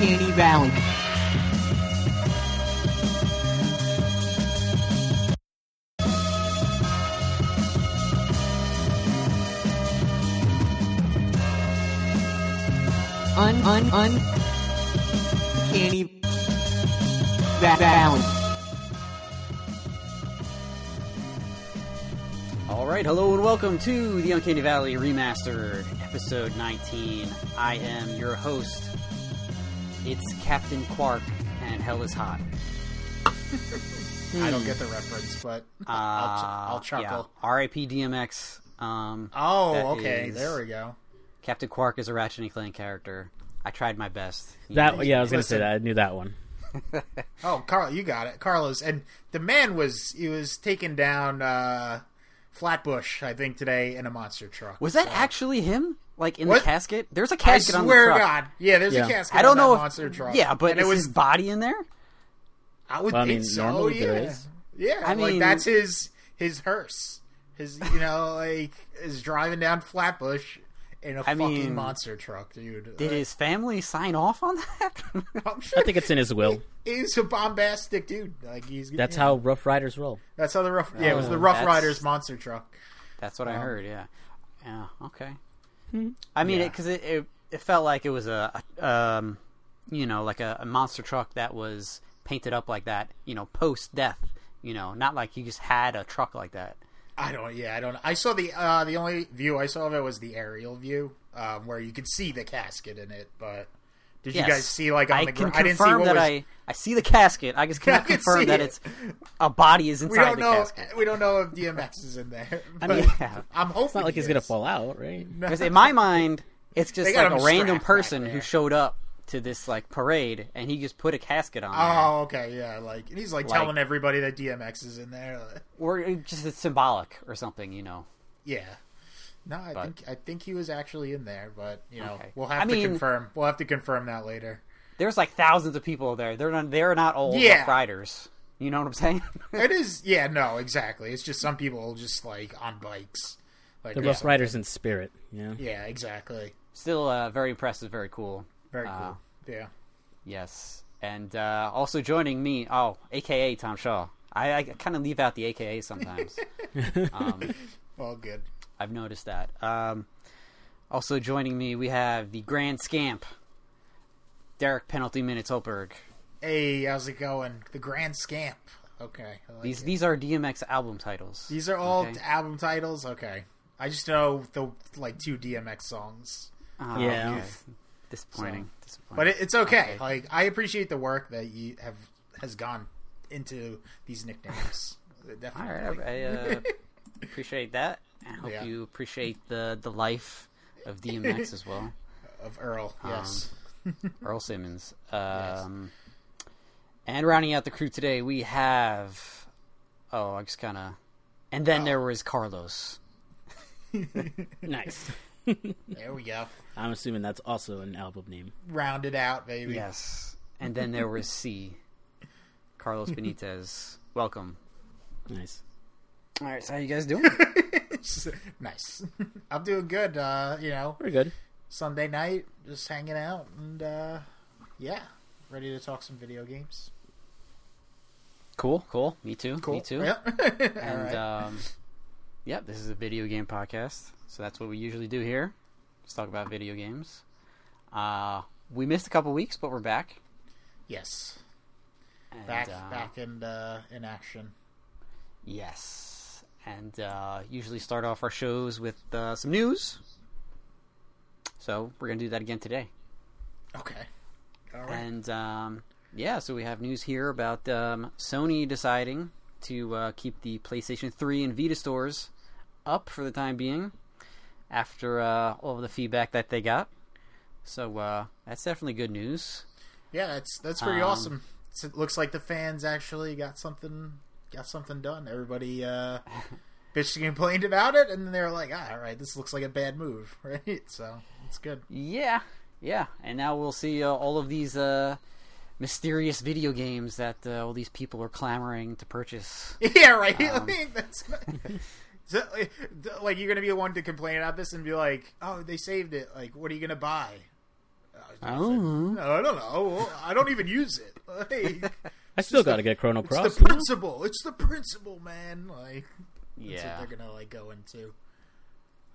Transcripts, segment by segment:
Uncanny Valley. Un un un canny va- valley. All right, hello and welcome to the Uncanny Valley Remastered, episode 19. I am your host. It's Captain Quark, and hell is hot. I don't get the reference, but Uh, I'll, ch- I'll chuckle. Yeah. R.I.P. DMX. Um, Oh, okay. is- There we go. Captain Quark is a Ratchet and Clank character. I tried my best. That know, yeah, I was gonna say that. I knew that one. Oh, Carl, you got it, Carlos. And the man was he was taken down uh, Flatbush, I think, today in a monster truck. Was that So- actually him? Like in What? the casket? There's a casket on the swear to truck. God, yeah. There's Yeah. a casket. I don't on know that if monster truck. yeah, but and is it was. his body in there? I would Well, I think mean, so. normally yeah, there is. yeah. I like mean- that's his his hearse. His you know like is driving down Flatbush in a I fucking mean, monster truck, dude. Did Uh, his family sign off on that? I'm sure I think it's in his will. he's a bombastic dude. Like he's That's you know, how Rough Riders roll. That's how the rough. Yeah, it was the Oh, Rough Riders monster truck. That's what I Um, heard. Yeah. Yeah. Okay. I mean, Yeah. because it, it it felt like it was a, a um, you know, like a, a monster truck that was painted up like that. You know, post death. You know, not like you just had a truck like that. I don't. Yeah, I don't. I saw the uh the only view I saw of it was the aerial view, um, where you could see the casket in it. But did you guys see like on I the can ground? I didn't see confirm what that was. I I see the casket. I just cannot I can confirm see that it. it's a body is inside we don't the know. casket. We don't know if DMX is in there. I mean, Yeah. I'm hoping It's not like he he's gonna fall out, right? Because in my mind, it's just like a random person who showed up to this like parade, and he just put a casket on. there. Oh, okay, yeah. Like and he's like, Like- telling everybody that DMX is in there. or uh, just it's symbolic or something, you know. Yeah. No, I But- think I think he was actually in there, but you know Okay. we'll have I to mean- confirm. We'll have to confirm that later. There's like thousands of people there. They're not, they're not all Yeah. Rough Riders. You know what I'm saying? It is, yeah, no, exactly. It's just some people just like on bikes, like The or Rough something. Riders in spirit. Yeah. Yeah, exactly. Still uh, very impressive, very cool. Very Uh, cool. yeah. Yes, and uh, also joining me, oh, AKA Tom Shaw. I, I kind of leave out the AKA sometimes. um, Well, good. I've noticed that. Um, also joining me, we have the Grand Scamp, Derek Penalty Minutes Holberg. Hey, how's it going? The Grand Scamp. Okay. Like These it. these are DMX album titles. These are all okay. album titles. Okay. I just know the like two DMX songs, Oh, Yeah. okay. Disappointing. Disappointing. but it, it's okay. Okay. Like I appreciate the work that you have has gone into these nicknames. Definitely. right, I uh, appreciate that. I hope Yeah. you appreciate the the life of DMX as well. Of Earl, yes. Earl Simmons. Um, And rounding out the crew today, we have. Oh, I just kind of. And then there was Carlos. Nice. there we go. I'm assuming that's also an album name. Rounded out, baby. Yes. And then there was C. Carlos Benitez. Welcome. Nice. All right, so how you guys doing? nice. I'm doing good. Uh, you know, Pretty good. Sunday night, just hanging out, and uh, yeah, ready to talk some video games. cool, cool. Me too. Cool. Me too. Yep. All And right. um, yeah, this is a video game podcast, so that's what we usually do here. Let's talk about video games. Uh, we missed a couple weeks, but we're back. yes, And, back uh, back in uh, in action. Yes, and uh, usually start off our shows with uh, some news. So we're gonna do that again today. Okay. All right. And um, yeah, so we have news here about um, Sony deciding to uh, keep the PlayStation 3 and Vita stores up for the time being after uh, all of the feedback that they got. So uh, that's definitely good news. yeah, that's that's pretty um, awesome. So it looks like the fans actually got something got something done. Everybody uh, bitched and complained about it, and then they were like, ah, "All right, this looks like a bad move, right?" So it's good. Yeah, yeah. And now we'll see uh, all of these uh, mysterious video games that uh, all these people are clamoring to purchase. Yeah, right. Um, I mean, that's so, like you're gonna be the one to complain about this and be like, "Oh, they saved it. Like, what are you gonna buy?" Oh. No, I don't know. I don't even use it. Like, I still got to get Chrono Cross. it's the principle. It's the principle, man. Like that's Yeah. what they're gonna like go into.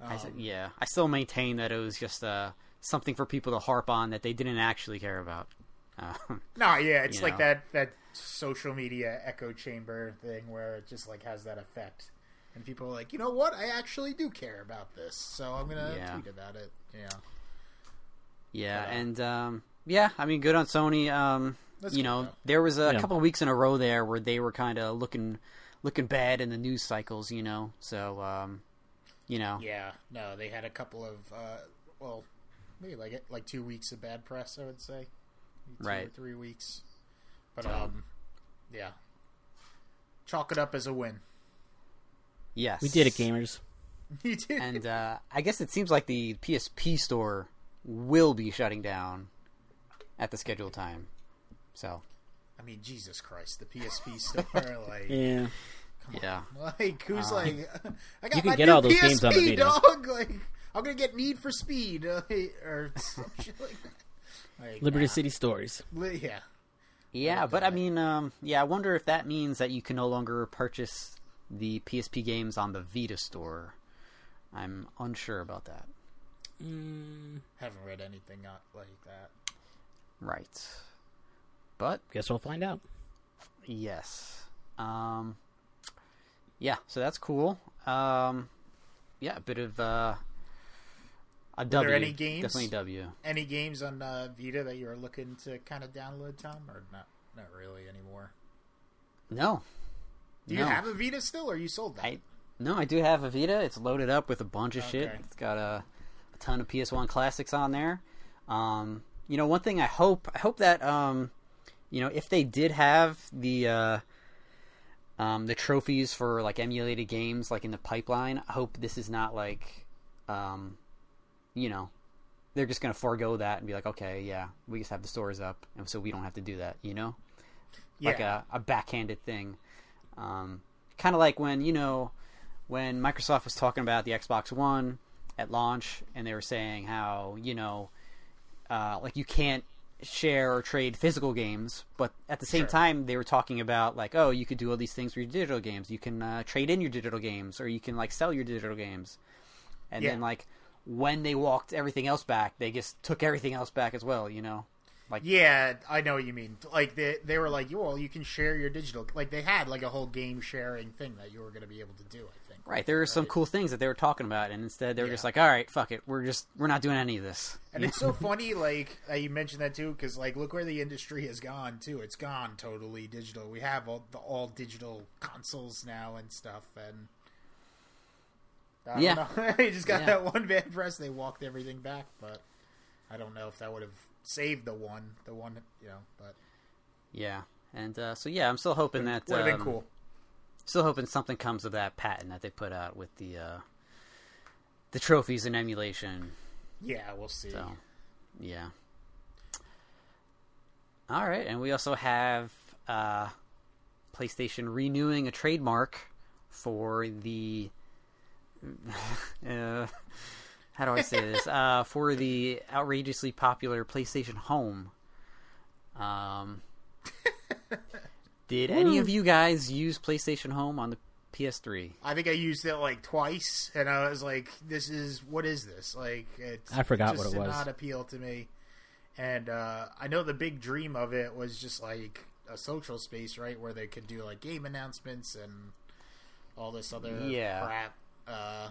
I Um, yeah. I still maintain that it was just uh, something for people to harp on that they didn't actually care about. Uh, No, yeah, it's like know. that that social media echo chamber thing where it just like has that effect, and people are like, you know what, I actually do care about this, so I'm gonna Yeah. tweet about it. Yeah, yeah, But, uh, and um, yeah, I mean, good on Sony. Um, That's you cool, know, though. there was a Yeah. couple of weeks in a row there where they were kind of looking looking bad in the news cycles. You know, so um, you know, yeah. No, they had a couple of uh, well, maybe like like two weeks of bad press. I would say, Maybe two or Right. three weeks. But So- um, yeah, chalk it up as a win. yes, We did it, gamers. you did. and uh, I guess it seems like the PSP store will be shutting down at the scheduled time. So I mean, Jesus Christ, the PSP store, like. Yeah. yeah, Like who's Uh, like I got You can my get new all those PSP, games on the Vita. dog. Like I'm gonna get Need for Speed uh, or some shit like that. Like, Liberty nah. City Stories. Li- Yeah, yeah, but I mean, um, yeah, I wonder if that means that you can no longer purchase the PSP games on the Vita store. I'm unsure about that. Mm, haven't read anything like that. Right, but guess we'll find out. Yes. Um, yeah, so that's cool. Um, yeah, a bit of uh, a W. any games? Definitely a W. Any games on uh, Vita that you're looking to kind of download, Tom, or not? Not really anymore. No. Do you No. have a Vita still, or you sold that? I no, I do have a Vita. It's loaded up with a bunch of shit. It's got a, a ton of PS1 classics on there. Um, you know, one thing I hope I hope that um, you know, if they did have the uh, um, the trophies for like emulated games like in the pipeline, I hope this is not like um, you know, they're just gonna forego that and be like, okay, yeah, we just have the stores up, and so we don't have to do that. You know yeah, like a, a backhanded thing. Um, kind of like when you know when Microsoft was talking about the Xbox One at launch, and they were saying how you know, uh, like you can't share or trade physical games, but at the same Sure. time they were talking about like, oh, you could do all these things for your digital games. You can uh, trade in your digital games, or you can like sell your digital games. And Yeah. then like when they walked everything else back, they just took everything else back as well. You know. Like yeah, I know what you mean. Like they they were like, well, you can share your digital. Like they had like a whole game sharing thing that you were going to be able to do. I. Right, there were some Right. cool things that they were talking about, and instead they were Yeah. just like, "All right, fuck it, we're just we're not doing any of this." And it's so funny, like you mentioned that too, because like look where the industry has gone too. It's gone totally digital. We have all the all digital consoles now and stuff, and I don't Yeah. know. they just got Yeah. that one bad press. They walked everything back, but I don't know if that would have saved the one, the one, you know. But Yeah, and uh, so yeah, I'm still hoping that would have been um, cool. Still hoping something comes of that patent that they put out with the uh, the trophies and emulation. Yeah, we'll see. So, yeah. All right, and we also have uh, PlayStation renewing a trademark for the. uh, how do I say this? Uh, for the outrageously popular PlayStation Home. Um, did any of you guys use PlayStation Home on the PS3? I think I used it like twice, and I was like, "This is what is this?" Like, it's, I forgot just what it did was. Not appeal to me, and uh, I know the big dream of it was just like a social space, right, where they could do like game announcements and all this other Yeah. crap. Uh,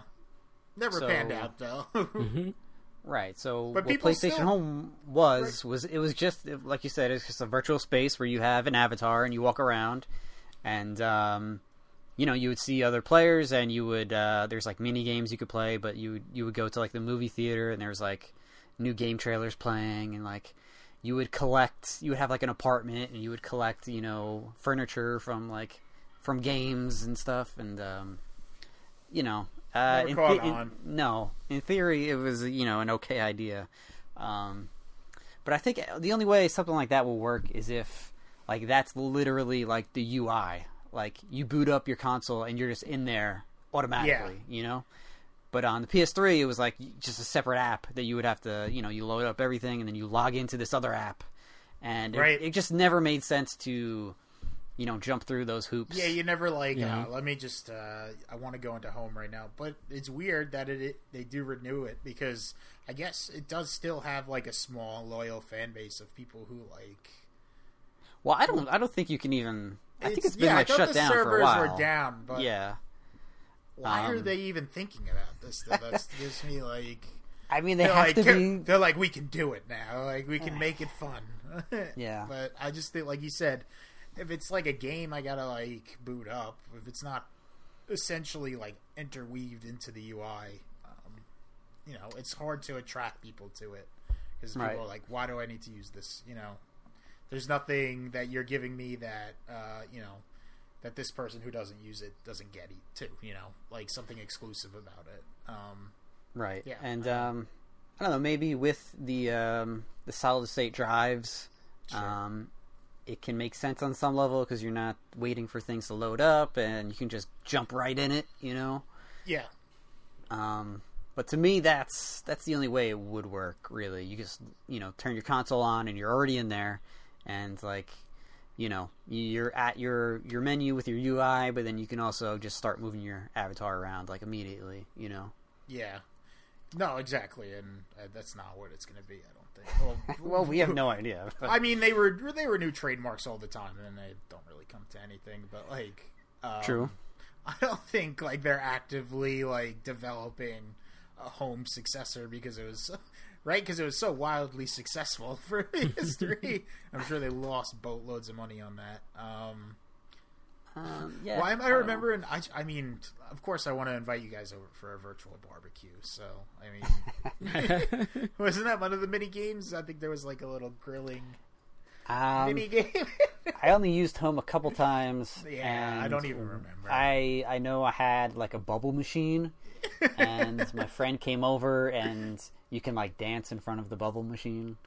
never So- panned out though. hmm Right. So But what PlayStation still- Home was was it was just like you said, it's just a virtual space where you have an avatar and you walk around, and um, you know you would see other players and you would uh, there's like mini games you could play, but you would you would go to like the movie theater and there's like new game trailers playing and like you would collect you would have like an apartment and you would collect you know furniture from like from games and stuff and um, you know uh, Never in caught the- in- on. no. In theory it was you know an okay idea. Um, but I think the only way something like that will work is if like that's literally like the UI like you boot up your console and you're just in there automatically you know? But on the PS3, it was like just a separate app that you would have to, you know, you load up everything and then you log into this other app, and it, Right. it just never made sense to, you know, jump through those hoops. Yeah, you never like. Yeah. Uh, let me just. Uh, I want to go into home right now, but it's weird that it, it they do renew it because I guess it does still have like a small loyal fan base of people who like. Well, I don't, I don't think you can even. I think it's been yeah, like I shut the down servers for a while. were down, but yeah, why are Um, they even thinking about this? Though? That's gives me like. I mean they have like, to be. they're like, we can do it now. Like, we can make it fun. Yeah. But I just think, like you said, if it's like a game, I gotta like boot up. If it's not essentially like interweaved into the UI, um, you know, it's hard to attract people to it because people Right. are like, why do I need to use this? You know, there's nothing that you're giving me that uh, you know that this person who doesn't use it doesn't get it too. You know, like something exclusive about it. Um, Right. Yeah, And I um, I don't know. Maybe with the um, the solid state drives, Sure. It can make sense on some level because you're not waiting for things to load up and you can just jump right in it. You know. yeah. Um, but to me, that's that's the only way it would work. Really, you just you know turn your console on and you're already in there, and like you know you're at your your menu with your UI, but then you can also just start moving your avatar around like immediately. You know. Yeah. No, exactly, and uh, that's not what it's going to be. I don't think. Well, Well, we have no idea. but- I mean, they were they were new trademarks all the time, and they don't really come to anything. But like, um, True. I don't think like they're actively like developing a home successor because it was right because it was so wildly successful for history. I'm sure they lost boatloads of money on that. Um, Um, yeah. Why am I don't know. remembering? I, I mean, of course, I want to invite you guys over for a virtual barbecue. So, I mean, wasn't that one of the mini games? I think there was like a little grilling Um, mini game. I only used home a couple times. yeah, I don't even remember. I I know I had like a bubble machine, and my friend came over, and you can like dance in front of the bubble machine.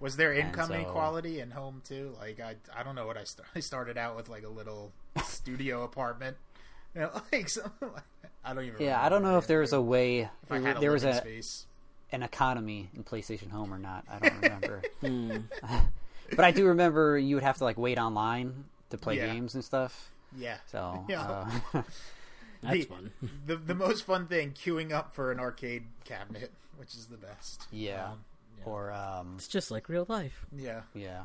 Was there income so- inequality in home too? Like, I, I don't know what I started. I started out with like a little studio apartment. You know, like something like that. I don't even. Yeah, I don't know if there was a way. If I had a there was a space. an economy in PlayStation Home or not. I don't remember. Hmm. but I do remember you would have to like wait online to play Yeah. games and stuff. Yeah. So Yeah. uh, That's The- fun. the the most fun thing queuing up for an arcade cabinet, which is the best. yeah. Um, yeah. Or um, It's just like real life. yeah. Yeah.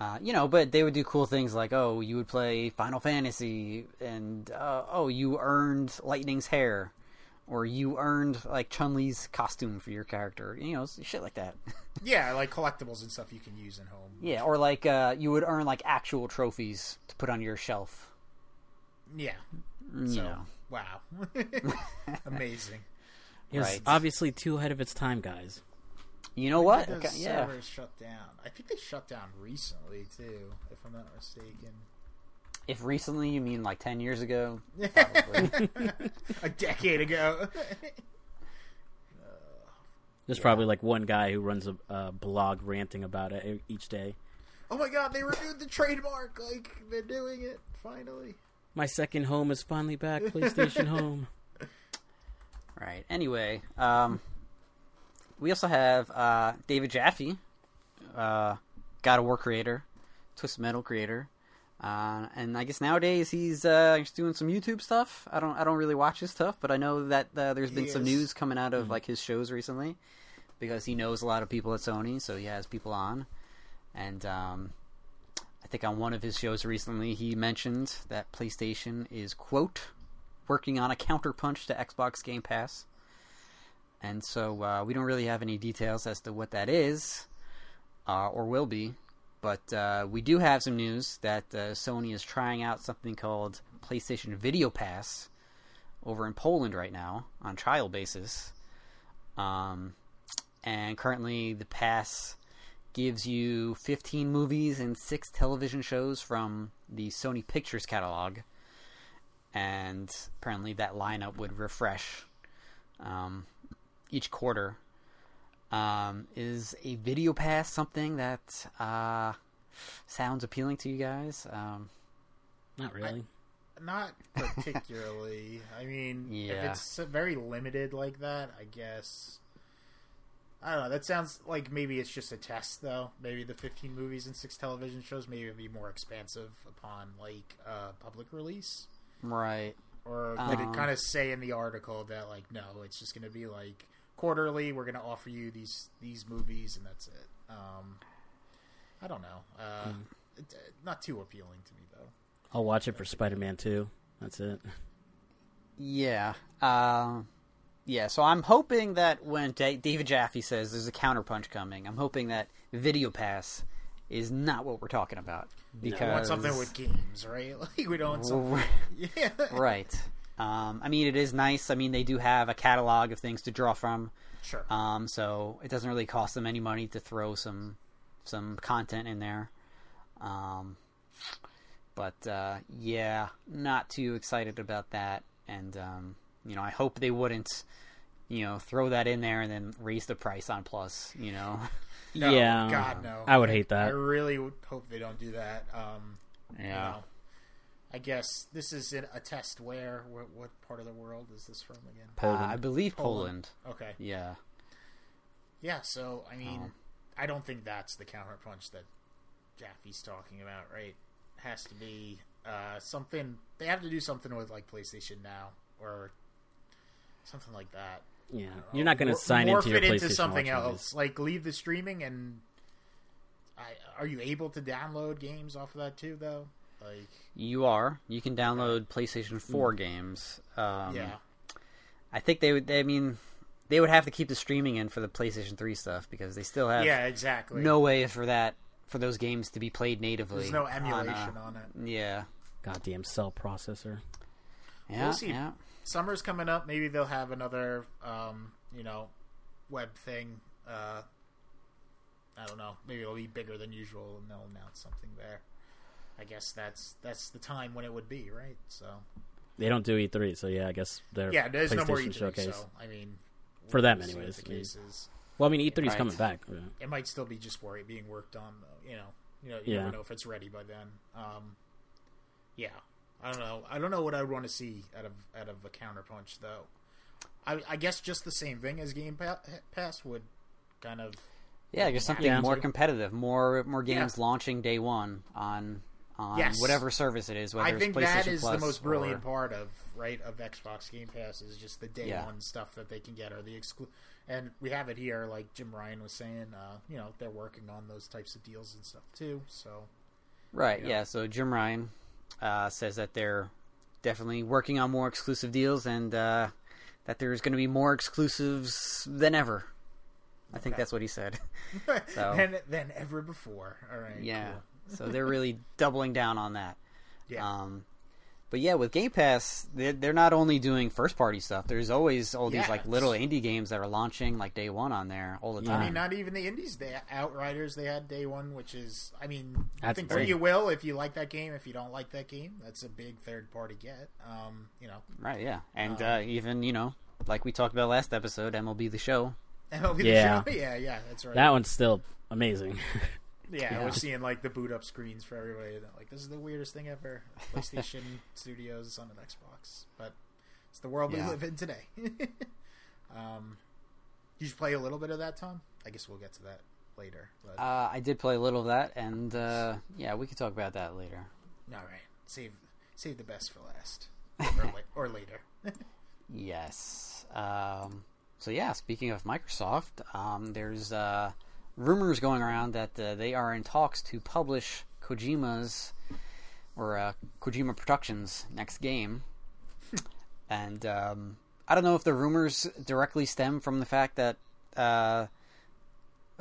Uh, you know, but they would do cool things like, oh, you would play Final Fantasy, and uh, oh, you earned Lightning's hair, or you earned like Chun Li's costume for your character. You know, shit like that. Yeah, like collectibles and stuff you can use in home. yeah, or like uh, you would earn like actual trophies to put on your shelf. Yeah. You So, know, wow. Amazing. It was Right. obviously too ahead of its time, guys. You know When what? did Okay, yeah, servers shut down? I think they shut down recently too, if I'm not mistaken. if recently you mean like ten years ago, probably. A decade ago. There's probably like one guy who runs a, a blog ranting about it e- each day. oh my god, they renewed the trademark. Like they're doing it finally. My second home is finally back. PlayStation Home. Right. Anyway, um, we also have uh, David Jaffe, uh, God of War creator, Twisted Metal creator, uh, and I guess nowadays he's uh, he's doing some YouTube stuff. I don't I don't really watch his stuff, but I know that uh, there's been He some is. news coming out of like his shows recently because he knows a lot of people at Sony, so he has people on, and um, I think on one of his shows recently he mentioned that PlayStation is quote working on a counterpunch to Xbox Game Pass. And so uh, we don't really have any details as to what that is uh, or will be. But uh, we do have some news that uh, Sony is trying out something called PlayStation Video Pass over in Poland right now on trial basis. Um, and currently, the pass gives you 15 movies and 6 television shows from the Sony Pictures catalog and apparently that lineup would refresh um, each quarter. Um, is a video pass something that uh, sounds appealing to you guys? Um, Not really. not particularly. I mean, if it's very limited like that, I guess. I don't know. That sounds like maybe it's just a test, though. Maybe the 15 movies and six television shows maybe it'd be more expansive upon like uh, public release. Right. Or did Um, it kind of say in the article that like no, it's just going to be like quarterly. We're going to offer you these these movies and that's it. Um, I don't know. Uh, Hmm. it, uh, not too appealing to me though. I'll watch it for Spider Man 2. That's it. Yeah. Um, yeah, so I'm hoping that when Da- David Jaffe says there's a counterpunch coming, I'm hoping that Video Pass is not what we're talking about. Because We want something with games, right? Like we don't want something. Yeah. right. Um, I mean, it is nice. I mean, they do have a catalog of things to draw from, Sure. um, so it doesn't really cost them any money to throw some some content in there. Um, but uh, yeah, not too excited about that. And um, you know, I hope they wouldn't, you know, throw that in there and then raise the price on Plus. You know, No, yeah. God no. I would hate that. I really would hope they don't do that. Um, you yeah. know, I guess this is in a test where what, what part of the world is this from again? Uh, I believe Poland. Poland. Okay. Yeah. Yeah. So I mean, Um, I don't think that's the counterpunch that Jaffe's talking about, right? Has to be uh, something. They have to do something with like PlayStation Now or something like that. Yeah. You're not going to Mor- sign morph into your it PlayStation into something else. movies. Like leave the streaming and. I, are you able to download games off of that too, though? Like, You are. You can download PlayStation 4 games. Um, yeah, I think they would. They, I mean, they would have to keep the streaming in for the PlayStation 3 stuff because they still have yeah, exactly. no way for that for those games to be played natively. there's no on, uh, emulation on it. yeah. Goddamn cell processor. Yeah. We'll see. Yeah. Summer's coming up. Maybe they'll have another, um, you know, web thing. Uh, I don't know. Maybe it'll be bigger than usual, and they'll announce something there. I guess that's that's the time when it would be, right? So They don't do E3, so yeah, I guess they're yeah, there's no more PlayStation E3, showcase. so I mean, For them we'll anyways, The I case is. Well, I mean, E3 is Right. coming back. Yeah. it might still be just worry being worked on though you know you know you Yeah. never know if it's ready by then um yeah i don't know i don't know what i would want to see out of out of a counterpunch though i i guess just the same thing as game pass would kind of Yeah. Just something Yeah. more competitive. More more games Yeah. launching day one on on Yes. whatever service it is. Whether i it's think PlayStation that is the most brilliant or- part of right of xbox game pass is just the day Yeah. one stuff that they can get or the exclu- and we have it here like jim ryan was saying uh you know they're working on those types of deals and stuff too so Right. Yeah. Yeah. So Jim Ryan uh, says that they're definitely working on more exclusive deals, and uh, that there's going to be more exclusives than ever. I think Okay. that's what he said. So- than, than ever before all right yeah. cool. So they're really doubling down on that. yeah Um, but yeah, with Game Pass, they're, they're not only doing first party stuff. There's always all these Yeah, like little indie games that are launching like day one on there all the time. I mean, not even the indies. They Outriders they had day one, which is, I mean, That's think big. what you will if you like that game. If you don't like that game, that's a big third party get. Um, you know, Right? Yeah, and Um, uh, even you know, like we talked about last episode, MLB the Show. MLB The Show. yeah, yeah, that's right. That one's still amazing. yeah, yeah. we're seeing like the boot up screens for everybody. Like this is the weirdest thing ever. PlayStation Studios on an Xbox, but it's the world Yeah. we live in today. um, did you play a little bit of that, Tom? I guess we'll get to that later. But Uh, I did play a little of that, and uh, yeah, we can talk about that later. all right, save save the best for last, or, la- or later. Yes. Um, so yeah, speaking of Microsoft, um, there's uh, rumors going around that uh, they are in talks to publish Kojima's or uh, Kojima Productions' next game, and um, I don't know if the rumors directly stem from the fact that uh,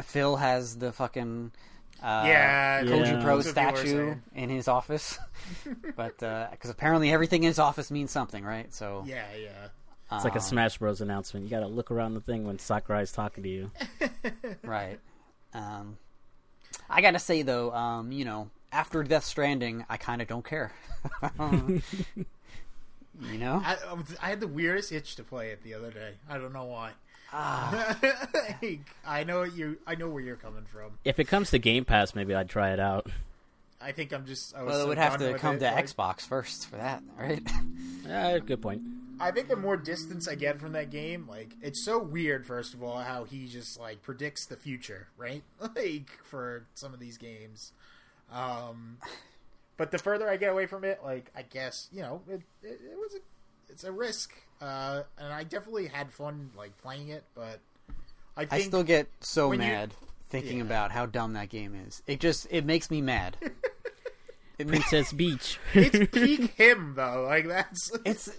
Phil has the fucking. Uh, Yeah, Koji Yeah. Pro that's what people were statue saying. in his office, but because apparently everything in his office means something, right? So Yeah, yeah. It's like a um, Smash Bros. announcement. You got to look around the thing when Sakurai's talking to you. right. Um, I gotta say though, um, you know, after Death Stranding, I kind of don't care. you know, I, I had the weirdest itch to play it the other day. I don't know why. ah, Like, I know you. I know where you're coming from. If it comes to Game Pass, maybe I'd try it out. I think I'm just. I was Well, it so would have to come it, to like- Xbox first for that, right? Uh, good point. I think the more distance I get from that game, like it's so weird. First of all, how he just like predicts the future, right? Like for some of these games. Um, but the further I get away from it, like I guess you know, it, it, it was a, it's a risk, uh, and I definitely had fun like playing it. But I I still get so when you- mad thinking Yeah. about how dumb that game is. It just it makes me mad. it makes Princess Beach. it's peak him though. Like that's it's.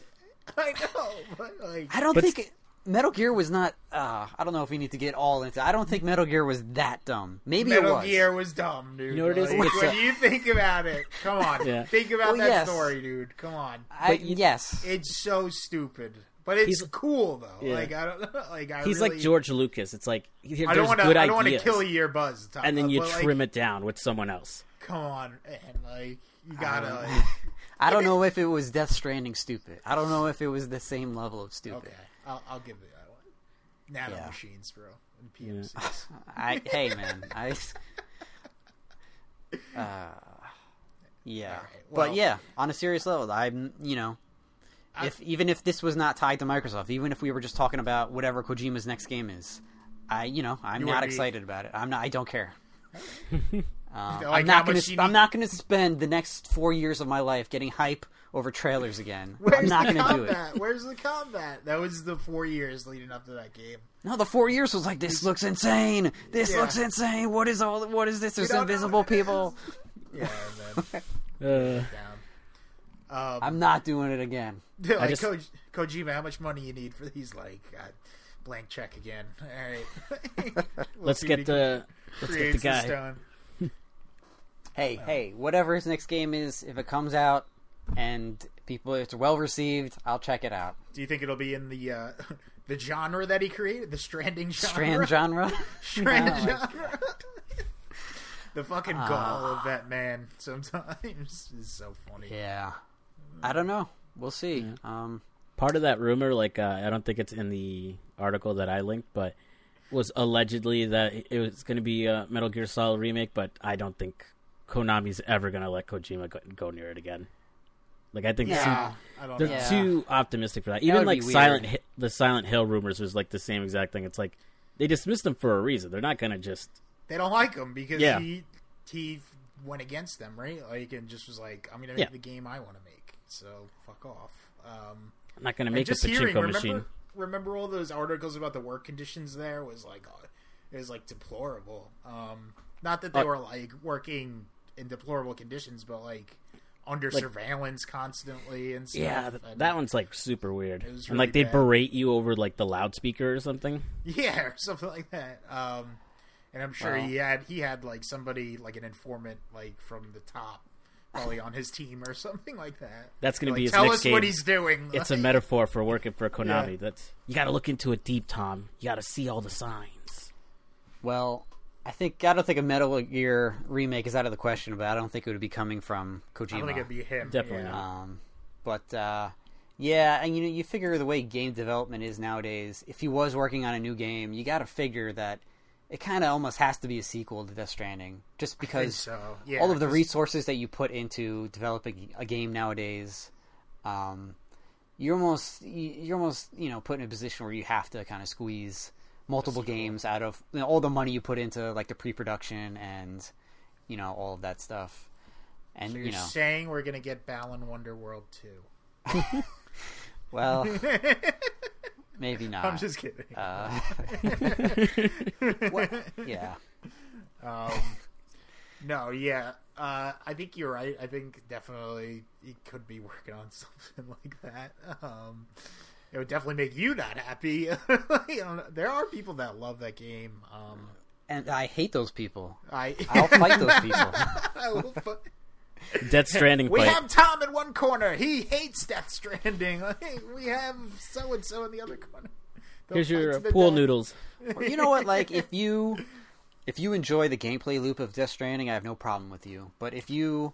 I know, but like I don't But- think it, Metal Gear was not. Uh, I don't know if we need to get all into. I don't think Metal Gear was that dumb. Maybe it Metal was. Gear was dumb, dude. You know what it is? Like, It's when a- you think about it, come on, Yeah. think about Well, that yes. story, dude. Come on, I, But yes, it's so stupid, but it's He's- cool though. Yeah. Like I don't, like I He's really, like George Lucas. It's like here, I don't want to. I don't want to ideas, kill your buzz, Tom, and then you but, like, trim it down with someone else. Come on, man. Like you gotta. Um, like, I don't know if it was Death Stranding stupid. I don't know if it was the same level of stupid. okay, I'll, I'll give you that one. Nano Yeah. machines, bro, and PMCs. I hey man, I. Uh, yeah, All right, well- but yeah, on a serious level, I'm you know, if even if this was not tied to Microsoft, even if we were just talking about whatever Kojima's next game is, I you know I'm You not would be- excited about it. I'm not. I don't care. Um, Like I'm not gonna. much sp- you I'm need- not gonna spend the next four years of my life getting hype over trailers again. Where's I'm not the gonna do it. combat? Where's the combat? That was the four years leading up to that game. No, the four years was like this looks insane. This Yeah. looks insane. What is all? What is this? There's invisible people. Yeah, and then Uh, down. Um, I'm not doing it again. like just- Ko- Kojima, how much money you need for these? Like, God, blank check again. All right, We'll let's get what the let's get the creates this guy. Time. Hey, hey, whatever his next game is, if it comes out and people it's well received, I'll check it out. Do you think it'll be in the uh, the genre that he created, the Stranding genre? Strand genre. Strand No, like- genre. the fucking gall of that man sometimes is so funny. yeah, I don't know. We'll see. Um, Part of that rumor, like uh, I don't think it's in the article that I linked, but was allegedly that it was going to be a Metal Gear Solid remake. But I don't think Konami's ever going to let Kojima go, go near it again. Like I think Yeah, I don't they're know. Yeah. too optimistic for that. That Even would like Silent. Hi- the Silent Hill rumors was like the same exact thing. It's like they dismissed them for a reason. They're not going to just They don't like him because Yeah. he he went against them, right? Like, and just was like, "I'm gonna make the game I want to make." So fuck off. Um, I'm not going to And make a just hearing, pachinko remember, machine. remember all those articles about the work conditions there was like, uh, it was like deplorable. Um, not that they Uh, were like working in deplorable conditions, but like under Like- surveillance constantly and stuff. Yeah, th- and- that one's like super weird. It was and like they bad. berate you over like the loudspeaker or something. Yeah, or something like that. Um, and I'm sure Wow. he had he had like somebody like an informant like from the top, probably on his team or something like that. That's going to Like, be his tell next us game. what he's doing. It's a metaphor for working for Konami. Yeah. That's you got to look into it deep, Tom. You got to see all the signs. well, I think I don't think a Metal Gear remake is out of the question, but I don't think it would be coming from Kojima. I don't think it'd be him. Definitely yeah. not. Um, but uh, yeah, and you know, you figure the way game development is nowadays. If he was working on a new game, you got to figure that it kind of almost has to be a sequel to Death Stranding, just because so. Yeah, all of the 'cause- resources that you put into developing a game nowadays, um, you're almost you're almost you know put in a position where you have to kind of squeeze multiple games out of you know, all the money you put into like the pre-production and you know all of that stuff. And So you you're know, saying we're gonna get Balan Wonderworld too? well, maybe not. I'm just kidding. Uh, what- yeah. Um, no, yeah. Uh, I think you're right. I think definitely he could be working on something like that. Um, it would definitely make you not happy. you know, there are people that love that game. Um, And I hate those people. I I'll fight those people. I Death Stranding we fight. have Tom in one corner. He hates Death Stranding. we have so and so in the other corner. They'll Here's your to uh, the pool death. noodles. Or you know what? Like if you if you enjoy the gameplay loop of Death Stranding, I have no problem with you. But if you,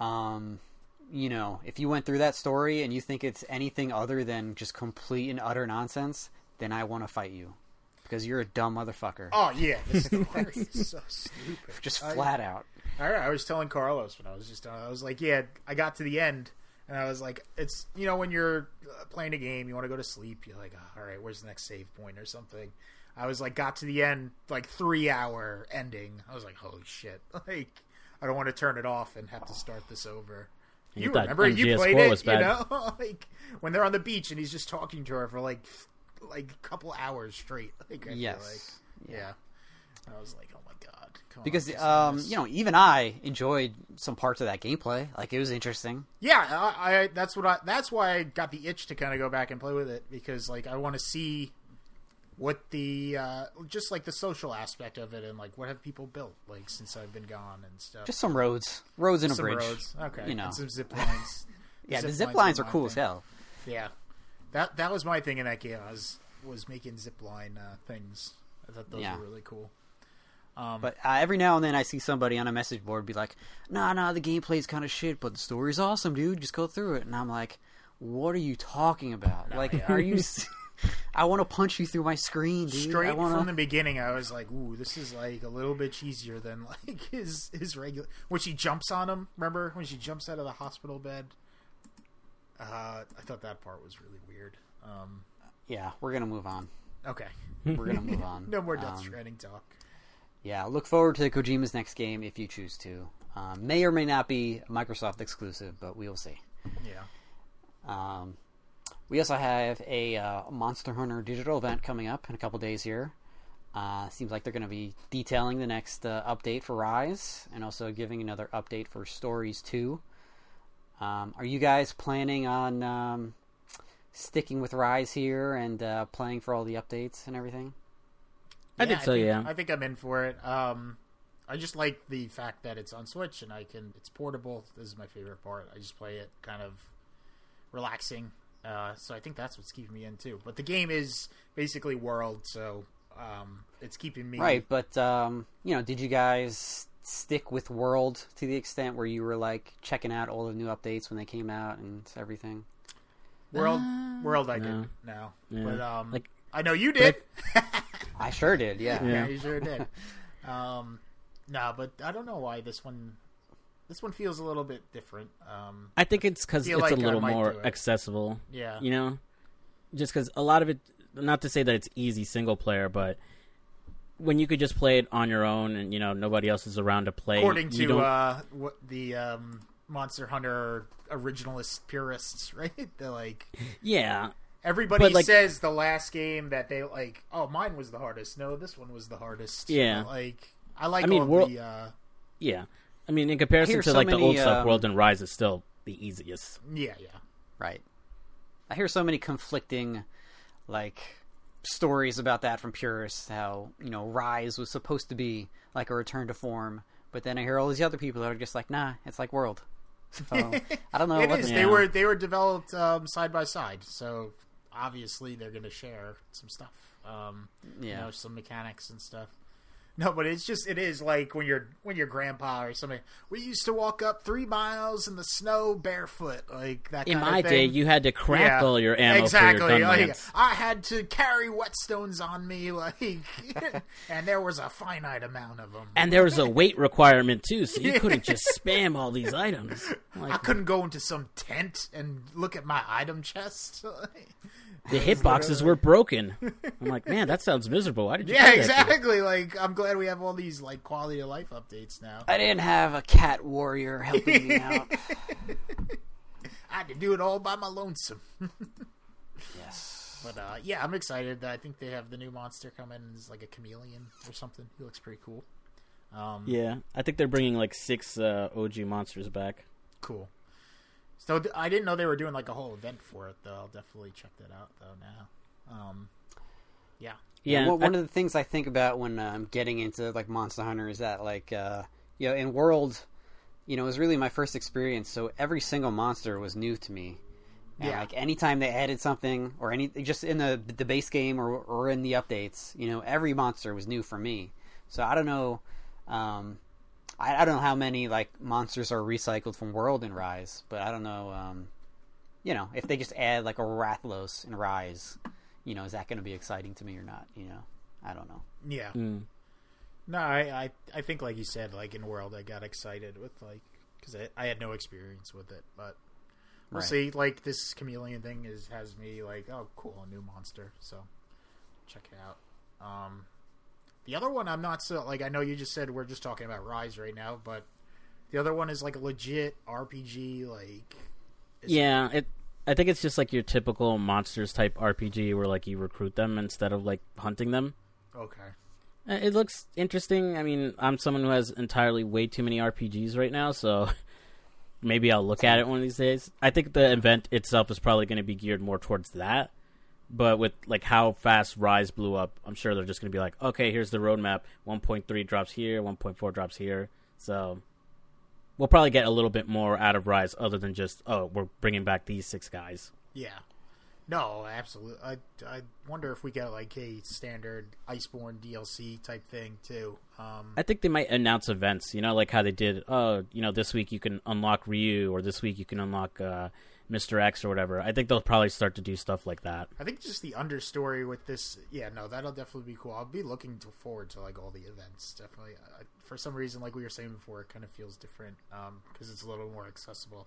um, you know, if you went through that story and you think it's anything other than just complete and utter nonsense, then I want to fight you. because you're a dumb motherfucker. Oh yeah, story is so stupid. just I- flat out. I, I was telling Carlos when I was just I was like, yeah, I got to the end, and I was like, it's you know when you're uh, playing a game, you want to go to sleep, you're like, oh, all right, where's the next save point or something. I was like, got to the end, like three hour ending. I was like, holy shit, like I don't want to turn it off and have to start this over. You You thought remember you MGS4 played it, was you know, like when they're on the beach and he's just talking to her for like like a couple hours straight. Like, I Yes. like. yeah. I was like, oh my god, come Because just um, you know, even I enjoyed some parts of that gameplay. Like it was interesting. Yeah, I, I that's what I that's why I got the itch to kind of go back and play with it because like I want to see what the uh just like the social aspect of it and like what have people built like since I've been gone and stuff. Just some roads, roads and a bridge. roads, okay, you know. and some zip lines. Yeah, the Zip zip lines lines are cool as hell. Yeah, that that was my thing in that game. I was was making zip line uh, things. I thought those Yeah. were really cool. Um, But uh, every now and then I see somebody on a message board be like, "Nah, nah, the gameplay's kind of shit, but the story's awesome, dude. Just go through it." And I'm like, "What are you talking about? like, yeah. are you? I want to punch you through my screen, dude. straight wanna... from the beginning, I was like, "Ooh, this is like a little bit cheesier than like his his regular." When she jumps on him, remember when she jumps out of the hospital bed? Uh, I thought that part was really weird. Um, Yeah, we're gonna move on. okay, We're gonna move on. no more Death Um, Stranding talk. Yeah, look forward to Kojima's next game if you choose to. Um, may or may not be Microsoft exclusive, but we will see. Yeah, Um, we also have a uh, Monster Hunter digital event coming up in a couple days here. Uh, seems like they're going to be detailing the next uh, update for Rise and also giving another update for Stories 2. Um, are you guys planning on um, sticking with Rise here and uh, playing for all the updates and everything? I think so, yeah. I think I'm in for it. Um, I just like the fact that it's on Switch and I can. It's portable. This is my favorite part. I just play it kind of relaxing. Uh, so I think that's what's keeping me in too. But the game is basically World, so um, it's keeping me Right, but um, you know, did you guys stick with World to the extent where you were like checking out all the new updates when they came out and everything? World. Uh, World, I no. did now, Yeah. but um, Like- I know you did. I sure did, yeah. yeah, Yeah. you sure did. Um, no, but I don't know why this one. This one feels a little bit different. Um, I think it's because it's like a little more accessible. yeah, You know, just because a lot of it. Not to say that it's easy single player, but when you could just play it on your own and you know nobody else is around to play. according to uh, what the um, Monster Hunter originalist purists, right? They're like yeah, everybody like- says the last game that they like. Oh, mine was the hardest. No, this one was the hardest. Yeah. like I like I mean, all World- the. Uh, yeah. I mean, in comparison to so like the many, old stuff, um, World and Rise is still the easiest. yeah, yeah. Right. I hear so many conflicting like stories about that from purists how, you know, Rise was supposed to be like a return to form, but then I hear all these other people that are just like, "Nah, it's like World." So, I don't know It what is. to- They Yeah. were they were developed um, side by side, so obviously they're going to share some stuff. Um, you Yeah. know, some mechanics and stuff. No, but it's just it is like when your when your grandpa or something. We used to walk up three miles in the snow barefoot, like that. In kind my of thing. day, you had to craft Yeah, all your ammo exactly. for your like. I had to carry whetstones on me, like, and there was a finite amount of them. And there was a weight requirement too, so you couldn't just spam all these items. Like, I couldn't go into some tent and look at my item chest. the hitboxes were broken. I'm like, man, that sounds miserable. Why did you? Yeah, do that exactly. Like I'm glad we have all these like quality of life updates now. I didn't have a cat warrior helping me out. I had to do it all by my lonesome. Yes. But uh, yeah, I'm excited. I think they have the new monster coming. It's like a chameleon or something. He looks pretty cool. Um, Yeah, I think they're bringing like six uh, OG monsters back. cool. So th- I didn't know they were doing like a whole event for it though. I'll definitely check that out though now. Um, yeah. Yeah, Well, one I- of the things I think about when I'm getting into like Monster Hunter is that like uh, you know in World, you know, it was really my first experience. So every single monster was new to me. And Yeah. like anytime they added something or any just in the the base game or or in the updates, you know, every monster was new for me. So I don't know. Um, I, I don't know how many like monsters are recycled from World and Rise, but I don't know. Um, you know, if they just add like a Rathalos in Rise, you know, is that going to be exciting to me or not? You know. I don't know. Yeah. Mm. No, I, I I think like you said, like in World, I got excited with like because I, I had no experience with it, but we'll Right. see. Like this chameleon thing is has me like, oh, cool, a new monster. So check it out. Um, the other one, I'm not so like. I know you just said we're just talking about Rise right now, but the other one is like a legit RPG. Like, Yeah, it. I think it's just like your typical monsters type RPG where like you recruit them instead of like hunting them. okay, Uh, It looks interesting. I mean, I'm someone who has entirely way too many RPGs right now, so maybe I'll look at it one of these days. I think the event itself is probably going to be geared more towards that. But with like how fast Rise blew up, I'm sure they're just going to be like, okay, here's the roadmap. 1.3 drops here, 1.4 drops here. So we'll probably get a little bit more out of Rise, other than just oh, we're bringing back these six guys. yeah. No, absolutely. I, I wonder if we get like a standard Iceborne DLC type thing too. Um, I think they might announce events, you know, like how they did. Oh, you know, this week you can unlock Ryu, or this week you can unlock uh, Mr. X, or whatever. I think they'll probably start to do stuff like that. I think just the understory with this, yeah, no, that'll definitely be cool. I'll be looking to forward to like all the events. Definitely, uh, for some reason, like we were saying before, it kind of feels different because it's a little more accessible.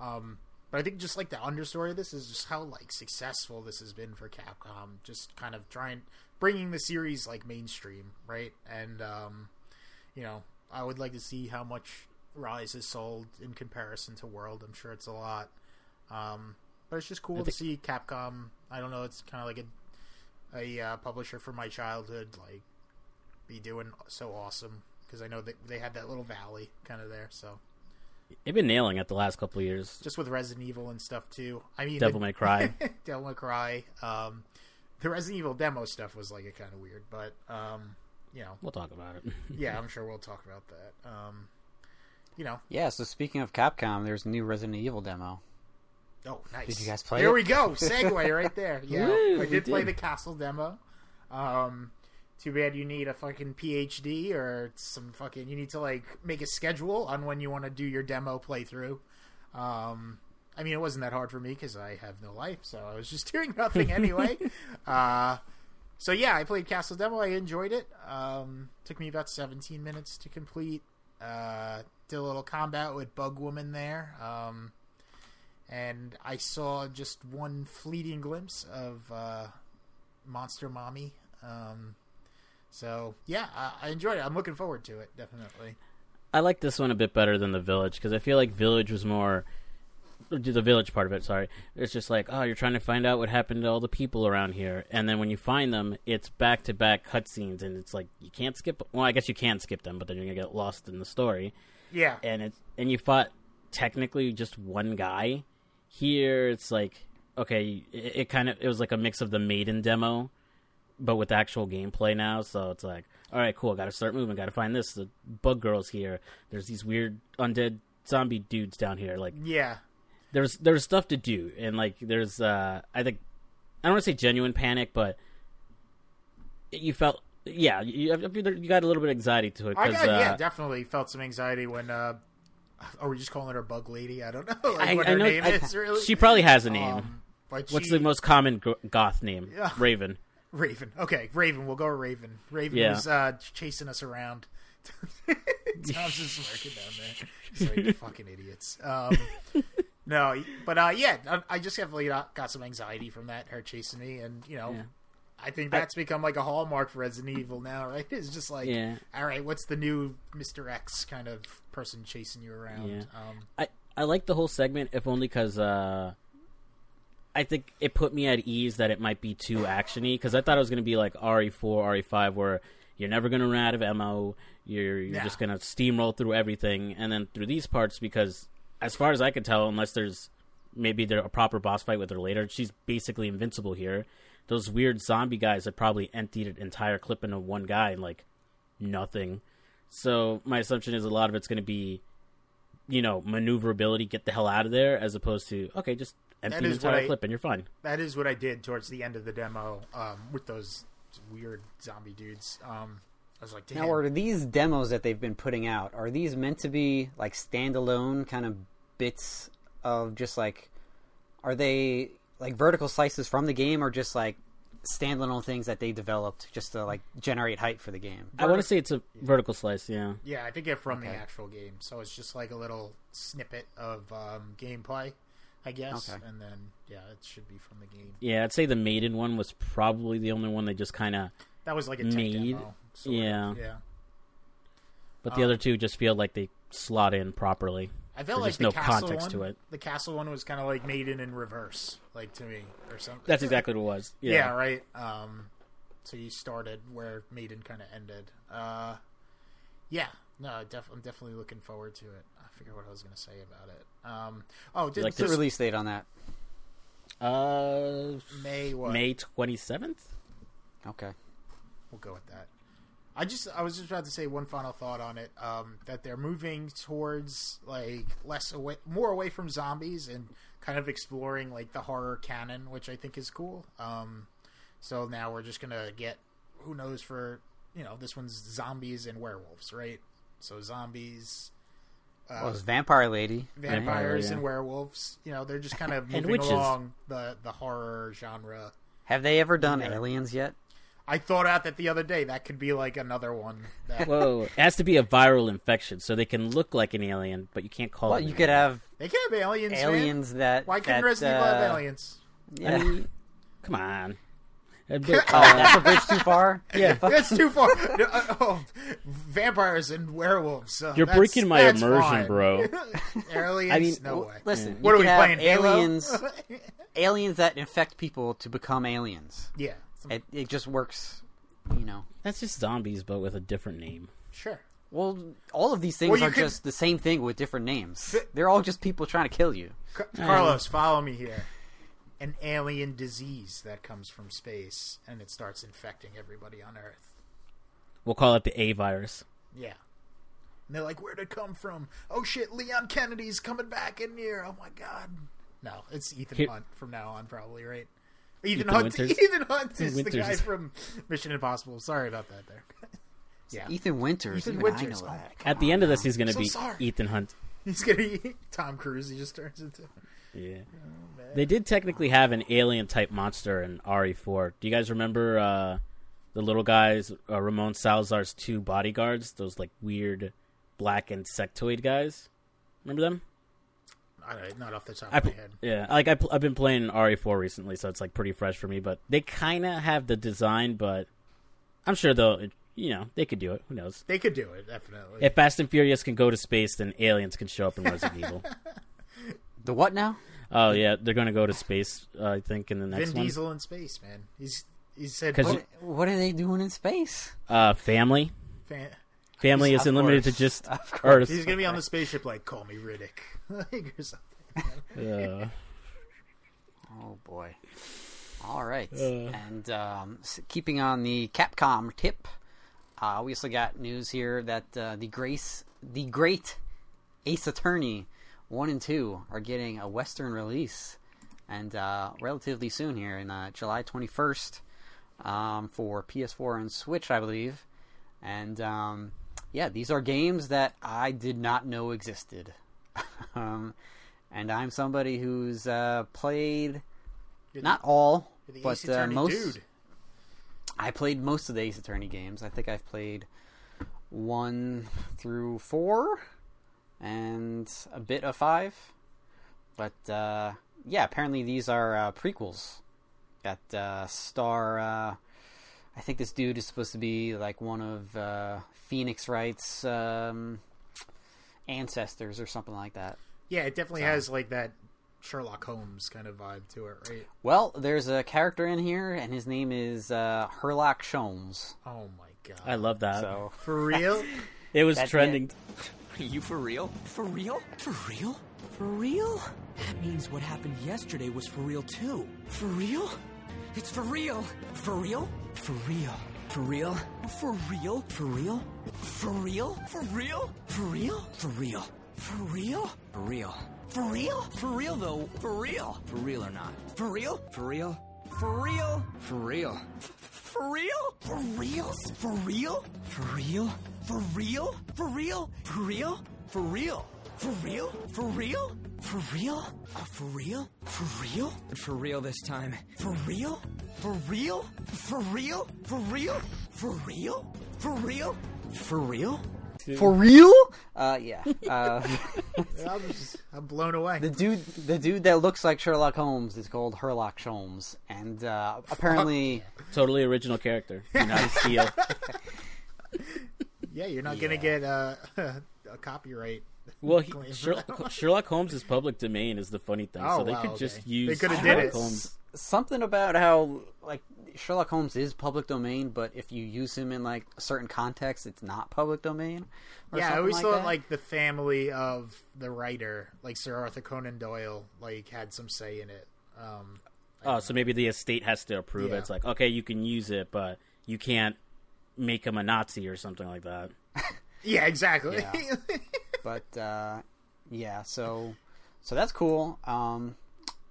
Um, but I think just like the understory of this is just how like successful this has been for Capcom. Just kind of trying bringing the series like mainstream, right? And um, you know, I would like to see how much Rise has sold in comparison to World. I'm sure it's a lot. Um, but it's just cool I to see Capcom. I don't know. It's kind of like a a uh, publisher from my childhood, like be doing so awesome because I know that they had that little valley kind of there. So They've been nailing it the last couple of years. just with Resident Evil and stuff too. I mean, Devil the- May Cry. Devil May Cry. Um, the Resident Evil demo stuff was like a kind of weird, but um, you know, We'll talk about it. yeah, I'm sure we'll talk about that. Um, you know, Yeah. So speaking of Capcom, there's a new Resident Evil demo. Oh, nice. Did you guys play There it? we go. Segue right there. Yeah, Woo, I did play did. the Castle demo. Um, too bad you need a fucking PhD or some fucking. You need to like make a schedule on when you want to do your demo playthrough. Um, I mean, it wasn't that hard for me because I have no life, so I was just doing nothing anyway. uh, so yeah, I played Castle demo. I enjoyed it. Um, took me about 17 minutes to complete. Uh, did a little combat with Bug Woman there. Um, and I saw just one fleeting glimpse of uh, Monster Mommy. Um, so yeah, I, I enjoyed it. I'm looking forward to it. Definitely. I like this one a bit better than the Village because I feel like Village was more. or The Village part of it, sorry. It's just like, oh, you're trying to find out what happened to all the people around here, and then when you find them, it's back to back cutscenes, and it's like you can't skip. Well, I guess you can skip them, but then you're gonna get lost in the story. Yeah. and it's and you fought technically just one guy. Here it's like okay, it, it kind of it was like a mix of the Maiden demo, but with actual gameplay now. So it's like, all right, cool. Got to start moving. Got to find this. The bug girl's here. There's these weird undead zombie dudes down here. Like Yeah. there's there's stuff to do, and like there's uh I think I don't want to say genuine panic, but you felt. Yeah, you, you got a little bit of anxiety to it I got, uh, yeah, definitely felt some anxiety when. Uh, are we just calling her Bug Lady? I don't know like, I- what I her know- name I- is. Really, she probably has a name. Um, What's the most common goth name? Raven. Raven? Okay, Raven. We'll go with Raven. Raven Yeah. was uh, chasing us around. Tom's just smirking down there. He's like, fucking idiots. Um, no, but uh, yeah, I, I just definitely got, got some anxiety from that, her chasing me, and you know, Yeah. I think that's become like a hallmark for Resident Evil now, right? It's just like, Yeah. all right, what's the new Mister X kind of person chasing you around? Yeah. Um, I I like the whole segment, if only because uh, I think it put me at ease that it might be too actiony. Because I thought it was going to be like RE4, RE5, where you're never going to run out of ammo. You're you're Yeah. just going to steamroll through everything, and then through these parts, because as far as I can tell, unless there's maybe there a proper boss fight with her later, she's basically invincible here. Those weird zombie guys have probably emptied an entire clip into one guy and like nothing. So my assumption is a lot of it's going to be, you know, maneuverability, get the hell out of there, as opposed to okay, just empty That an is what entire I- clip and you're fine. that is what I did towards the end of the demo um, with those weird zombie dudes. Um, I was like, damn. Now, are these demos that they've been putting out? Are these meant to be like standalone kind of bits of just like? Are they like vertical slices from the game, or just like standalone things that they developed just to like generate hype for the game. I want to say it's a vertical slice. Yeah. Yeah, I think it from the actual game. So it's just like a little snippet of um, gameplay, I guess. Okay. And then yeah, it should be from the game. Yeah, I'd say the Maiden one was probably the only one they just kind of. That was like a tech Made- demo. sort of, yeah. yeah. But the Um, other two just feel like they slot in properly. I felt There's like no the castle context one, to it. The castle one was kind of like Maiden in reverse, like to me, or something. That's exactly what it was. yeah. Yeah. right. Um, so you started where Maiden kind of ended. Uh, yeah, no, def- I'm definitely looking forward to it. I forget what I was going to say about it. Um, oh, did like the this- release date on that? Uh, May what? May twenty seventh. Okay. We'll go with that. I just I was just about to say one final thought on it. Um, that they're moving towards like less away, more away from zombies and kind of exploring like the horror canon, which I think is cool. Um, so now we're just gonna get who knows for you know this one's zombies and werewolves, right? So zombies, uh, Well, it's Vampire Lady. vampires, yeah. and werewolves. You know, they're just kind of moving along the the horror genre. Have they ever done Yeah. Aliens yet? I thought out that the other day that could be like another one. That, Whoa! It has to be a viral infection, so they can look like an alien, but you can't call Well, it. an you could have They can have aliens. man. aliens that. Why couldn't that, Resident Evil have uh, aliens? Yeah. I mean, come on. Bit- oh, that's a bridge too far. yeah, That's too far. No, uh, oh, vampires and werewolves. uh, You're breaking my immersion, fine. bro. aliens? I mean, no w- way. Listen, What you are we could have playing? Aliens? aliens that infect people to become aliens. yeah, some- It, it just works. You know. That's just zombies, but with a different name. sure. Well, all of these things Well, you are could- just the same thing with different names. Fi- They're all just people trying to kill you. Ca- Carlos, follow me here. An alien disease that comes from space and it starts infecting everybody on Earth. We'll call it the A virus. Yeah. And they're like, where'd it come from? Oh shit, Leon Kennedy's coming back in here. Oh my god. No, it's Ethan Here- Hunt from now on, probably, right? Ethan, Ethan Hunt. Winters? Ethan Hunt is the guy from Mission Impossible. Sorry about that. There. yeah, Ethan Winters. Ethan Winters. I know Oh, that. At the end of this, he's going to So be sorry. Ethan Hunt. he's gonna be Tom Cruise. He just turns into. Yeah. Oh, They did technically have an alien type monster in RE4. Do you guys remember uh, the little guys, uh, Ramon Salazar's two bodyguards? Those like weird black insectoid guys. Remember them? All right, not off the top I of my head. yeah, like I pl- I've been playing RE4 recently, so it's like pretty fresh for me. But they kind of have the design, but I'm sure they'll, you know, they could do it. Who knows? They could do it definitely. If Fast and Furious can go to space, then aliens can show up in Resident Evil. The what now? Oh yeah, they're gonna go to space. Uh, I think in the next Vin one. Diesel in space, man. He's he said 'Cause "Oh, you- What are they doing in space? Uh, family. fan- Family isn't limited to just Of course. He's gonna be on the spaceship like call me Riddick like or something. Uh, Oh boy. All right. Uh. And um, keeping on the Capcom tip, uh, we also got news here that uh, the Grace, the Great Ace Attorney one and two are getting a Western release, and uh, relatively soon here in uh, July twenty first um, for PS4 and Switch, I believe. And um, yeah, these are games that I did not know existed. um, and I'm somebody who's uh, played the- not all, but uh, most. dude. I played most of the Ace Attorney games. I think I've played one through four, and a bit of five. But uh, yeah, apparently these are uh, prequels. Got uh, star. I think this dude is supposed to be like one of uh, Phoenix Wright's um, ancestors or something like that. Yeah, it definitely So- has like that Sherlock Holmes kind of vibe to it, right? Well, there's a character in here, and his name is uh, Herlock Sholmes. Oh my god. I love that. So For real? it was That's trending. Are you for real? For real? For real? For real? That means what happened yesterday was for real too. For real? It's for real. For real? For real. For real? For real? For real? For real? For real? For real? For real? For real? For real? For real? For real though? For real? For real or not? For real? For real? For real? For real? For real? For real? For real? For real? For real? For real? For real? For real? For real? For real? For real? Uh, for real? For real? For real this time. For real? For real? For real? For real? For real? For real? For real? For real? Uh, yeah. Uh, I'm, just, I'm blown away. the dude, the dude that looks like Sherlock Holmes is called Herlock Sholmes, and uh, apparently, Totally original character. Not a steal. yeah, you're not gonna get uh, a copyright. Well, he. Sherlock, Sherlock Holmes is public domain is the funny thing, Oh, so they wow, could okay. just They use coulda did Sherlock it. Holmes. something about how like Sherlock Holmes is public domain, but if you use him in like a certain context, it's not public domain. or Yeah, I always like thought that. like the family of the writer, like Sir Arthur Conan Doyle, like had some say in it. Um, Oh, so maybe the estate has to approve Yeah. it. It's like, okay, you can use it, but you can't make him a Nazi or something like that. yeah, exactly. Yeah. but uh, yeah, so so that's cool. Um,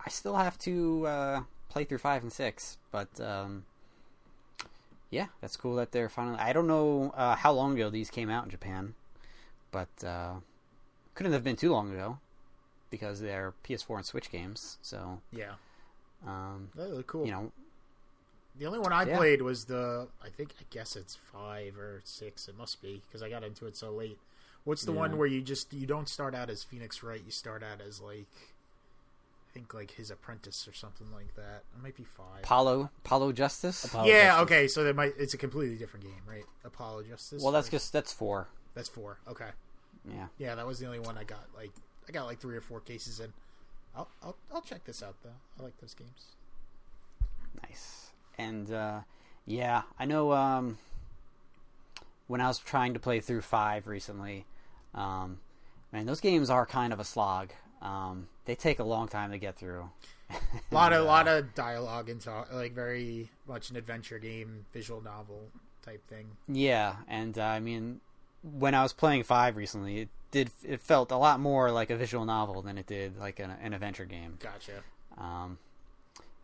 I still have to uh, play through five and six, but um, yeah, that's cool that they're finally. I don't know uh, how long ago these came out in Japan, but uh, couldn't have been too long ago because they're PS4 and Switch games. So yeah, um, looked cool. you know, the only one I Yeah. played was the. I think I guess it's five or six. It must be because I got into it so late. What's the Yeah. one where you just you don't start out as Phoenix Wright? You start out as like. I think like his apprentice or something like that. It might be five. Apollo Apollo Justice. Apollo yeah, Justice. okay, so that might it's a completely different game, right? Apollo Justice. Well, that's Or- just that's four. that's four. Okay, Yeah. yeah, that was the only one I got. Like I got like three or four cases in. I'll I'll, I'll check this out though. I like those games. Nice. And uh, yeah, I know. Um, when I was trying to play through five recently, um, man, those games are kind of a slog. Um, they take a long time to get through. A lot of lot of dialogue and talk, like very much an adventure game, visual novel type thing. Yeah, and uh, I mean, when I was playing five recently, it did. It felt a lot more like a visual novel than it did like an, an adventure game. Gotcha. Um,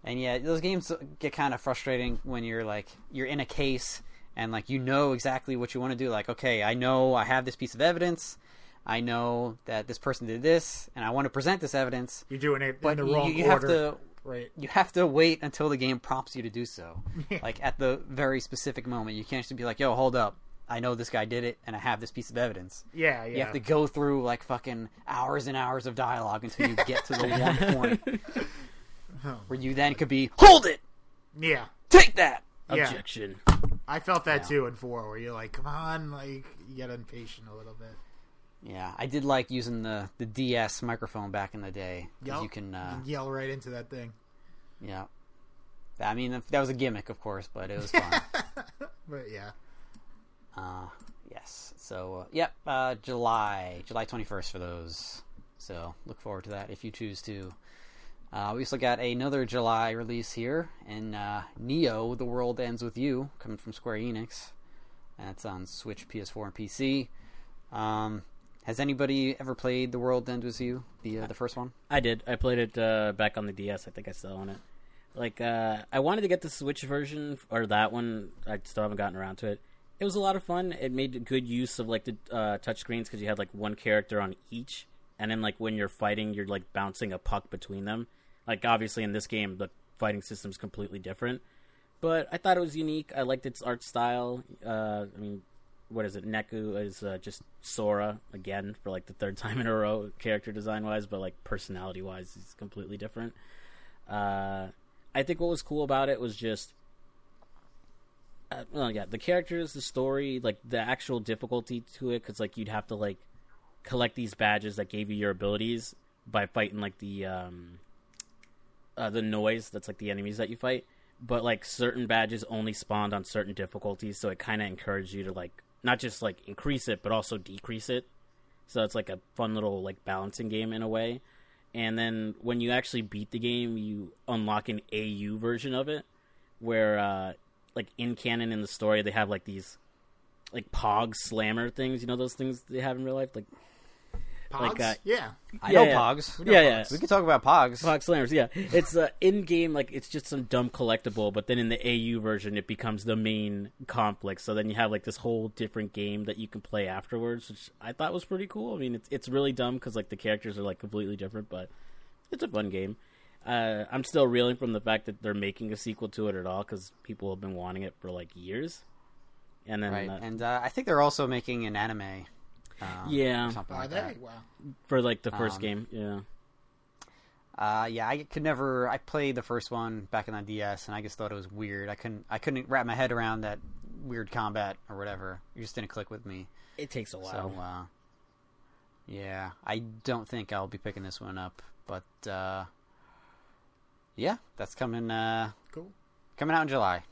and yeah, those games get kind of frustrating when you're like you're in a case and like you know exactly what you want to do. Like, okay, I know I have this piece of evidence. I know that this person did this, and I want to present this evidence. You're doing it But in the you, wrong you have order, to right? you have to wait until the game prompts you to do so. like at the very specific moment, you can't just be like, "Yo, hold up." I know this guy did it, and I have this piece of evidence. Yeah, yeah. You have to go through like fucking hours and hours of dialogue until you get to the one point oh where you then could be, hold it, yeah, take that. yeah. I felt that Yeah. too in four, where you're like, "Come on!" Like you get impatient a little bit. Yeah, I did like using the the DS microphone back in the day Yup. you can, uh, You yell right into that thing. yeah. I mean, that was a gimmick, of course, but it was fun. But yeah, Uh, yes. So, uh, yep, uh, July, July 21st for those. So, look forward to that if you choose to. Uh, we also got another July release here, and uh, Neo: The World Ends with You, coming from Square Enix. That's on Switch, PS4, and PC. Um, has anybody ever played The World Ends with You, the uh, the first one? I did. I played it uh, back on the DS. I think I still own it. Like, uh, I wanted to get the Switch version or that one. I still haven't gotten around to it. It was a lot of fun. It made good use of like the uh, touch screens because you had like one character on each, and then like when you're fighting, you're like bouncing a puck between them. Like obviously in this game, the fighting system is completely different. But I thought it was unique. I liked its art style. Uh, I mean, what is it? Neku is uh, just Sora again for like the third time in a row, character design wise, but like personality wise, he's completely different. Uh, I think what was cool about it was just, uh, well, yeah, the characters, the story, like the actual difficulty to it, because like you'd have to like collect these badges that gave you your abilities by fighting like the um, uh, the noise that's like the enemies that you fight. But like certain badges only spawned on certain difficulties, so it kind of encouraged you to like not just like increase it, but also decrease it. So it's like a fun little like balancing game in a way. And then when you actually beat the game, you unlock an AU version of it, where uh, like in canon in the story they have like these like Pog Slammer things. You know those things they have in real life, like Pogs? Like, uh, yeah. I Yeah, know yeah. Pogs. We know Yeah, yeah. We can talk about Pogs. Pog Slammers, yeah. It's uh, in game, like it's just some dumb collectible, but then in the AU version, it becomes the main conflict. So then you have like this whole different game that you can play afterwards, which I thought was pretty cool. I mean, it's it's really dumb because like the characters are like completely different, but it's a fun game. Uh, I'm still reeling from the fact that they're making a sequel to it at all because people have been wanting it for like years. And then Right, uh, and uh, I think they're also making an anime. Uh, Yeah. something Are like they? that. Wow. for like the first um, game, yeah. Uh, yeah, I could never. I played the first one back in the DS, and I just thought it was weird. I couldn't. I couldn't wrap my head around that weird combat or whatever. It just didn't click with me. It takes a while. So, uh, yeah, I don't think I'll be picking this one up. But uh, yeah, that's coming. Uh, Cool. coming out in July.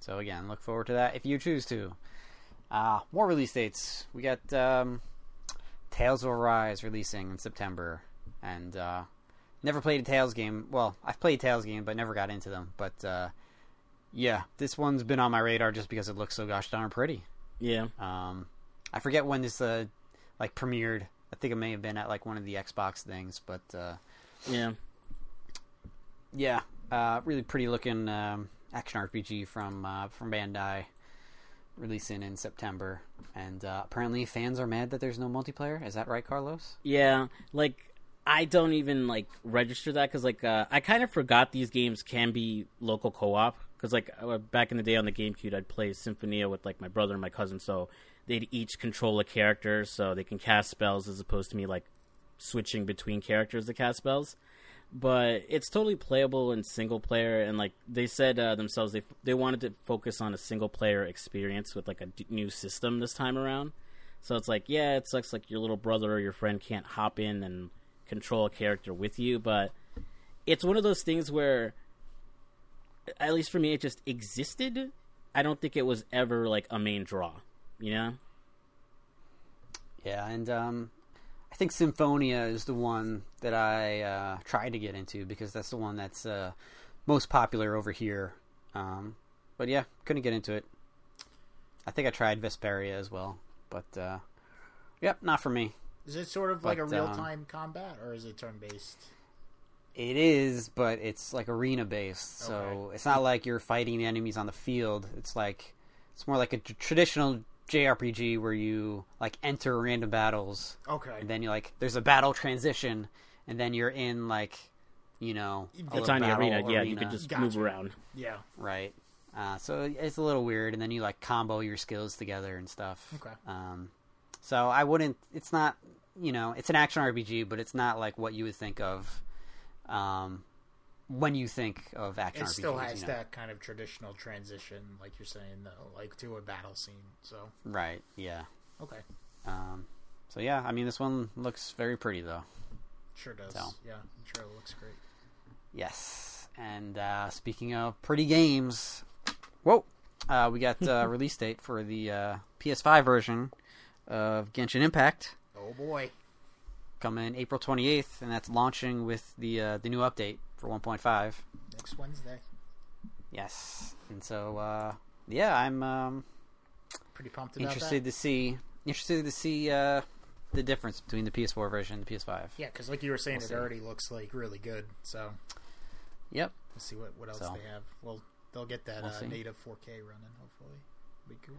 So again, look forward to that if you choose to. Uh, more release dates. We got um, Tales of Arise releasing in September, and uh, never played a Tales game. Well, I've played Tales game, but never got into them. But uh, yeah, this one's been on my radar just because it looks so gosh darn pretty. yeah. Um, I forget when this uh, like premiered. I think it may have been at like one of the Xbox things, but uh, Yeah. yeah, uh, really pretty looking um, action RPG from uh, from Bandai, releasing in September. And uh, apparently, fans are mad that there's no multiplayer. Is that right, Carlos? Yeah, like I don't even like register that because like uh, I kind of forgot these games can be local co-op because like uh, back in the day on the GameCube I'd play Symphonia with like my brother and my cousin, so they'd each control a character so they can cast spells as opposed to me like switching between characters to cast spells. But it's totally playable in single player, and like they said uh, themselves, they they wanted to focus on a single player experience with like a d- new system this time around. So it's like, yeah, it sucks like your little brother or your friend can't hop in and control a character with you, but it's one of those things where at least for me it just existed. I don't think it was ever like a main draw, you know? Yeah, and um, I think Symphonia is the one that I uh, tried to get into because that's the one that's uh, most popular over here. Um, but yeah, couldn't get into it. I think I tried Vesperia as well, but uh, yep, not for me. Is it sort of like a But, real um, time combat, or is it turn based? It is, but it's like arena based, so Okay. it's not like you're fighting the enemies on the field. It's like it's more like a traditional JRPG where you like enter random battles, Okay. and then you like there's a battle transition, and then you're in like you know a It's on the battle arena, yeah, you could just Gotcha. move around. Yeah. right. Uh, so it's a little weird, and then you like combo your skills together and stuff. Okay. Um, so I wouldn't. It's not. You know, it's an action RPG, but it's not like what you would think of um, when you think of action It RPGs. still has you know? that kind of traditional transition, like you're saying, though, like to a battle scene. So Right. Yeah. okay, Um, so yeah, I mean, this one looks very pretty though. sure does. So. Yeah, I'm sure it looks great. Yes. And uh, speaking of pretty games, whoa, uh, we got uh, release date for the uh, PS5 version of Genshin Impact Oh boy. coming April 28th, and that's launching with the uh, the new update for 1.5. Next Wednesday. Yes. And so uh, yeah, I'm um, Pretty pumped about interested that. to see interested to see uh, the difference between the PS4 version and the PS5. Yeah, because like you were saying, We'll it see. already looks like really good. So Yep. let's see what what else So. they have. Well, they'll get that We'll uh, native 4K running. Hopefully, be cool.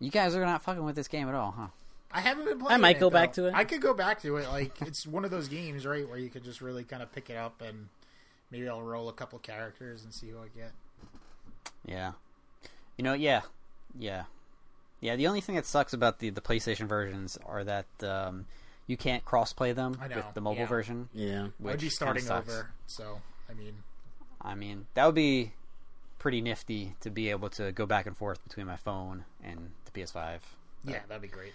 You guys are not fucking with this game at all, huh? I haven't been playing. I might it, go back to it. I could go back to it. Like it's one of those games, right, where you could just really kind of pick it up and maybe I'll roll a couple characters and see who I get. Yeah. You know, yeah. Yeah. Yeah, the only thing that sucks about the, the PlayStation versions are that um, you can't crossplay them with the mobile yeah. version. Yeah. Which I'd be starting over. So I mean, I mean, that would be pretty nifty to be able to go back and forth between my phone and the PS5. yeah, that'd be great.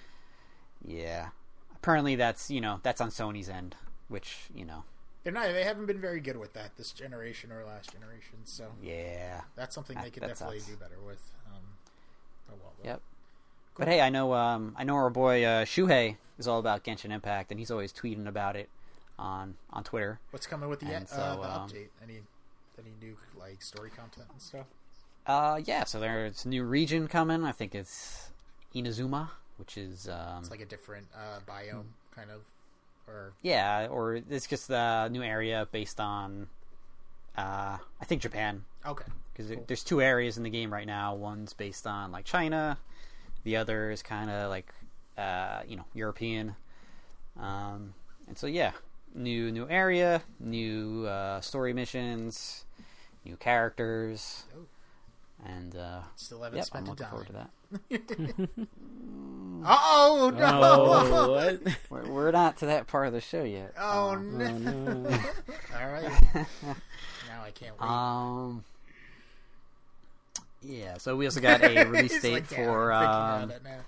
Yeah. Apparently that's, you know, that's on Sony's end, which, you know, They're not. They haven't been very good with that this generation or last generation. So yeah. that's something That- they could definitely sucks. do better with. Um, oh well. Yep. But hey, I know um, I know our boy uh, Shuhei is all about Genshin Impact, and he's always tweeting about it on on Twitter. What's coming with the, uh, so, the um, update? Any any new like story content and stuff? Uh, yeah. So there's a new region coming. I think it's Inazuma, which is um, It's like a different uh, biome kind of, or Yeah, or it's just a new area based on, uh, I think Japan, okay, because there's two areas in the game right now. One's based on like China, the other is kind of like, uh, you know, European. Um, and so yeah, new new area, new uh, story missions, new characters, Oh. and uh, still haven't yep, spent I'm a looking forward to that. Uh oh no! Oh, what? We're, we're not to that part of the show yet. Oh Um, no! Oh, no. All right, now I can't wait. Um. Yeah, so we also got a release date like, for I'm um, about it now."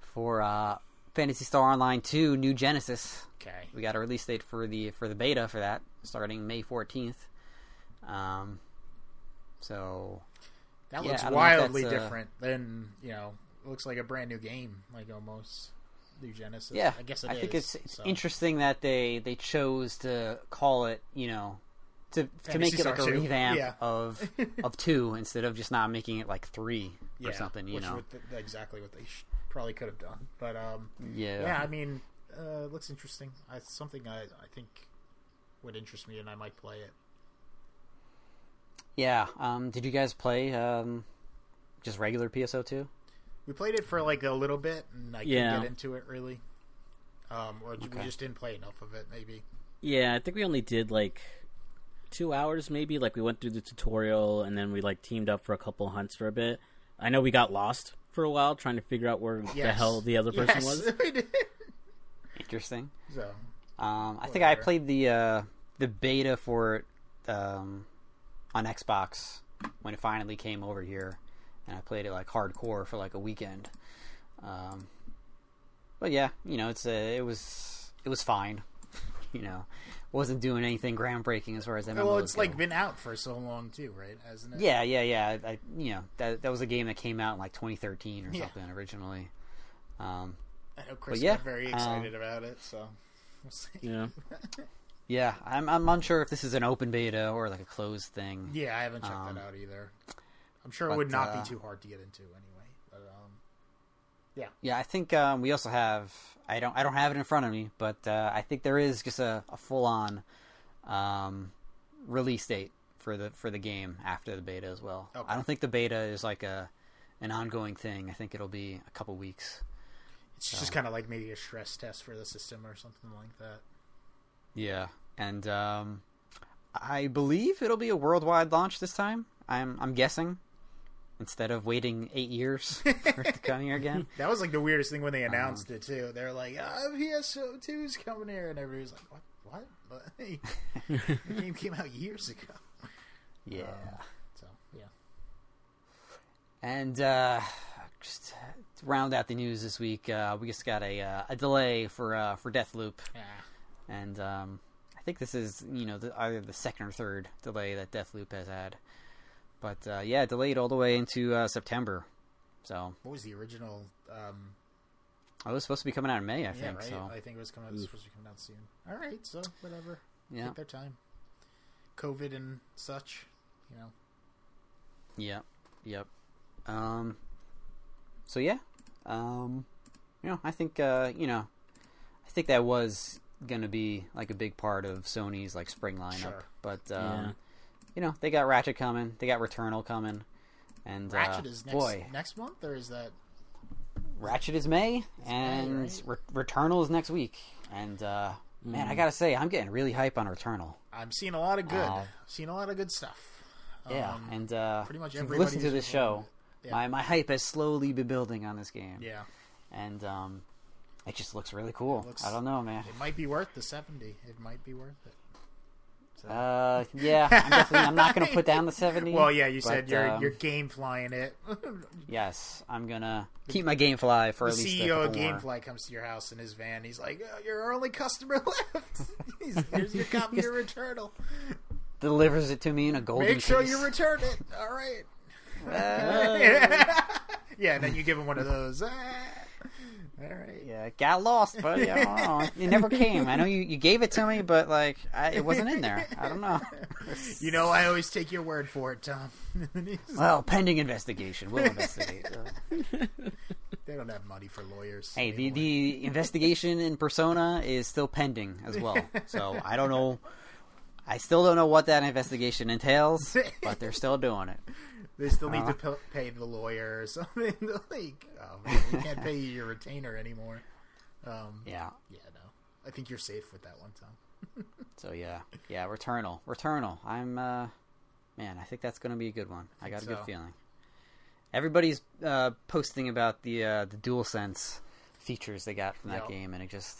for uh, Phantasy Star Online 2 New Genesis. Okay. We got a release date for the for the beta for that starting May 14th. Um so That Yeah, looks I don't know if wildly that's, different than you know. Looks like a brand new game, like almost new Genesis. yeah, I guess it I think it's it's so. interesting that they they chose to call it, you know, to to make it like a 2, revamp yeah. of of 2 instead of just not making it like 3 yeah, or something, you know. exactly what they sh- probably could have done. But um, yeah. yeah, I mean, uh, it looks interesting. I, it's something I I think would interest me, and I might play it. Yeah, um did you guys play um just regular PSO2? We played it for like a little bit, and I Yeah. couldn't get into it really. Um, or we just didn't play enough of it, maybe. Yeah, I think we only did like two hours, maybe. Like we went through the tutorial and then we like teamed up for a couple hunts for a bit. I know we got lost for a while trying to figure out where the hell the other person Yes, was. we did. Interesting. So Um, I think I played the uh, the beta for it um, on Xbox when it finally came over here, and I played it like hardcore for like a weekend. Um, but yeah, you know, it's a, it was it was fine. you know, wasn't doing anything groundbreaking as far as MMOs well, it's like been out for so long too, right? Hasn't it? yeah, yeah, yeah. I, you know, that that was a game that came out in like 2013 or Yeah. something originally. Um, I know Chris yeah, got very um, excited about it, so we'll see. Yeah. yeah, I'm I'm unsure if this is an open beta or like a closed thing. Yeah, I haven't checked Um, that out either. I'm sure it but, would not uh, be too hard to get into anyway. But um, Yeah, I think um, we also have. I don't. I don't have it in front of me, but uh, I think there is just a, a full on um, release date for the for the game after the beta as well. Okay. I don't think the beta is like a an ongoing thing. I think it'll be a couple weeks. it's just kind of like maybe a stress test for the system or something like that. Yeah, and um, I believe it'll be a worldwide launch this time. I'm I'm guessing instead of waiting eight years for it to come here again. That was like the weirdest thing when they announced it too. They're like, "Oh, PSO2's coming here," and everybody's like, "What? What?" The game came out years ago. Yeah. So yeah, And uh, just to round out the news this week, uh, we just got a uh, a delay for uh, for Deathloop, yeah. and um, I think this is you know the, either the second or third delay that Deathloop has had. But uh, yeah, delayed all the way into uh, September. So What was the original? Um, oh, it was supposed to be coming out in May, I yeah, think. right. So I think it was coming out. It was supposed to be coming out soon. All right, so whatever. yeah, Take their time. COVID and such, you know. yep, yep. Um, so yeah, um, you know, I think uh, you know, I think that was gonna be like a big part of Sony's like spring lineup. Sure. But um, Yeah. You know, they got Ratchet coming, they got Returnal coming, and Ratchet uh, is next boy, next month, or is that? Ratchet is May, May, and right? Re- Returnal is next week. And uh, man, Mm. I gotta say, I'm getting really hype on Returnal. I'm seeing a lot of good. Uh, seeing a lot of good stuff. Yeah, Um, and uh, pretty much everybody listened to this show. Yeah. My my hype has slowly been building on this game. yeah, and um, it just looks really cool. looks- I don't know, man. it might be worth the seventy. It might be worth it. So- Uh, yeah, I'm definitely. I'm not gonna put down the seventy. well, yeah, you but, said you're um, you're game flying it. Yes, I'm gonna keep my GameFly for the at least a CEO of couple more. GameFly comes to your house in his van. He's like, oh, "You're our only customer left. Here's your copy of Returnal. Delivers it to me in a golden Make sure case. you return it. All right." Uh, yeah, and then you give him one of those. All right. yeah, it got lost, but yeah, know. it never came. I know you, you gave it to me, but like I, it wasn't in there. I don't know. You know, I always take your word for it, Tom. Well, pending investigation, we'll investigate. they don't have have money for lawyers. Hey, the, the investigation in Persona is still pending as well. So I don't know. I still don't know what that investigation entails, but they're still doing it. they still need uh, to p- pay the lawyer or something. like, oh man, we can't pay you your retainer anymore. Um, Yeah. yeah, no, I think you're safe with that one, Tom. So yeah, yeah. Returnal, Returnal. I'm, uh, man. I think that's going to be a good one. I Think got a good feeling. Everybody's uh, posting about the uh, the DualSense features they got from that Yep. game, and it just,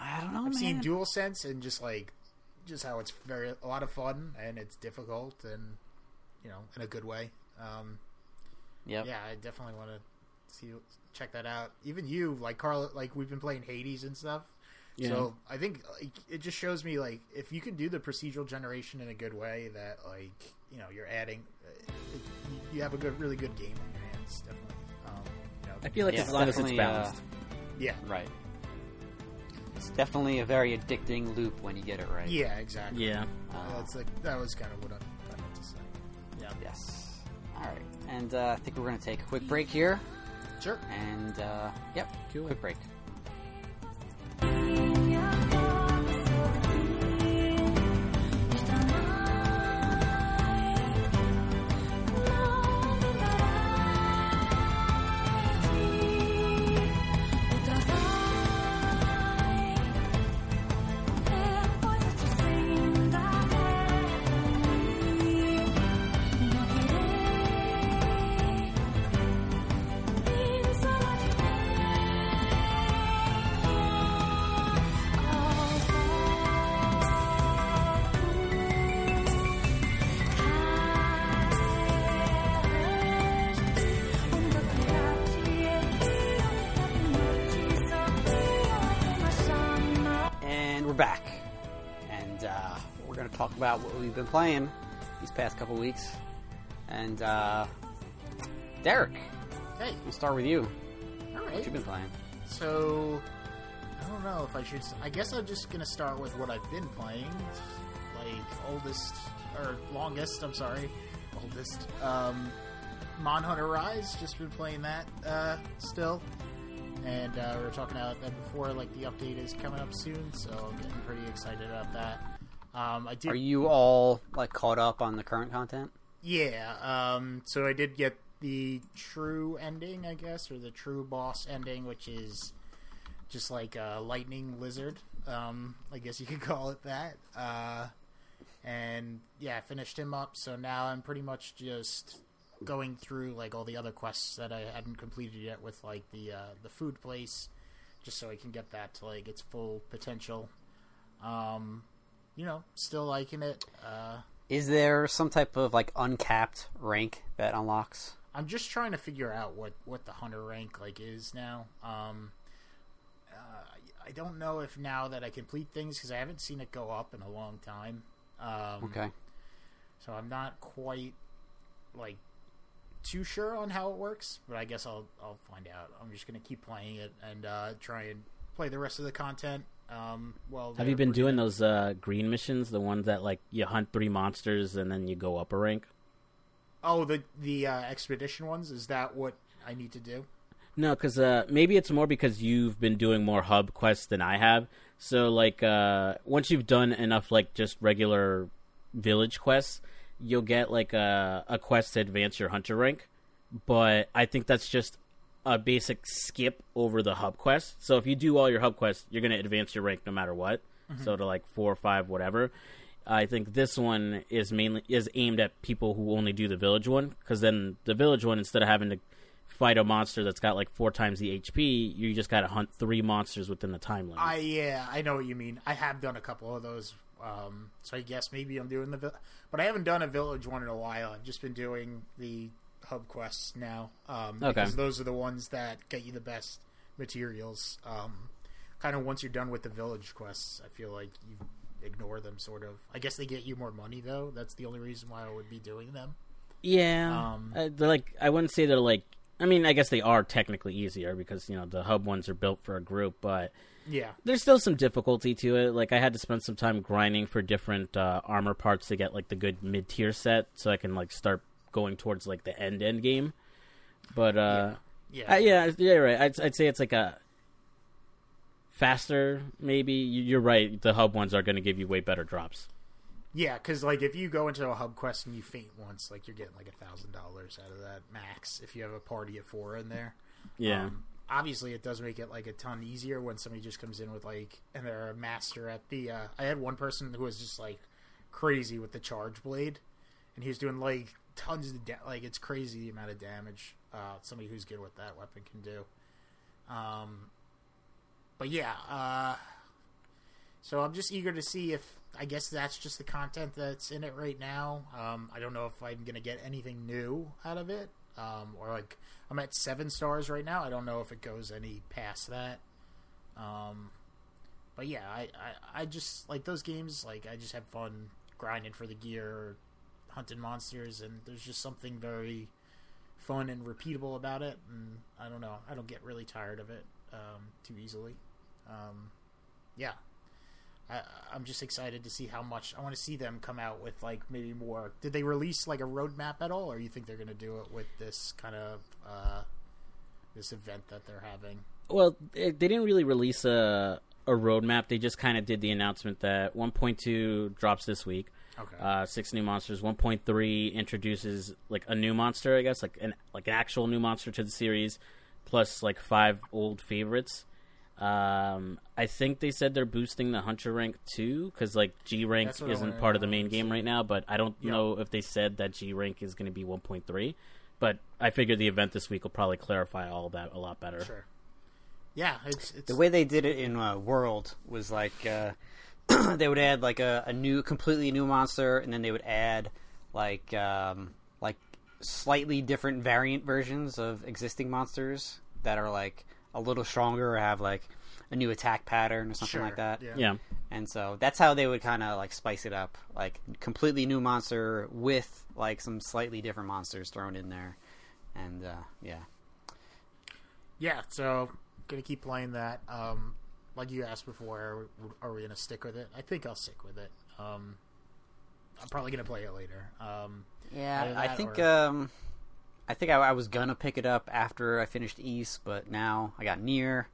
I don't know, I've man. seen DualSense and just like just how it's very a lot of fun and it's difficult and you know in a good way. Um, Yep. Yeah, I definitely want to see check that out. Even you, like Carl, like we've been playing Hades and stuff. Yeah. So I think like, it just shows me like if you can do the procedural generation in a good way, that like you know you're adding, uh, it, you have a good, really good game on your hands. Definitely. Um, you know, I feel like Yeah, as long as it's definitely, uh, balanced. yeah, Right. It's definitely a very addicting loop when you get it right. yeah, exactly. yeah. Uh, that's like that was kind of what I, I meant to say. Yeah, Yes. All right. And uh, I think we're going to take a quick break here. sure. And, uh, yep, Cool. quick break. About what we've been playing these past couple weeks. And, uh, Derek, Hey, we'll start with you. all What right. you been playing? So, I don't know if I should. I guess I'm just gonna start with what I've been playing, like oldest or longest. I'm sorry, oldest. Um, Monhunter Rise. Just been playing that uh, still, and uh, we were talking about that before. Like the update is coming up soon, so I'm getting pretty excited about that. Um, I did. Are you all, like, caught up on the current content? Yeah, um, so I did get the true ending, I guess, or the true boss ending, which is just like a lightning lizard. Um, I guess you could call it that. Uh, and yeah, I finished him up. So now I'm pretty much just going through like all the other quests that I hadn't completed yet with like the uh, the food place, just so I can get that to like its full potential. Um, you know, still liking it. Uh, Is there some type of, like, uncapped rank that unlocks? I'm just trying to figure out what what the hunter rank like is now. Um, uh, I don't know if now that I complete things because I haven't seen it go up in a long time. Um, Okay. So I'm not quite like too sure on how it works, but I guess I'll I'll find out. I'm just gonna keep playing it and uh, try and play the rest of the content. Um, well, Have you been doing those uh, green missions? The ones that like you hunt three monsters and then you go up a rank? Oh, the the uh, expedition ones. Is that what I need to do? No, because uh, maybe it's more because you've been doing more hub quests than I have. So, like, uh, once you've done enough, like, just regular village quests, you'll get, like, a, a quest to advance your hunter rank. But I think that's just a basic skip over the hub quest. So, if you do all your hub quests, you're going to advance your rank no matter what. So, to, like, four or five, whatever. I think this one is mainly is aimed at people who only do the village one because then the village one instead of having to fight a monster that's got like four times the HP, you just got to hunt three monsters within the time limit. I yeah, I know what you mean. I have done a couple of those, um, so I guess maybe I'm doing the, vi- but I haven't done a village one in a while. I've just been doing the hub quests now, um, Okay. because those are the ones that get you the best materials. Um, kind of once you're done with the village quests, I feel like you ignore them. Sort of. I guess they get you more money though. That's the only reason why I would be doing them. yeah, Um, uh, they're like I wouldn't say they're like. I mean, I guess they are technically easier because you know the hub ones are built for a group, but Yeah, there's still some difficulty to it. Like I had to spend some time grinding for different uh, armor parts to get like the good mid tier set, so I can like start going towards like the end end game. But uh, Yeah, yeah, yeah, you're right. I'd, I'd say it's like a faster. Maybe You- you're right. The hub ones are going to give you way better drops. Yeah, because like if you go into a hub quest and you faint once, like you're getting like a thousand dollars out of that max if you have a party of four in there. Yeah, Um, obviously, it does make it like a ton easier when somebody just comes in with like, and they're a master at the. Uh, I had one person who was just like crazy with the charge blade, and he was doing like tons of da- like it's crazy the amount of damage uh, somebody who's good with that weapon can do. Um, but yeah, uh, so I'm just eager to see if I guess that's just the content that's in it right now. Um, I don't know if I'm gonna get anything new out of it, um, or like I'm at seven stars right now. I don't know if it goes any past that. Um, but yeah, I, I, I just like those games. Like I just have fun grinding for the gear, hunting monsters, and there's just something very fun and repeatable about it. And I don't know, I don't get really tired of it um, too easily. Um, yeah, I, I'm just excited to see how much I want to see them come out with like maybe more. Did they release like a roadmap at all, or you think they're going to do it with this kind of uh, this event that they're having? Well, they didn't really release a a roadmap. They just kind of did the announcement that 1.2 drops this week. Okay. Uh, six new monsters. 1.3 introduces like a new monster, I guess, like an like an actual new monster to the series, plus like five old favorites. Um, I think they said they're boosting the Hunter rank too, because like G rank That's what I isn't wanted- part of the main game right now. But I don't Yeah. know if they said that G rank is going to be 1.3. But I figure the event this week will probably clarify all that a lot better. Sure. Yeah, it's, it's The way they did it in uh, World was like uh, they would add like a, a new, completely new monster, and then they would add like um, like slightly different variant versions of existing monsters that are like a little stronger or have like a new attack pattern or something Sure, like that. yeah. Yeah. And so that's how they would kind of like spice it up, like completely new monster with like some slightly different monsters thrown in there, and uh, yeah, yeah. So gonna keep playing that. Um, like you asked before, are, are we gonna stick with it? I think I'll stick with it. Um, I'm probably gonna play it later. Um, Yeah, I think or- um, I think I, I was gonna pick it up after I finished East, but now I got NieR,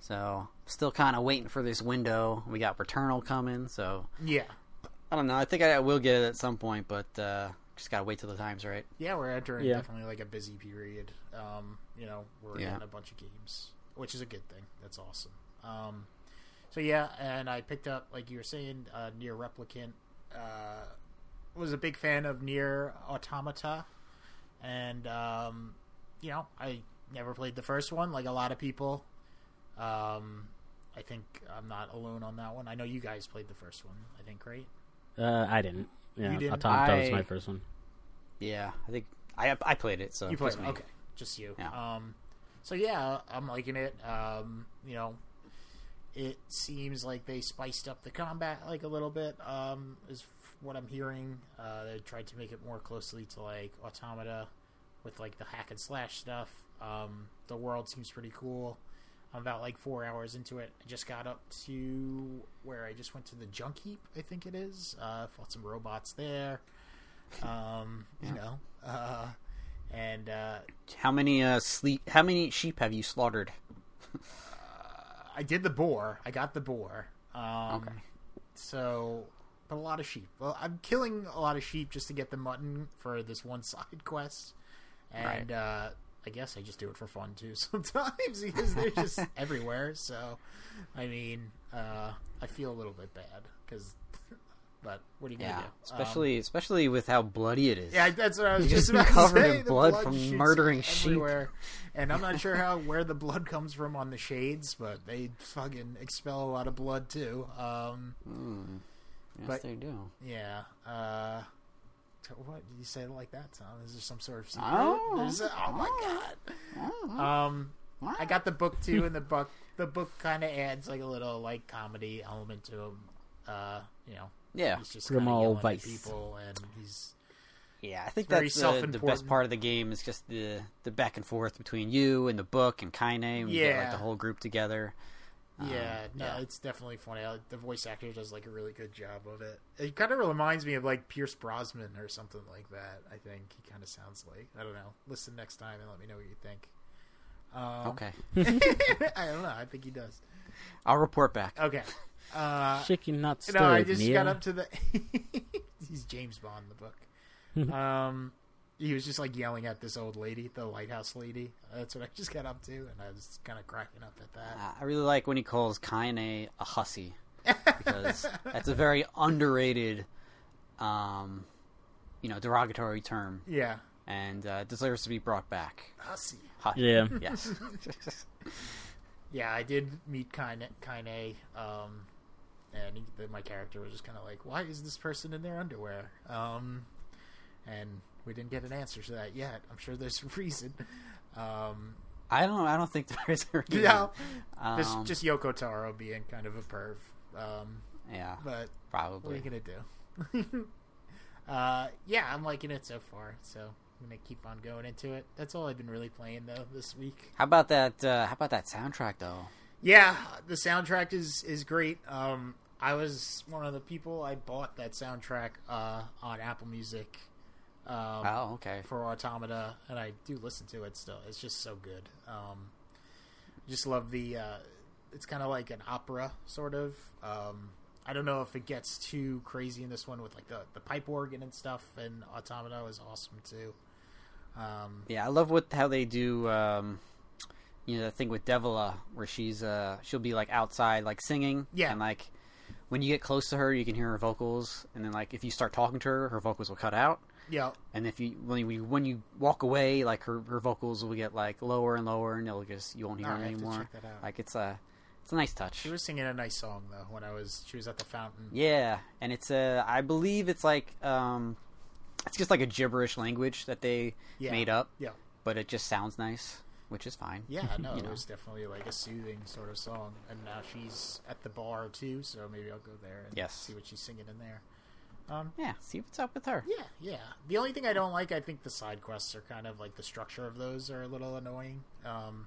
so still kind of waiting for this window. We got Returnal coming, so yeah, I don't know. I think I will get it at some point, but uh, just gotta wait till the time's right. yeah. We're entering Yeah. definitely like a busy period. Um, you know, we're Yeah. getting a bunch of games, which is a good thing. That's awesome. Um, so yeah, and I picked up like you were saying, uh, NieR Replicant. Uh, was a big fan of NieR Automata, and um, you know, I never played the first one like a lot of people. Um, I think I'm not alone on that one. I know you guys played the first one. I think, right? Uh, I didn't. Yeah, You didn't? Automata was my first one. Yeah, I think I I played it, so You played it, me. okay? Just you. Yeah. Um, so yeah, I'm liking it. Um, you know, it seems like they spiced up the combat like a little bit. Um, is what I'm hearing. Uh, they tried to make it more closely to like Automata with like the hack and slash stuff. Um, the world seems pretty cool. I'm about like four hours into it. I just got up to where I just went to the junk heap. I think it is. Uh, fought some robots there. Um, you know, uh, and uh, How many uh sleep? How many sheep have you slaughtered? I did the boar. I got the boar. Um, Okay. So, but a lot of sheep. Well, I'm killing a lot of sheep just to get the mutton for this one side quest, and uh, I guess I just do it for fun too sometimes because they're just everywhere. So, I mean, uh, I feel a little bit bad because, but what are you gonna Yeah, do? Um, especially especially with how bloody it is. yeah, that's what I was just just about covered to say. in The blood from murdering sheep. everywhere. and I'm not sure how where the blood comes from on the shades, but they fucking expel a lot of blood too. Um, Mm. Yes, But- they do. yeah. Uh, what did you say it like that, Tom? Is there some sort of secret? Oh. A- oh my god. Um, I got the book too, and the book the book kind of adds like a little like comedy element to them. Uh, you know, Yeah, he's just Grimal kind of Vice. people, and he's yeah. I think that's uh, the best part of the game is just the the back and forth between you and the book and Kaine. When you get like Yeah. the whole group together. Um, Yeah, no, yeah. it's definitely funny. I- The voice actor does like a really good job of it. It kind of reminds me of like Pierce Brosnan or something like that. I think he kind of sounds like. I don't know. Listen next time and let me know what you think. Um, Okay, I don't know. I think he does. I'll report back. Okay. Uh, Shaking not stirred. no, I just Nia. got up to the. He's James Bond in the book. um, he was just like yelling at this old lady, the lighthouse lady. That's what I just got up to, and I was kind of cracking up at that. Uh, I really like when he calls Kaine a hussy because that's a very underrated, um, you know, derogatory term, Yeah. and uh, deserves to be brought back. Hussy. Hu- Yeah. Yes. Yeah, I did meet Kaine, Kaine um, and he, the, my character was just kind of like, "Why is this person in their underwear?" Um, and we didn't get an answer to that yet. I'm sure there's a reason. Um, I don't. I don't think there is a reason. yeah, Um, just just Yoko Taro being kind of a perv. Um, yeah, but probably. what are you gonna do? uh, yeah, I'm liking it so far. So I'm gonna keep on going into it. That's all I've been really playing though this week. How about that? Uh, how about that soundtrack though? Yeah, the soundtrack is is great. Um, I was one of the people I bought that soundtrack uh, on Apple Music. Um, Oh, okay. For Automata, and I do listen to it still. It's just so good. Um, just love the. Uh, it's kind of like an opera, sort of. Um, I don't know if it gets too crazy in this one with like the the pipe organ and stuff. And Automata is awesome too. Um, Yeah, I love what how they do. You know, the thing with Devola where she's uh she'll be like outside like singing. Yeah. And like when you get close to her, you can hear her vocals, and then like if you start talking to her, her vocals will cut out. yeah, And if you when you when you walk away, like her her vocals will get like lower and lower, and it'll just you won't hear them I have to anymore. check that out. Like it's a it's a nice touch. she was singing a nice song though when I was she was at the fountain. Yeah, and it's a I believe it's like um it's just like a gibberish language that they Yeah. made up, Yeah. but it just sounds nice, which is fine. Yeah, no, You it was definitely like a soothing sort of song. And now she's at the bar too, so maybe I'll go there and Yes. see what she's singing in there. Um, Yeah, see what's up with her. yeah, yeah. The only thing I don't like, I think the side quests are kind of like the structure of those are a little annoying. Um,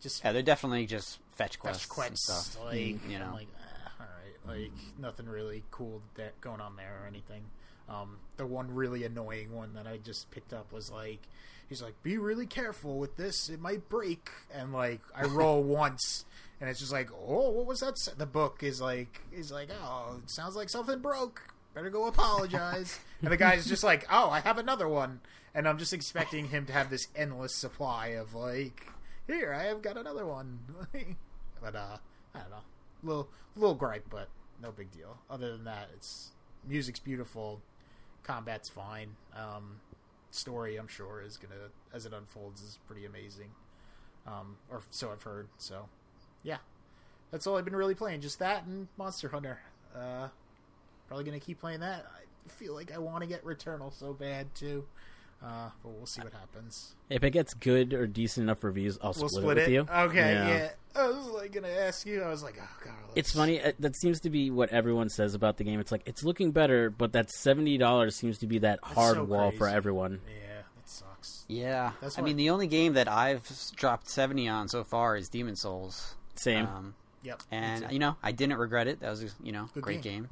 just Yeah, they're definitely just fetch quests, fetch quests, like you know. I'm like, eh, all right, like nothing really cool that going on there or anything. Um, the one really annoying one that I just picked up was like, he's like, be really careful with this, it might break, and like I roll once. And it's just like, oh, what was that? The book is like, is like, oh, it sounds like something broke. Better go apologize. and the guy's just like, oh, I have another one. And I'm just expecting him to have this endless supply of like, here, I have got another one. but uh, I don't know, little little gripe, but no big deal. Other than that, it's music's beautiful, combat's fine. Um, story, I'm sure, is gonna as it unfolds is pretty amazing. Um, or so I've heard. So, yeah, that's all I've been really playing. Just that and Monster Hunter. Uh, probably gonna keep playing that. I feel like I want to get Returnal so bad too. Uh, but we'll see what happens. If it gets good or decent enough reviews, I'll We'll split, split it with it. you. Okay, Yeah. yeah. I was like gonna ask you. I was like, oh god. let's- It's funny. uh, That seems to be what everyone says about the game. It's like it's looking better, but that seventy dollars seems to be that hard so wall for everyone. Yeah, that sucks. yeah, That's I mean, the only game that I've dropped seventy on so far is Demon's Souls. Same. Um, Yep. and you know, I didn't regret it. That was a, you know Good great game.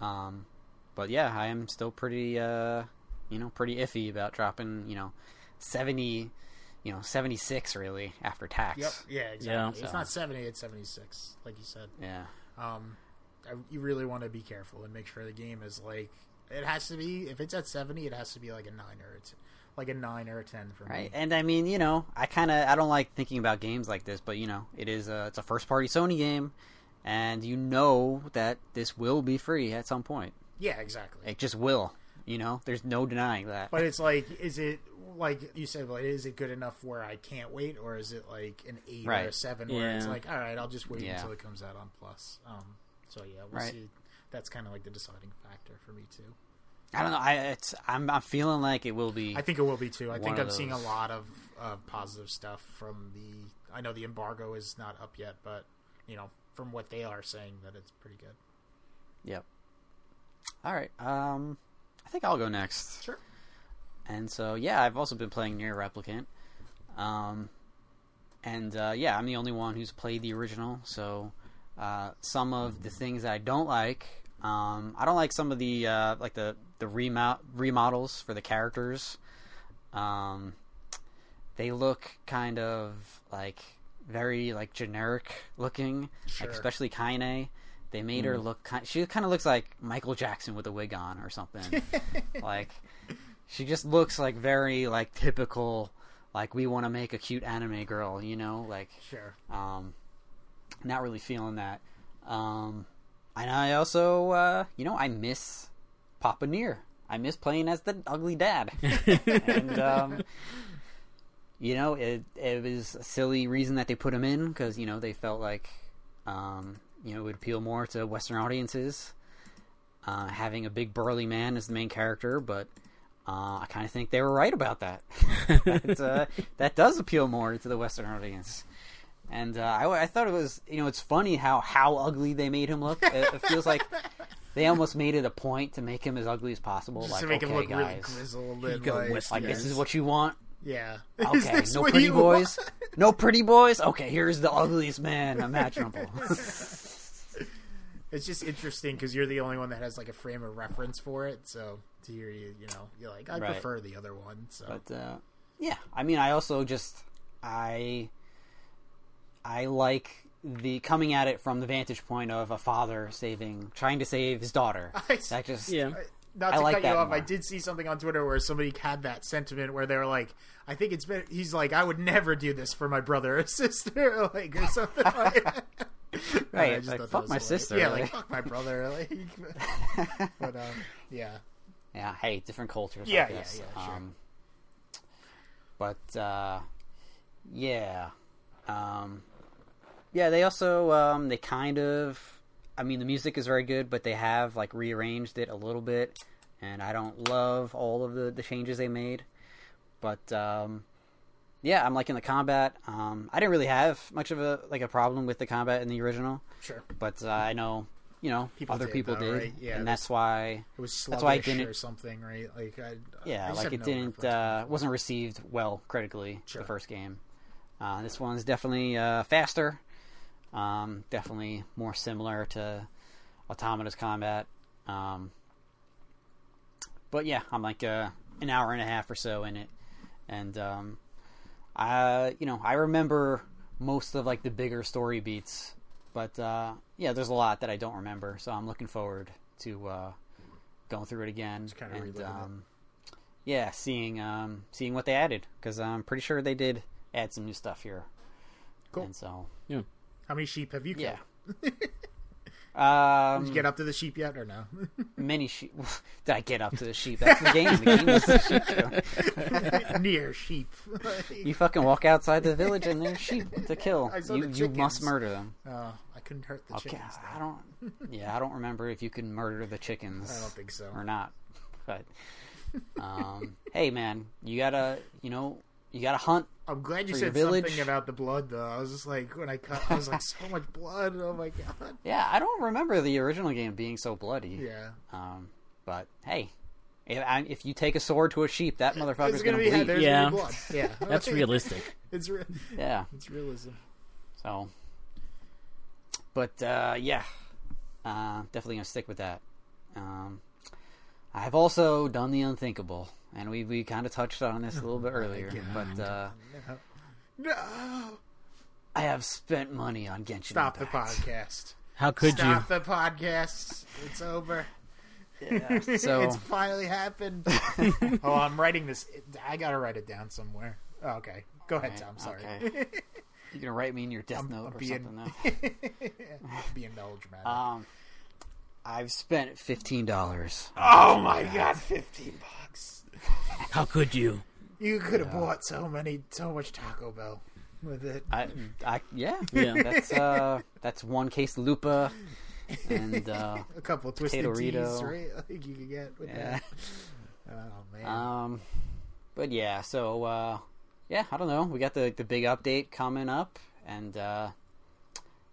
game. Um, but yeah, I am still pretty uh, you know, pretty iffy about dropping you know seventy, you know, seventy six really after tax. Yep. Yeah. Exactly. Yeah. It's So- not seventy. It's seventy six, like you said. Yeah. Um, I, you really want to be careful and make sure the game is like it has to be. If it's at seventy, it has to be like a nine or a t- like a nine or a ten for Right, me. and I mean, you know, I kind of I don't like thinking about games like this, but you know, it is a it's a first party Sony game, and you know that this will be free at some point. Yeah. Exactly. It just will. You know, there's no denying that. But it's like, is it like you said? Like, is it good enough where I can't wait, or is it like an eight or a seven where it's like, all right, I'll just wait Yeah. until it comes out on Plus. Um, so yeah, we'll Right. see. That's kind of like the deciding factor for me too. I don't know. I it's I'm I'm feeling like it will be. I think it will be too. I think I'm seeing a lot of uh, positive stuff from the. I know the embargo is not up yet, but you know, from what they are saying, that it's pretty good. Yep. All right. Um, I think I'll go next. Sure. And so yeah, I've also been playing NieR Replicant. Um, and uh, yeah, I'm the only one who's played the original. So uh, some of the things that I don't like, um, I don't like some of the uh, like the the remo- remodels for the characters. Um, they look kind of like very like generic looking, Sure. like especially Kaine. They made her look kind. She kind of looks like Michael Jackson with a wig on or something. like she just looks like very like typical. Like we want to make a cute anime girl, you know, like Sure. um, not really feeling that. Um, and I also, uh, you know, I miss Papa Nier. I miss playing as the ugly dad. and, um, you know, it it was a silly reason that they put him in because you know they felt like, um, you know, it would appeal more to Western audiences. Uh, having a big burly man as the main character, but uh, I kind of think they were right about that. that, uh, that does appeal more to the Western audience. And uh, I, I thought it was, you know, it's funny how how ugly they made him look. It, it feels like they almost made it a point to make him as ugly as possible. Just like, to make okay, him look really grizzled and like, like yes. this is what you want. Yeah. Is Okay, this no what pretty you boys, want? no pretty boys. Okay, here's the ugliest man imaginable. It's just interesting because you're the only one that has like a frame of reference for it. So to hear you, you know, you're like, I Right. prefer the other one. So But uh, yeah, I mean, I also just I I like the coming at it from the vantage point of a father saving, trying to save his daughter. I- That just Yeah. Not to like cut you off, I did see something on Twitter where somebody had that sentiment where they were like, I think it's been. He's like, I would never do this for my brother or sister, like or something like that. Right, like, fuck my hilarious. sister, Yeah, like- like fuck my brother. Like, but um, yeah, yeah, hey, different cultures. Yeah, yeah, yeah, sure. Um, but uh, yeah, um, yeah. They also um, they kind of. I mean, the music is very good, but they have like rearranged it a little bit, and I don't love all of the the changes they made. But um, yeah, I'm liking the combat. Um, I didn't really have much of a like a problem with the combat in the original, sure. but uh, I know you know People other did, people though, did, right? Yeah, and that's- why It was That's why I didn't- or something, right? Like, I, I yeah, just like it no didn't uh, wasn't received well critically Sure. the first game. Uh, this one's definitely uh, faster, um, definitely more similar to Automata's combat. Um, but yeah, I'm like uh, an hour and a half or so in it, and um, I you know I remember most of like the bigger story beats, but uh, yeah, there's a lot that I don't remember, so I'm looking forward to uh, going through it again kinda and reliving it. um, yeah, seeing um, seeing what they added because I'm pretty sure they did add some new stuff here. Cool. And so How many sheep have you killed? yeah. Um, Did you get up to the sheep yet or no? many sheep. Did I get up to the sheep? That's the game. The game is the sheep. NieR sheep. You fucking walk outside the village and there's sheep to kill. You, you must murder them. oh, I couldn't hurt the Okay, chickens. I don't. Yeah, I don't remember if you can murder the chickens. I don't think so. or not. But um, hey, man, you gotta, you know, you gotta hunt. I'm glad you For said something about the blood, though. I was just like, when I cut, I was like, so much blood. Oh my god. Yeah, I don't remember the original game being so bloody. Yeah. Um, but hey, if, I, if you take a sword to a sheep, that motherfucker's It's gonna, gonna, be bleed. there's Yeah. gonna be blood. Yeah, That's realistic. It's re- Yeah. it's realism. So, but uh, yeah, uh, definitely gonna stick with that. Um, I've also done the unthinkable, and we we kind of touched on this a little bit earlier. But uh, No, I have spent money on Genshin. stop the podcast. How could you Stop the podcast. It's over. Yeah, so it's finally happened. oh, I'm writing this. I gotta write it down somewhere. Oh, okay, go ahead, Alright, Tom. Sorry. okay. you're gonna write me in your death I'm- note I'm or being- something. Though. Being melodramatic. Um, I've spent fifteen dollars. oh my god, fifteen bucks. How could you? You could have bought so many, so much Taco Bell with it. I, I, yeah, Yeah. That's uh, that's one Quesalupa, and uh, A couple twisted Potato teas, right? Like you could get with yeah. that. Oh man. Um, but yeah, so uh, yeah, I don't know. We got the the big update coming up, and uh,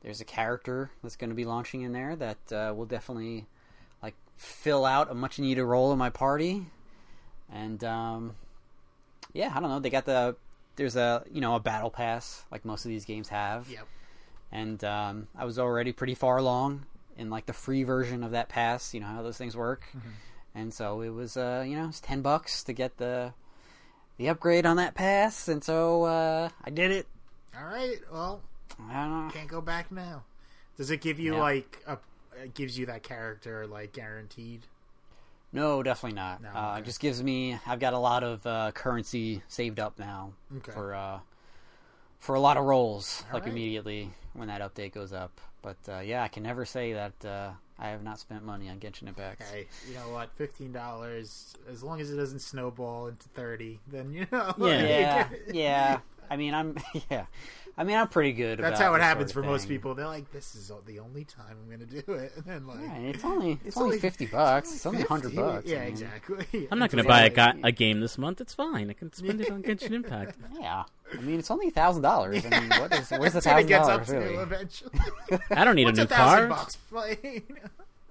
there's a character that's going to be launching in there that uh, will definitely like fill out a much needed role in my party. And um, yeah, I don't know. They got the there's a you know a battle pass like most of these games have, yep. and um, I was already pretty far along in like the free version of that pass. You know how those things work, and so it was uh, you know it's ten bucks to get the the upgrade on that pass, and so uh, I did it. All right. Well, I don't know. Can't go back now. Does it give you like a? It gives you that character like guaranteed. No, definitely not. No, uh, okay. It just gives me. I've got a lot of uh, currency saved up now Okay. for uh, for a lot of rolls, All like right. immediately when that update goes up. But uh, yeah, I can never say that uh, I have not spent money on Genshin Impact. Hey, you know what? Fifteen dollars, as long as it doesn't snowball into thirty, then you know. Yeah. Yeah, yeah. I mean, I'm yeah. I mean, I'm pretty good. That's about how it this happens sort for of most people. They're like, "This is the only time I'm going to do it," and then like, Yeah, it's only it's, It's only, only- fifty bucks. It's only 50. hundred bucks. Yeah, I mean, exactly. I'm not going to buy a, ga- a game this month. It's fine. I can spend it on Genshin Impact. Yeah, I mean, it's only thousand dollars. I mean, what is where's the That's what thousand it gets up dollars to really? eventually. I don't need What's a a new thousand car. bucks?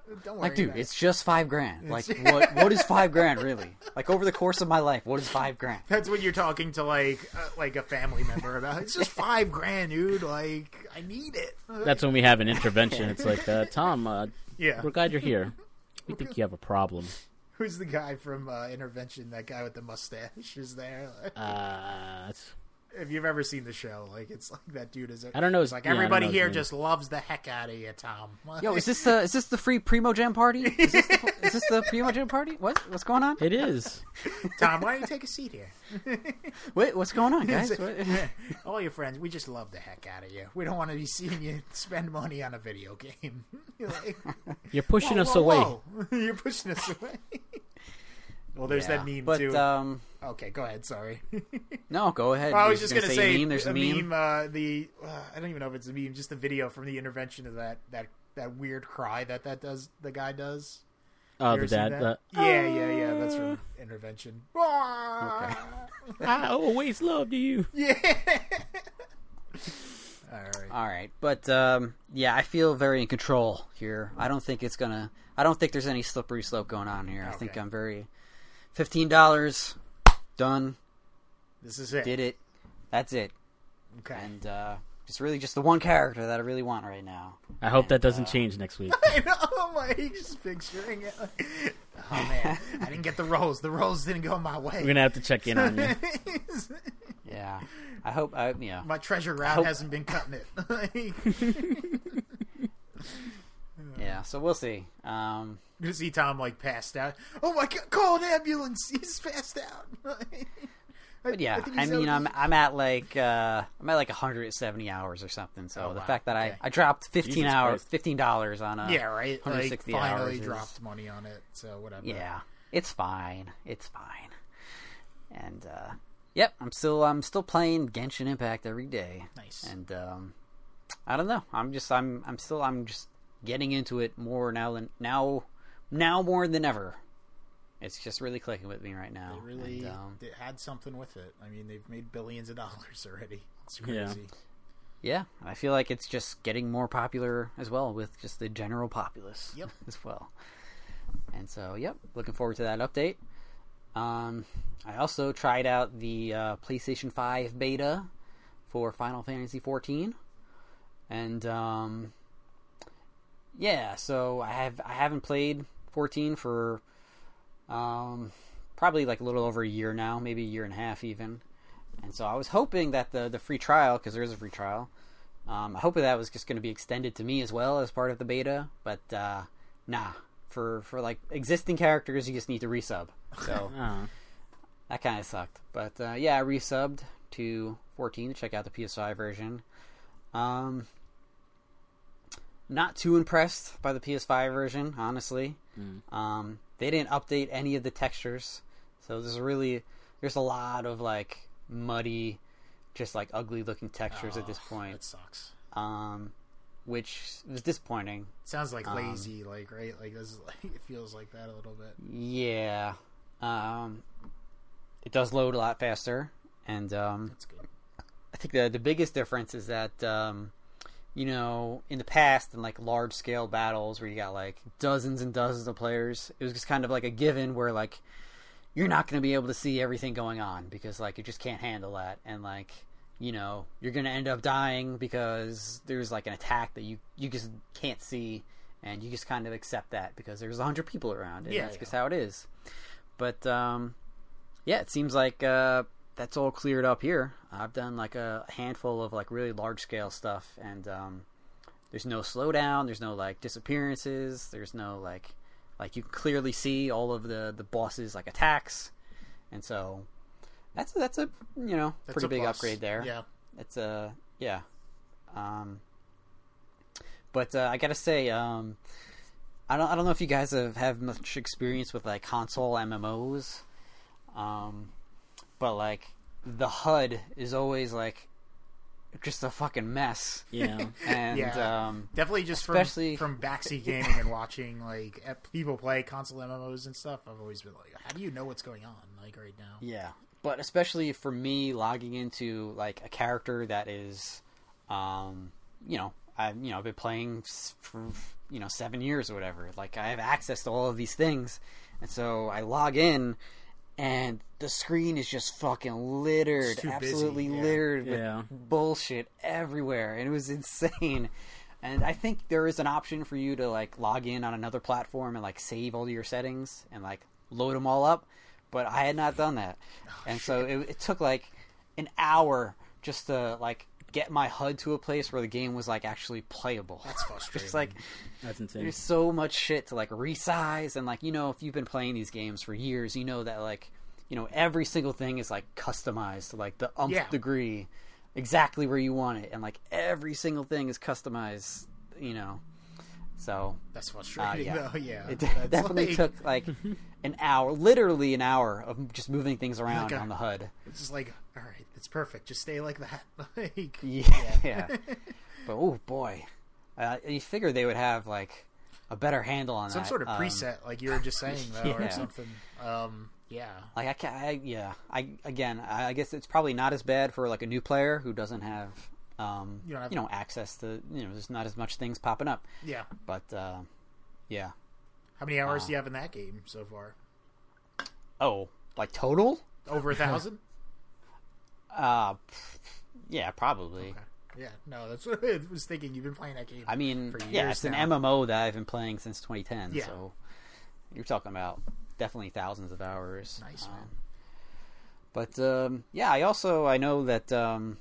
Like, Don't worry. Like, dude, about it. it's just five grand. Like, what? What is five grand really? Like, over the course of my life, what is five grand? That's when you're talking to like uh, like a family member about. It's just five grand, dude. Like I need it. That's when we have an intervention. It's like, uh, Tom, uh, yeah. we're glad you're here. We think you have a problem. Who's the guy from uh, Intervention? That guy with the mustache is there. Uh, it's- if you've ever seen the show, like it's like that dude is. I don't know It's like yeah, everybody here just loves the heck out of you, Tom. Yo, is this the is this the free Primogem party? Is this the, is this the Primogem party? What what's going on? it is. Tom? Why don't you take a seat here? Wait, what's going on, guys? All your friends, we just love the heck out of you. We don't want to be seeing you spend money on a video game. You're like, You're pushing whoa, us whoa, away. whoa. You're pushing us away. Well, there's Yeah, that meme but, too. um, okay, go ahead. Sorry. no, go ahead. I was just gonna, say, say, a meme. There's a, meme. uh, the uh, I don't even know if it's a meme, just the video from the intervention of that that that weird cry that that does the guy does. Oh, You the dad. that? The, yeah, yeah, yeah. That's from intervention. Okay. I always loved you. Yeah. All right. All right, but um, yeah, I feel very in control here. I don't think it's gonna. I don't think there's any slippery slope going on here. I think I'm very. Fifteen dollars, done. This is it. Did it. That's it. Okay. And uh, just really just the one character that I really want right now. I hope that uh, doesn't change next week. I know, like just picturing it. Like, oh man, I didn't get the rolls. The rolls didn't go my way. We're gonna have to check in on you. Yeah, I hope. I yeah. my treasure route hope- hasn't been cutting it. Yeah, so we'll see. Um, you see Tom like passed out. Oh my god! Call an ambulance. He's passed out. but yeah, think I, he's mean, OD. I'm I'm at like uh, I'm at like 170 hours or something. So Oh, the wow. fact that Okay. I I dropped 15 Jesus hours, Christ. 15 dollars on a yeah, right. Like 160 finally hours is- dropped money on it. So whatever. Yeah, it's fine. It's fine. And uh, yep, I'm still I'm still playing Genshin Impact every day. Nice. And um, I don't know. I'm just I'm I'm still I'm just getting into it more now than now now more than ever. It's just really clicking with me right now. They really And, um, they had something with it. I mean, they've made billions of dollars already. It's Yeah. crazy. yeah, I feel like it's just getting more popular as well with just the general populace. Yep. As well. And so, yep, looking forward to that update. Um, I also tried out the uh, PlayStation 5 beta for Final Fantasy 14, and um, yeah, so I have I haven't played 14 for um, probably like a little over a year now, maybe a year and a half even. And so I was hoping that the the free trial, because there is a free trial, um, I hope that was just going to be extended to me as well as part of the beta. But uh, nah, for for like existing characters, you just need to resub. So Oh. that kind of sucked. But uh, yeah, I resubbed to 14 to check out the PS5 version. Um, not too impressed by the PS5 version, honestly. Um, they didn't update any of the textures, so there's really there's a lot of like muddy, just like ugly looking textures at this Oh, point, That sucks. um, which was disappointing. Sounds like Um, lazy, like right? Like this is like it feels like that a little bit. Yeah, um, it does load a lot faster, and um, That's good. I think the the biggest difference is that um, you know in the past in like large scale battles where you got like dozens and dozens of players, it was just kind of like a given where like you're not going to be able to see everything going on because like you just can't handle that, and like you know you're going to end up dying because there's like an attack that you you just can't see, and you just kind of accept that because there's a hundred people around, and Yeah, that's yeah. just how it is. But um, yeah, it seems like uh, that's all cleared up here. I've done like a handful of like really large scale stuff, and um, there's no slowdown. There's no like disappearances. There's no like like you clearly see all of the the bosses like attacks, and so that's that's a you know That's pretty big plus. upgrade there. Yeah. It's a yeah. Um, but uh, I gotta say, um, I don't I don't know if you guys have have much experience with like console MMOs, um, but like the HUD is always like just a fucking mess, Yeah. and Yeah. um, Definitely just Especially- from, from backseat gaming and watching like people play console MMOs and stuff. I've always been like, how do you know what's going on like right now? Yeah, but especially for me, logging into like a character that is, um, you know, I've you know I've been playing for you know seven years or whatever. Like I have access to all of these things, and so I log in, and the screen is just fucking littered, It's busy, absolutely yeah. littered with Yeah. bullshit everywhere, and it was insane. And I think there is an option for you to like log in on another platform and like save all your settings and like load them all up, but I had not done that, Oh, and so it, it took like an hour just to like get my HUD to a place where the game was like actually playable. That's frustrating. Just like That's insane. there's so much shit to like resize and like you know if you've been playing these games for years, you know that like you know every single thing is like customized to like the umph Yeah. degree, exactly where you want it, and like every single thing is customized. You know, so That's uh, frustrating yeah, though. Yeah, it That's definitely like- took like an hour, literally an hour of just moving things around Like a- on the HUD. It's just like, all right, it's perfect. Just stay like that. like, Yeah, yeah. but oh boy, uh, you figure they would have like a better handle on some that. sort of Um, preset, like you were just saying though, or something. Um, yeah, Like I can I, yeah. I again, I, I guess it's probably not as bad for like a new player who doesn't have, um, You you, don't have- know, access to you know, there's not as much things popping up. yeah. But uh, yeah. How many hours Uh, do you have in that game so far? Oh, like total? Over a thousand? Uh, yeah, probably. Okay. Yeah, no, that's what I was thinking. You've been playing that game. I mean, for yeah, it's an. MMO that I've been playing since 2010. Yeah. So you're talking about definitely thousands of hours. Nice, Um, man. But um, yeah, I also I know that um,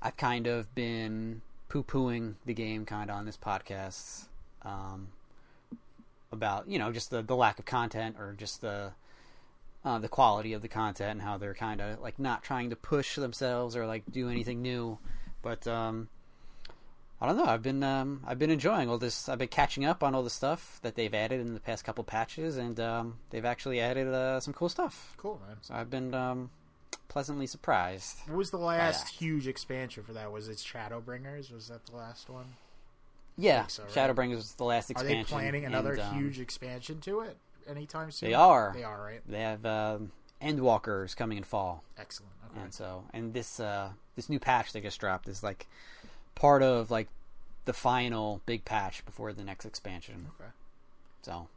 I've kind of been poo pooing the game kind of on this podcast um, about you know just the the lack of content or just the uh, the quality of the content and how they're kind of like not trying to push themselves or like do anything new. But um, I don't know. I've been um, I've been enjoying all this. I've been catching up on all the stuff that they've added in the past couple patches, and um, they've actually added uh, some cool stuff. Cool, man. So I've been um, pleasantly surprised. What was the last huge expansion for that? Was it Shadowbringers? Was that the last one? Yeah, so, right? Shadowbringers was the last expansion. Are they planning another and, um, huge expansion to it anytime soon? They are. They are, right? They have um, Endwalkers coming in fall, Excellent. Okay. and so and this uh, this new patch they just dropped is like part of like the final big patch before the next expansion. Okay. So,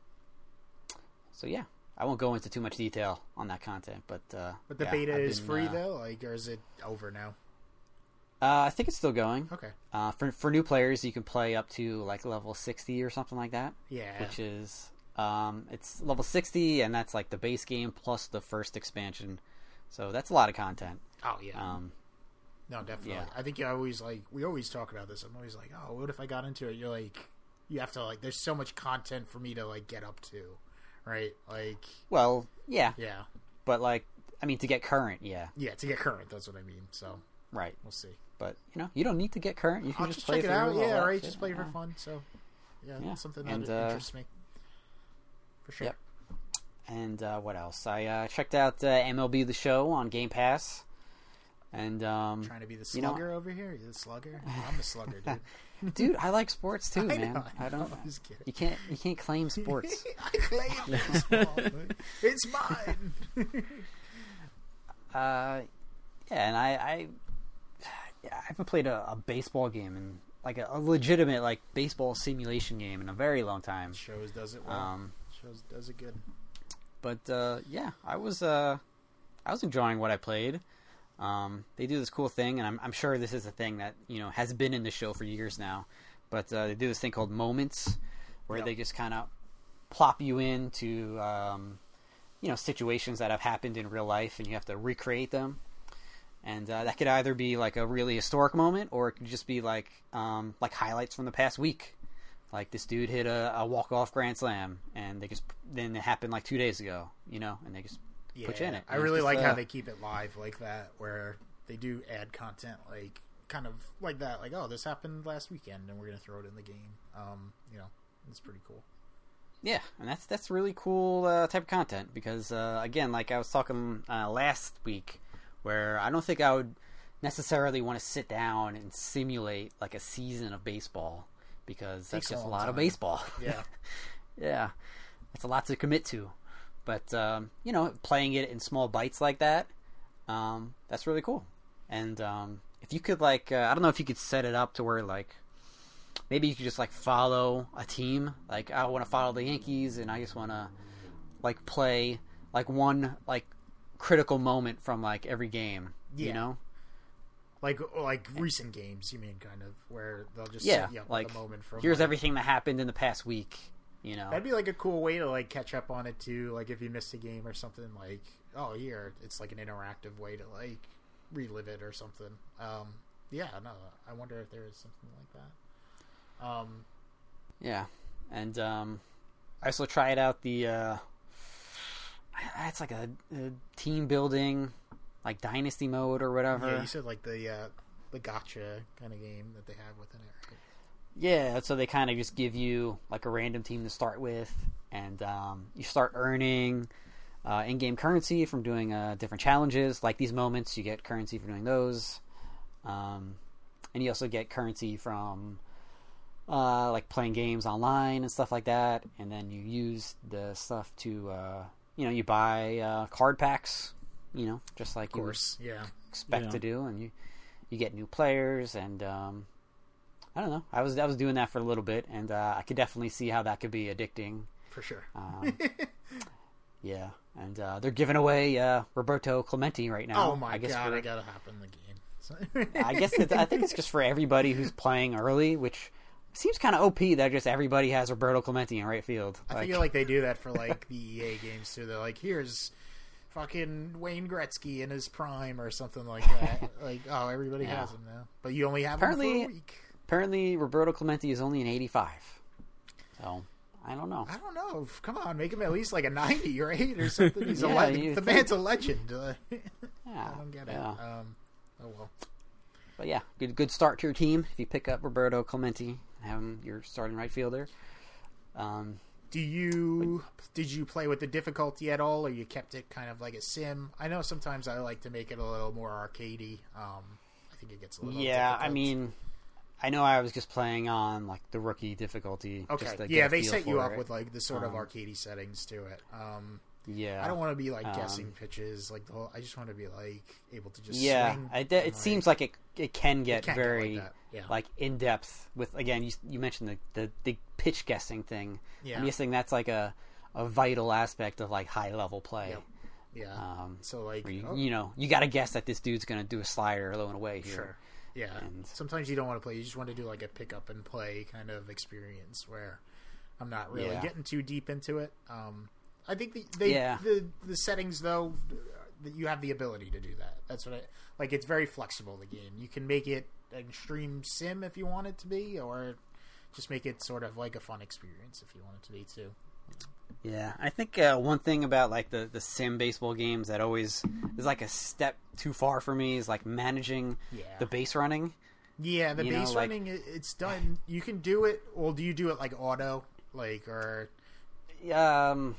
so yeah, I won't go into too much detail on that content, but uh, But the yeah, beta I've is been, free uh, though, like, or is it over now? Uh, I think it's still going. Okay. Uh, for for new players, you can play up to like level sixty or something like that. Yeah. which is um, it's level 60 and that's like the base game plus the first expansion so that's a lot of content oh yeah. um, no, definitely. yeah. I think you always like we always talk about this. I'm always like, oh, what if I got into it? You're like, you have to like. There's so much content for me to like get up to, right? Like, well yeah yeah, but like i mean to get current yeah yeah. To get current, that's what I mean. So right we'll see. but you know you don't need to get current you can I'll just, just play check it out. through Yeah, that right. shit. Just play for fun. So yeah, Yeah. that's something that And, uh, interests me. For sure. Yep. and uh, what else i uh, checked out uh, mlb the show on game pass and um, Trying to be the you know- slugger over here. You're the slugger. I'm the slugger, dude. dude i like sports too I man know, i don't I'm just kidding. you can't you can't claim sports I claim baseball. it's mine. Uh, yeah, and I, I, yeah, I haven't played a, a baseball game in like a, a legitimate like baseball simulation game in a very long time. Shows does it well. Um, Shows does it good. but uh, yeah, I was uh, I was enjoying what I played. Um, they do this cool thing, and I'm, I'm sure this is a thing that you know has been in the show for years now. But uh, they do this thing called moments, where Yep. they just kind of plop you into um, you know situations that have happened in real life, and you have to recreate them. and uh, that could either be like a really historic moment, or it could just be like um, like highlights from the past week. Like this dude hit a, a walk off grand slam, and they just then it happened like two days ago, you know, and they just Yeah, put you in it. I really just, like how uh, they keep it live like that, where they do add content like kind of like that, like oh, this happened last weekend, and we're gonna throw it in the game. Um, you know, it's pretty cool. Yeah, and that's that's really cool uh, type of content because uh, again, like I was talking uh, last week, where I don't think I would necessarily want to sit down and simulate like a season of baseball because that's just a lot of baseball. Yeah, yeah, it's a lot to commit to, but um, you know, playing it in small bites like that, um, that's really cool. And um, if you could like, uh, I don't know if you could set it up to where like maybe you could just like follow a team. Like I want to follow the Yankees, and I just want to like play like one like critical moment from like every game. You Yeah. know? Like like recent games, you mean, kind of where they'll just Yeah. set you up Like a moment from here's like- everything that happened in the past week. You know? That'd be like a cool way to like catch up on it too. Like if you missed a game or something, like oh here, it's like an interactive way to like relive it or something. Um, yeah, no, I wonder if there is something like that. Um, Yeah, and um, I also tried out the. Uh, it's like a, a team building, like dynasty mode or whatever. yeah, you said like the uh, the gacha kind of game that they have within it. Right? Yeah, so they kind of just give you like a random team to start with, and um, you start earning uh, in-game currency from doing uh, different challenges. Like these moments, you get currency for doing those, um, and you also get currency from uh, like playing games online and stuff like that. And then you use the stuff to, uh, you know, you buy uh, card packs. You know, just like Of course, yeah. you expect Yeah. to do, and you you get new players and. Um, I don't know. I was I was doing that for a little bit, and uh, I could definitely see how that could be addicting. for sure. Um, yeah, and uh, they're giving away uh, Roberto Clemente right now. oh my I guess god, for- I gotta hop in the game. I guess it's, I think it's just for everybody who's playing early, which seems kind of OP that just everybody has Roberto Clemente in right field. I feel like they do that for like the EA games too. They're like, here's fucking Wayne Gretzky in his prime or something like that. like, oh, everybody Yeah. has him now, but you only have Apparently- him for a week. apparently Roberto Clemente is only an 85. So I don't know. I don't know. Come on, make him at least like a ninety or eight or something. He's a Yeah, legend. you The think. man's a legend. Uh, Yeah, I don't get it. Um, oh well. But yeah, good good start to your team if you pick up Roberto Clemente, have him your starting right fielder. Um, Do you did you play with the difficulty at all, or you kept it kind of like a sim? I know sometimes I like to make it a little more arcadey. Um, I think it gets a little. Yeah, I mean, I know I was just playing on like the rookie difficulty. Okay. Yeah, they set you up it. with like the sort of Um, arcadey settings to it. Um, Yeah, I don't want to be like Um, guessing pitches, like the whole. I just want to be like able to just Yeah, swing. I, it seems like it it can get can get like very yeah. like in depth with again. You you mentioned the the, the pitch guessing thing. Yeah. I'm guessing that's like a a vital aspect of like high level play. Yep. yeah. Um, so like you, oh, you know you got to guess that this dude's gonna do a slider low and away here. Sure. Yeah. And- Sometimes you don't want to play. You just want to do like a pick up and play kind of experience where I'm not really Yeah. getting too deep into it. Um, I think the they, Yeah. the the settings though that you have the ability to do that. That's what I like. It's very flexible. The game you can make it an extreme sim if you want it to be, or just make it sort of like a fun experience if you want it to be too. Yeah, I think uh, one thing about like the the sim baseball games that always is like a step too far for me is like managing Yeah. the base running. Yeah, the You base like- running it- it's done. You can do it. Well, do you do it like auto, like or Um,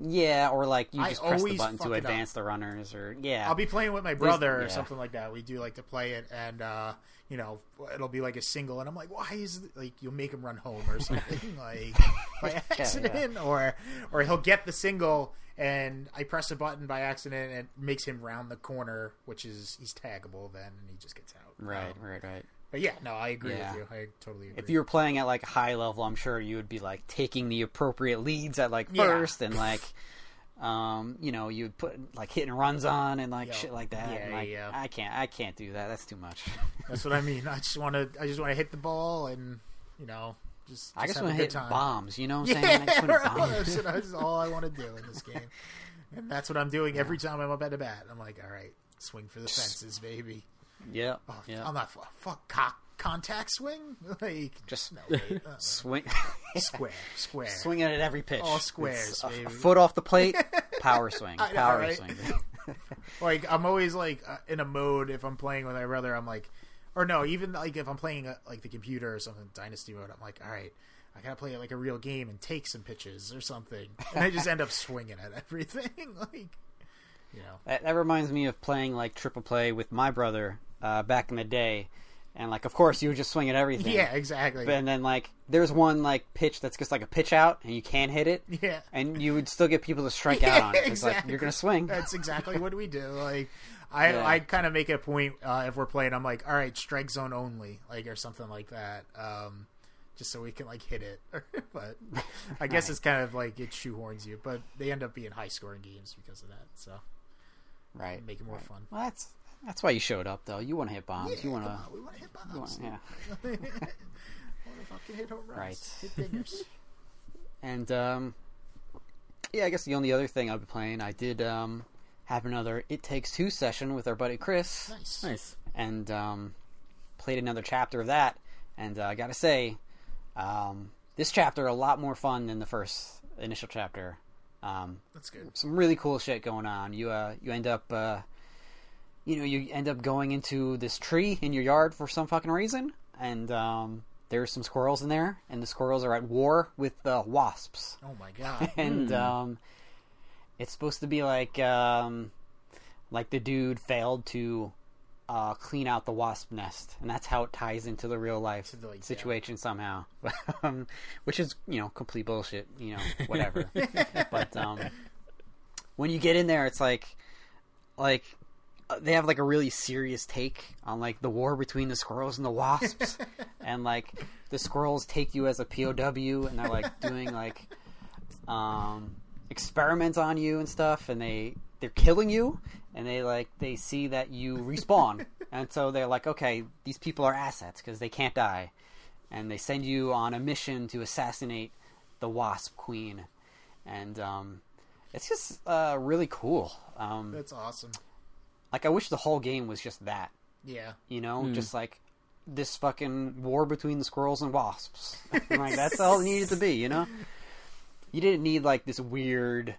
yeah, or like you I just press the button to advance the runners, or yeah. I'll be playing with my brother or yeah. something like that. We do like to play it, and uh, you know, it'll be like a single, and I'm like, why is it, like you'll make him run home or something like by accident, or or he'll get the single, and I press a button by accident, and it makes him round the corner, which is he's taggable then, and he just gets out. right, Um, right, right. But yeah, no, I agree Yeah. with you. I totally agree. If you were playing at like high level, I'm sure you would be like taking the appropriate leads at like Yeah. first, and like, um, you know, you would put like hitting runs on and like Yeah. shit like that. Yeah, and, like, yeah. I can't, I can't do that. That's too much. That's what I mean. I just want to. I just want to hit the ball, and you know, just. I just just want to hit time. bombs. You know what I'm Yeah, saying? I just want to right. that's, that's all I want to do in this game, and that's what I'm doing every time I'm up at the bat. I'm like, all right, Swing for the fences, baby. Yeah, Oh, yeah. I'm not fuck cock contact swing. Like Just no, wait, uh, swing, square, square. swing it at every pitch. All squares, a, a foot off the plate, power swing, I power right? swing. Like I'm always like uh, in a mode if I'm playing with my brother. I'm like, or no, even like if I'm playing uh, like the computer or something, Dynasty mode. I'm like, all right, I gotta play like a real game and take some pitches or something, and I just end up swinging at everything. like, you know, That, that reminds me of playing like triple play with my brother uh, back in the day, and like of course you would just swing at everything. yeah, exactly. But, and then like there's one like pitch that's just like a pitch out and you can't hit it. Yeah. And you would still get people to strike out on it. It's like you're gonna swing. That's exactly what we do. Like, I Yeah. I kind of make it a point uh, if we're playing. I'm like, all right, strike zone only, like or something like that. Um, just so we can like hit it. but I guess Right. it's kind of like it shoehorns you. But they end up being high scoring games because of that. So right. make it more right. fun. Well, that's that's why you showed up though. You want to hit bombs. Yeah, you want to. we want to hit bombs. wanna, yeah. want to fucking hit home runs. Right. Hit dingers. And um, yeah, I guess the only other thing I've been playing, I did um have another It Takes Two session with our buddy Chris. nice. Nice. and um, played another chapter of that. And uh, I gotta say, um, this chapter a lot more fun than the first initial chapter. Um, That's good. some really cool shit going on. You uh, you end up, uh, you know, you end up going into this tree in your yard for some fucking reason, and um, there's some squirrels in there, and the squirrels are at war with the wasps Oh my god. and um, it's supposed to be like um, like the dude failed to uh, clean out the wasp nest, and that's how it ties into the real life the, like, situation somehow, um, which is you know complete bullshit. You know, whatever. but um, when you get in there, it's like like they have like a really serious take on like the war between the squirrels and the wasps, and like the squirrels take you as a POW, and they're like doing like um, experiments on you and stuff, and they they're killing you, and they like they see that you respawn, and so they're like, okay, these people are assets because they can't die, and they send you on a mission to assassinate the Wasp Queen, and um, it's just uh, really cool. Um, That's awesome. Like I wish the whole game was just that, Yeah. you know, just like this fucking war between the squirrels and wasps. like that's all it needed to be, you know. You didn't need like this weird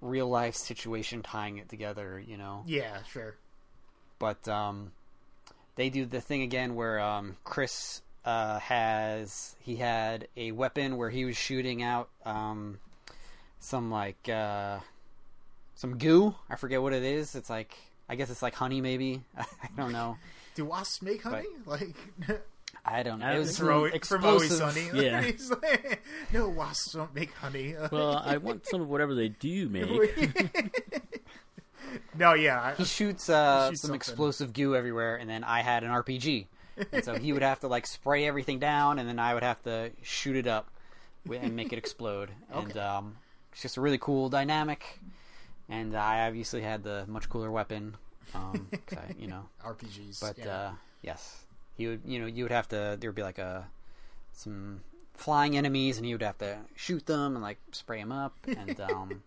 real life situation tying it together, you know. Yeah. Sure. But um, they do the thing again where um, Chris uh, has he had a weapon where he was shooting out um, some like uh, some goo. I forget what it is. It's like I guess it's like honey, maybe. I don't know. Do wasps make honey? Like I don't know. I It was think from, some from Always explosive. Sunny. Yeah. He's like, no, wasps don't make honey. Well, I want some of whatever they do make. no, yeah. He shoots uh, Shoots some something. explosive goo everywhere, and then I had an RPG, and so he would have to like spray everything down, and then I would have to shoot it up and make it explode. And Okay. um, it's just a really cool dynamic. And I obviously had the much cooler weapon, um, I, you know. RPGs. But yeah. uh, yes, he would. You know, you would have to. There would be like a some flying enemies, and you would have to shoot them and like spray them up. And um,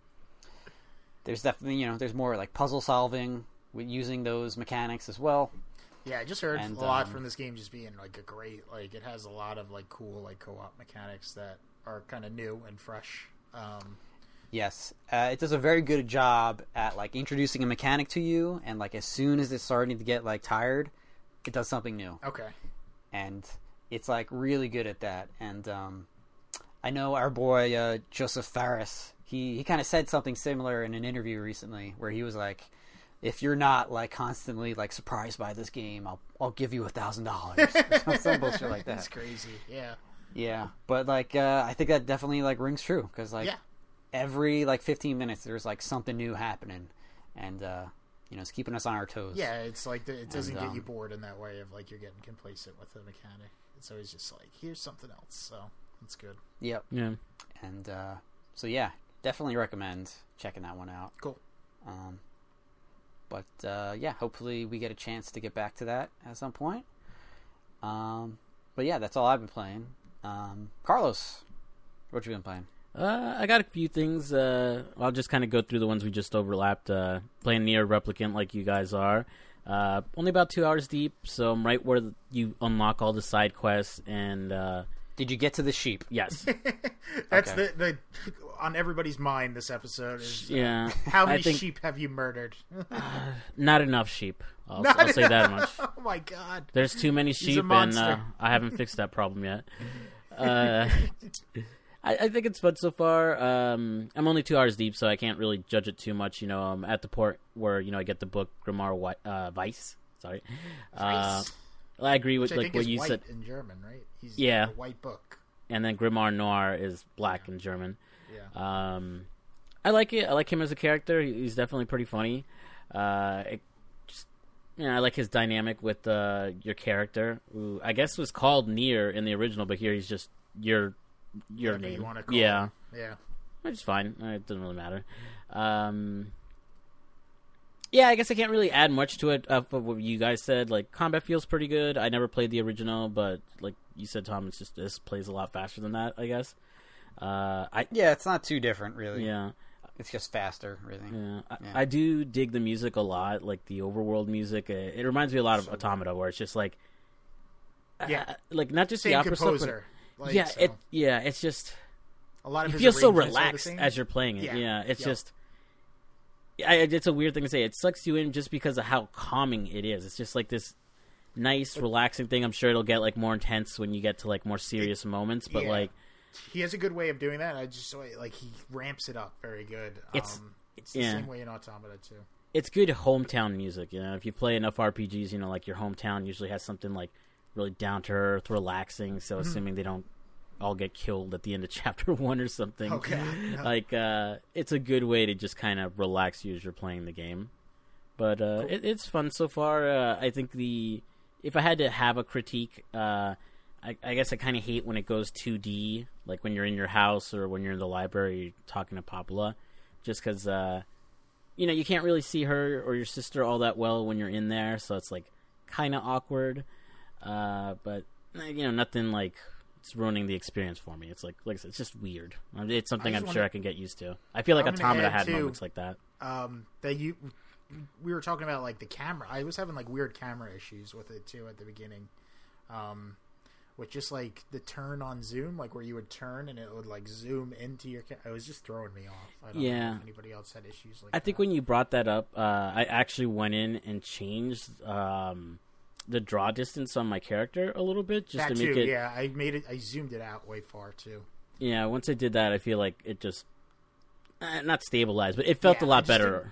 there's definitely you know there's more like puzzle solving with using those mechanics as well. yeah, I just heard and, a lot um, from this game just being like a great, like it has a lot of like cool like co-op mechanics that are kind of new and fresh. Um, Yes, uh, it does a very good job at like introducing a mechanic to you, and like as soon as it's starting to get like tired, it does something new. okay. and it's like really good at that. And um, I know our boy uh, Josef Fares. He he kind of said something similar in an interview recently, where he was like, "If you're not like constantly like surprised by this game, I'll I'll give you a thousand dollars." Some bullshit like that. That's crazy. Yeah. Yeah, but like uh, I think that definitely like rings true because like Yeah. Every like 15 minutes there's like something new happening, and uh, you know it's keeping us on our toes. Yeah, it's like the, it doesn't And, get you um, bored in that way of like you're getting complacent with the mechanic. It's always just like here's something else. So that's good. Yep. Yeah. And uh, so yeah, definitely recommend checking that one out. Cool. Um, but uh, yeah, hopefully we get a chance to get back to that at some point. Um, but yeah, that's all I've been playing. Um, Carlos, what you been playing? Uh, I got a few things. Uh, I'll just kind of go through the ones we just overlapped. Uh, playing NieR Replicant like you guys are. Uh, only about two hours deep, so I'm right where you unlock all the side quests. And uh, Did you get to the sheep? yes, That's Okay. the, the on everybody's mind. This episode is uh, yeah. how many think sheep have you murdered? Not enough sheep. I'll, I'll say that much. oh my god! There's too many sheep, and uh, I haven't fixed that problem yet. I, I think it's fun so far. Um, I'm only two hours deep, so I can't really judge it too much. You know, I'm at the port where you know I get the book Grimoire Wi- uh, Weiss. Sorry, uh, I agree with Which I like think what is you white said. in German, right? He's Yeah. a white book. And then Grimoire Noir is black in German. Yeah. Um, I like it. I like him as a character. He's definitely pretty funny. Uh, it just, you know, I like his dynamic with uh, your character, who I guess was called Nier in the original, but here he's just your your Whatever you name. wanna call yeah. Yeah. which is fine. Uh, It doesn't really matter. Um, yeah, I guess I can't really add much to it. For what you guys said, like combat feels pretty good. I never played the original, but like you said, Tom, it's just this plays a lot faster than that. I guess. Uh, I Yeah, it's not too different, really. yeah. It's just faster, really. Yeah, I, Yeah. I do dig the music a lot, like the overworld music. Uh, It reminds me a lot of Automata, where it's just like, Yeah. uh, like not just Same the opera composer. stuff, Like, yeah, so. it, yeah, it's just a lot of you feel so relaxed as you're playing it. Yeah. Yeah, it's Yep. just, I, it's a weird thing to say. It sucks you in just because of how calming it is. It's just like this nice, relaxing thing. I'm sure it'll get like more intense when you get to like more serious moments, but yeah. like he has a good way of doing that. I just like he ramps it up very good. It's- um, it's the yeah. same way in Automata too. it's good hometown music. You know, if you play enough RPGs, you know, like your hometown usually has something like really down to earth, relaxing. So Mm-hmm. assuming they don't all get killed at the end of chapter one or something, Okay. like uh, it's a good way to just kind of relax you as you're playing the game. But uh, it, it's fun so far. Uh, I think the if I had to have a critique, uh, I, I guess I kind of hate when it goes 2D, like when you're in your house or when you're in the library talking to Popola, just because uh, you know you can't really see her or your sister all that well when you're in there, so it's like kind of awkward. Uh, but eh, you know, nothing like it's ruining the experience for me. It's like like I said, it's just weird. Uh, It's something I'm sure wanna- I can get used to. I feel like I'm Automata had too- moments like that. um, that you we were talking about like the camera. I was having like weird camera issues with it too at the beginning, um, with just like the turn on zoom, like where you would turn and it would like zoom into your. Ca- it was just throwing me off. I don't know Yeah. if anybody else had issues like I think that. when you brought that up, uh, I actually went in and changed um, the draw distance on my character a little bit just that to make too, it. yeah, I made it. I zoomed it out way far too. Yeah, once I did that, I feel like it just eh, not stabilized, but it felt Yeah, a I lot better. didn't-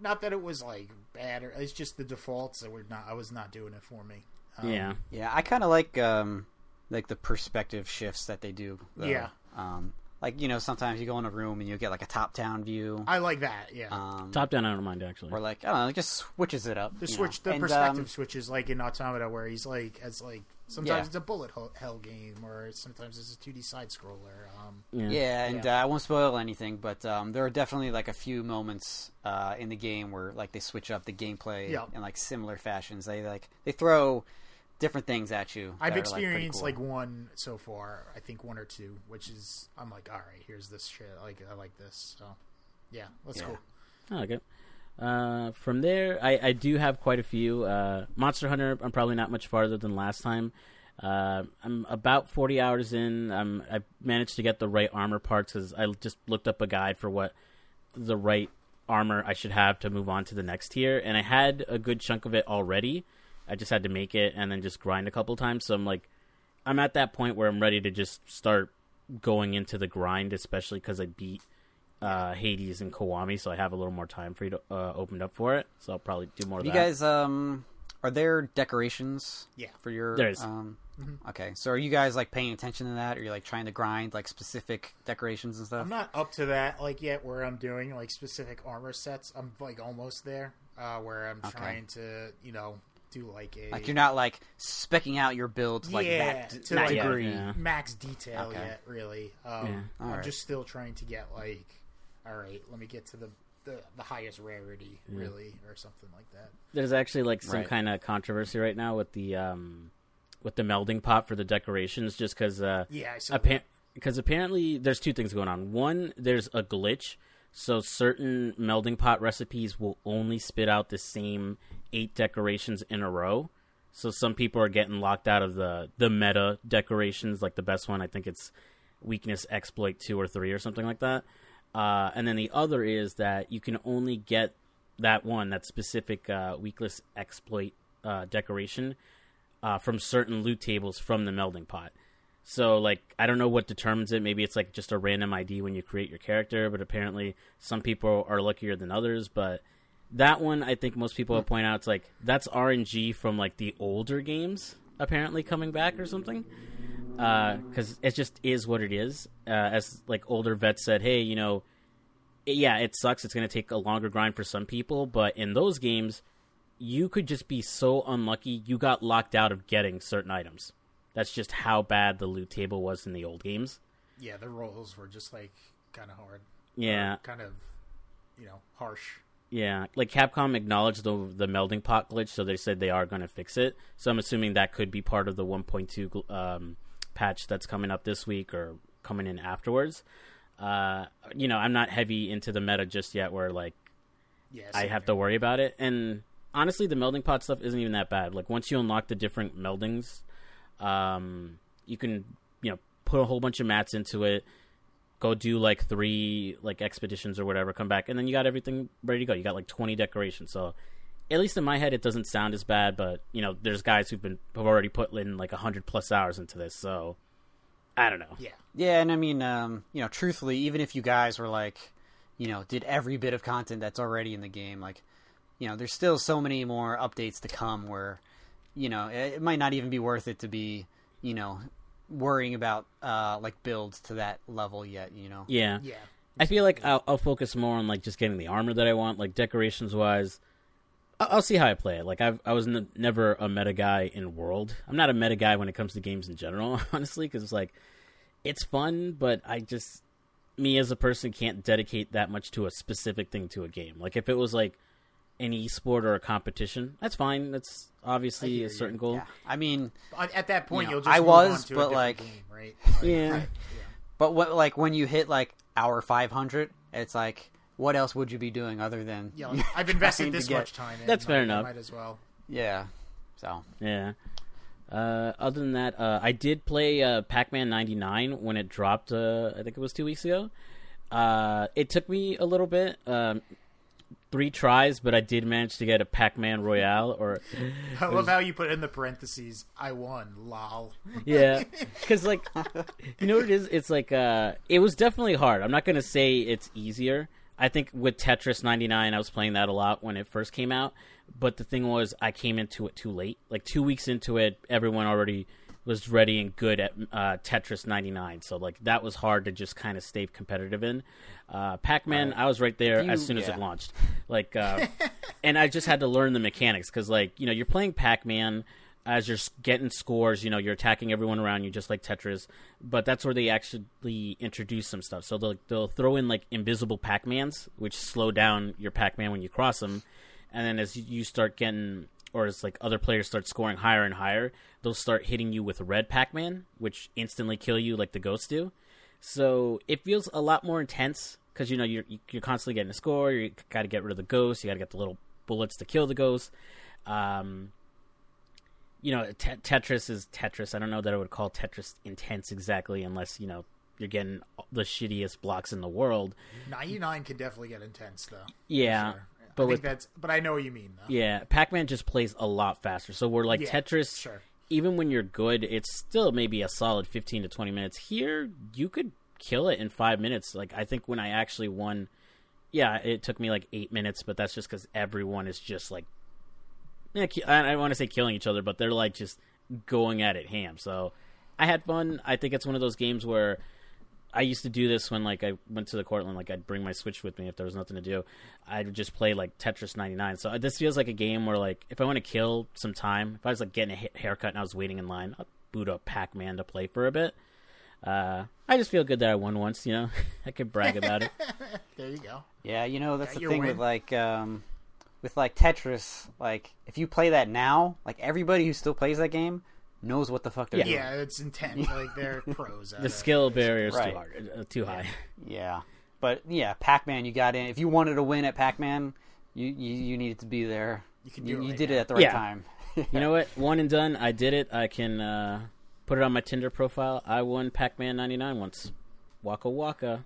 Not that it was like bad, or it's just the defaults that were not. I was not doing it for me. Um, yeah, Yeah, I kind of like um, like the perspective shifts that they do. though. Yeah. Um, like you know, sometimes you go in a room and you get like a top-down view, I like that. Yeah, um, top down, I don't mind actually. or like I don't know, it just switches it up. the you switch, know. the And, perspective um, switches, like in Automata, where he's like, as like sometimes Yeah. it's a bullet ho- hell game, or sometimes it's a two D side scroller. Um, yeah. Yeah, and Uh, I won't spoil anything, but um, there are definitely like a few moments uh, in the game where like they switch up the gameplay Yeah. in like similar fashions. They like they throw different things at you. I've that are, like, experienced cool. like one so far. I think one or two, which is I'm like, all right, here's this shit. Like I like this. So yeah, that's Yeah. cool. I like it. Uh, from there, I, I do have quite a few. Uh, Monster Hunter, I'm probably not much farther than last time. Uh, I'm about 40 hours in. I'm, I managed to get the right armor parts because I just looked up a guide for what the right armor I should have to move on to the next tier, and I had a good chunk of it already. I just had to make it and then just grind a couple times. So I'm like, I'm at that point where I'm ready to just start going into the grind, especially because I beat uh, Hades and Kiwami, so I have a little more time for you to uh, opened up for it. So I'll probably do more of that. You that. guys, um, are there decorations? Yeah. For your There is. Um, Okay, so are you guys like paying attention to that? Or are you like trying to grind like specific decorations and stuff? I'm not up to that like yet, where I'm doing like specific armor sets. I'm like almost there, uh, where I'm Okay. trying to you know do like a Like you're not like specking out your build to like Yeah, that d- to, that like, degree. yeah. max detail Okay. yet, really. Um, Yeah. I'm Alright. just still trying to get like, all right, let me get to the the, the highest rarity, really, or something like that. There's actually like some Right. kind of controversy right now with the um, with the melding pot for the decorations, just because uh, Yeah, I saw appa- because apparently there's two things going on. One, there's a glitch, so certain melding pot recipes will only spit out the same eight decorations in a row. So some people are getting locked out of the the meta decorations. Like the best one, I think it's weakness exploit two or three or something like that. Uh, and then the other is that you can only get that one, that specific uh, weakness exploit uh, decoration, uh, from certain loot tables from the melding pot. So, like, I don't know what determines it. Maybe it's like just a random ID when you create your character, but apparently some people are luckier than others. But that one, I think most people will point out, it's like that's RNG from like the older games apparently coming back or something. Because it just is what it is. Uh, as like older vets said, hey, you know, yeah, it sucks. It's going to take a longer grind for some people, but in those games, you could just be so unlucky you got locked out of getting certain items. That's just how bad the loot table was in the old games. Yeah, the rolls were just like kind of hard. Yeah, kind of, you know, harsh. Yeah. Like Capcom acknowledged the the melding pot glitch, so they said they are going to fix it. So I'm assuming that could be part of the 1.2 um, patch that's coming up this week or coming in afterwards. Uh, you know, I'm not heavy into the meta just yet, where like I have to worry about it. And honestly, the melding pot stuff isn't even that bad. Like once you unlock the different meldings, um, you can you know put a whole bunch of mats into it, go do like three like expeditions or whatever, come back, and then you got everything ready to go. You got like twenty decorations. So at least in my head, it doesn't sound as bad. But you know, there's guys who've been have already put in like hundred plus hours into this. So I don't know. Yeah, Yeah, and I mean, um, you know, truthfully, even if you guys were like, you know, did every bit of content that's already in the game, like, you know, there's still so many more updates to come where, you know, it, it might not even be worth it to be, you know, worrying about uh like builds to that level yet. You know. Yeah. yeah. I feel like I'll, I'll focus more on like just getting the armor that I want, like decorations wise. I'll, I'll see how I play it. Like I've, I was n- never a meta guy in World. I'm not a meta guy when it comes to games in general, honestly, because it's like it's fun, but I just me as a person can't dedicate that much to a specific thing to a game. Like if it was like an sport or a competition, that's fine. That's obviously hear a you. certain goal. Yeah. I mean, At at that point, You know, you'll just I move was, on to a but, different like- game, right? Yeah. but what like when you hit like hour 500, it's like, what else would you be doing other than? Yeah, like, I've invested this get- much time. In, That's fair like, I enough. Might as well. Yeah. So Yeah. Uh, other than that, uh, I did play uh, Pac-Man '99 when it dropped. Uh, I think it was two weeks ago. Uh, it took me a little bit, um, three tries, but I did manage to get a Pac-Man Royale. Or I love how you put in the parentheses. I won. Lol. yeah, because like you know what it is. It's like uh, it was definitely hard. I'm not gonna say it's easier. I think with Tetris 99, I was playing that a lot when it first came out. But the thing was, I came into it too late. Like two weeks into it, everyone already was ready and good at uh, Tetris 99. So like that was hard to just kind of stay competitive in. Uh, Pac-Man, I was right there You- as soon as yeah. it launched. Like, uh, and I just had to learn the mechanics because like you know you're playing Pac-Man as you're getting scores, you know, you're attacking everyone around you just like Tetris. But that's where they actually introduce some stuff. So they'll they'll throw in like invisible Pac-Mans, which slow down your Pac-Man when you cross them. And then as you start getting, or as like other players start scoring higher and higher, they'll start hitting you with red Pac-Man, which instantly kill you like the ghosts do. So it feels a lot more intense because you know you're you're constantly getting a score. You got to get rid of the ghosts. You got to get the little bullets to kill the ghosts. Um, you know, te- Tetris is Tetris. I don't know that I would call Tetris intense exactly, unless you know you're getting the shittiest blocks in the world. 99 can definitely get intense though. Yeah, Sure. But I with that's. But I know what you mean though. yeah, Pac-Man just plays a lot faster. So we're like Yeah, Tetris. Sure. Even when you're good, it's still maybe a solid 15 to 20 minutes. Here, you could kill it in five minutes. Like I think when I actually won, yeah, it took me like eight minutes, but that's just because everyone is just like, eh, I don't want to say killing each other, but they're like just going at it ham. So I had fun. I think it's one of those games where I used to do this when like I went to the Cortland. Like I'd bring my Switch with me if there was nothing to do. I'd just play like Tetris 99. So this feels like a game where like if I want to kill some time, if I was like getting a haircut and I was waiting in line, I'd boot up Pac-Man to play for a bit. Uh, I just feel good that I won once. You know, I could brag about it. There you go. yeah, you know that's Yeah, the thing win. with like um, with like Tetris. Like if you play that now, like everybody who still plays that game knows what the fuck they're doing. Yeah, it's intense. Like they're pros. At The it. skill barrier is Right. too hard, uh, too high. Yeah, but yeah, Pac-Man, you got in. If you wanted to win at Pac-Man, you you, you needed to be there. You can You, do it you right did now. it at the right Yeah. time. You know what? One and done. I did it. I can uh, put it on my Tinder profile. I won Pac-Man '99 once. Waka waka,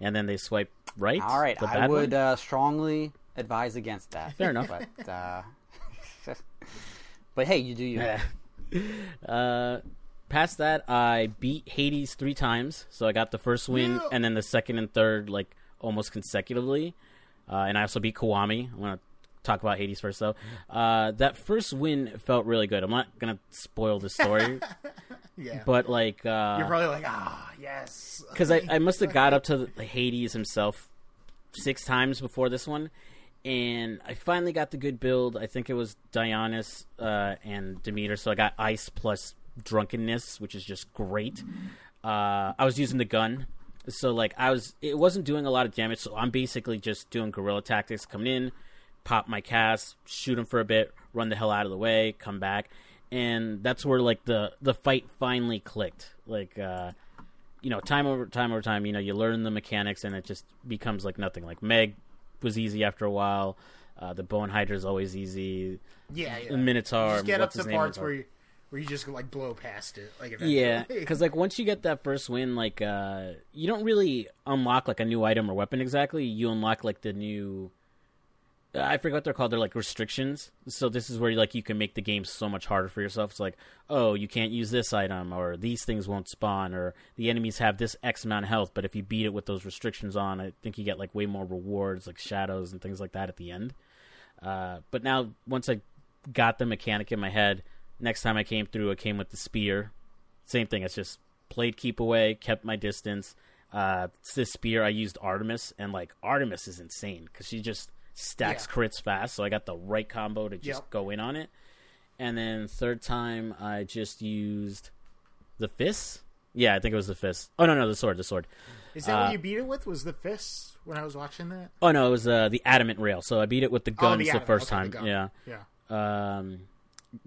and then they swipe right. All right, the I would uh, strongly advise against that. Fair enough. But uh, but hey, you do you. uh, past that, I beat Hades three times, so I got the first win, Yeah. and then the second and third like almost consecutively. Uh, and I also beat Kiwami. I'm gonna talk about Hades first, though. Uh, that first win felt really good. I'm not gonna spoil the story, Yeah, but like uh, you're probably like, ah, yes. because I, I must have got up to the Hades himself six times before this one, and I finally got the good build. I think it was Dionysus uh, and Demeter, so I got ice plus drunkenness, which is just great. Uh, I was using the gun, so like I was, it wasn't doing a lot of damage. So I'm basically just doing guerrilla tactics, coming in, pop my cast, shoot him for a bit, run the hell out of the way, come back, and that's where like the the fight finally clicked. Like. uh you know, time over time over time, you know, you learn the mechanics and it just becomes like nothing. Like Meg was easy after a while. Uh, the Bone Hydra is always easy. yeah, yeah. The Minotaur. just get up to parts where you where you just like blow past it. Like eventually. Yeah, because like once you get that first win, like uh, you don't really unlock like a new item or weapon exactly. You unlock like the new. I forget what they're called. They're like restrictions. So this is where like you can make the game so much harder for yourself. It's like, oh, you can't use this item, or these things won't spawn, or the enemies have this X amount of health. But if you beat it with those restrictions on, I think you get like way more rewards, like shadows and things like that at the end. Uh, but now once I got the mechanic in my head, next time I came through, it came with the spear. Same thing. It's just played keep away, kept my distance. Uh, this spear I used Artemis, and like Artemis is insane because she just stacks Yeah. crits fast. So I got the right combo to just Yep. go in on it. And then third time I just used the fist. Yeah, I think it was the fist. Oh no, no, the sword, the sword. Is that Uh, what you beat it with? Was the fists when I was watching that? Oh no, it was uh, the adamant rail. So I beat it with the Oh, guns the, adamant. first Okay, time. the. Yeah. Yeah. um,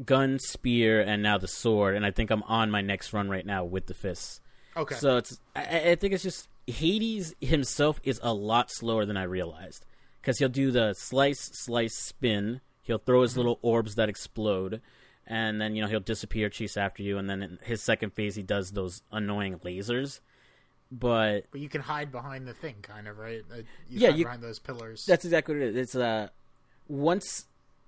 gun, spear, and now the sword. And I think I'm on my next run right now with the fists. Okay. So it's I, I think it's just Hades himself is a lot slower than I realized because he'll do the slice, slice, spin. He'll throw his little orbs that explode, and then you know he'll disappear, chase after you, and then in his second phase he does those annoying lasers. But but you can hide behind the thing, kind of, right? Uh, You Yeah, hide you- behind those pillars. That's exactly what it is. It's uh once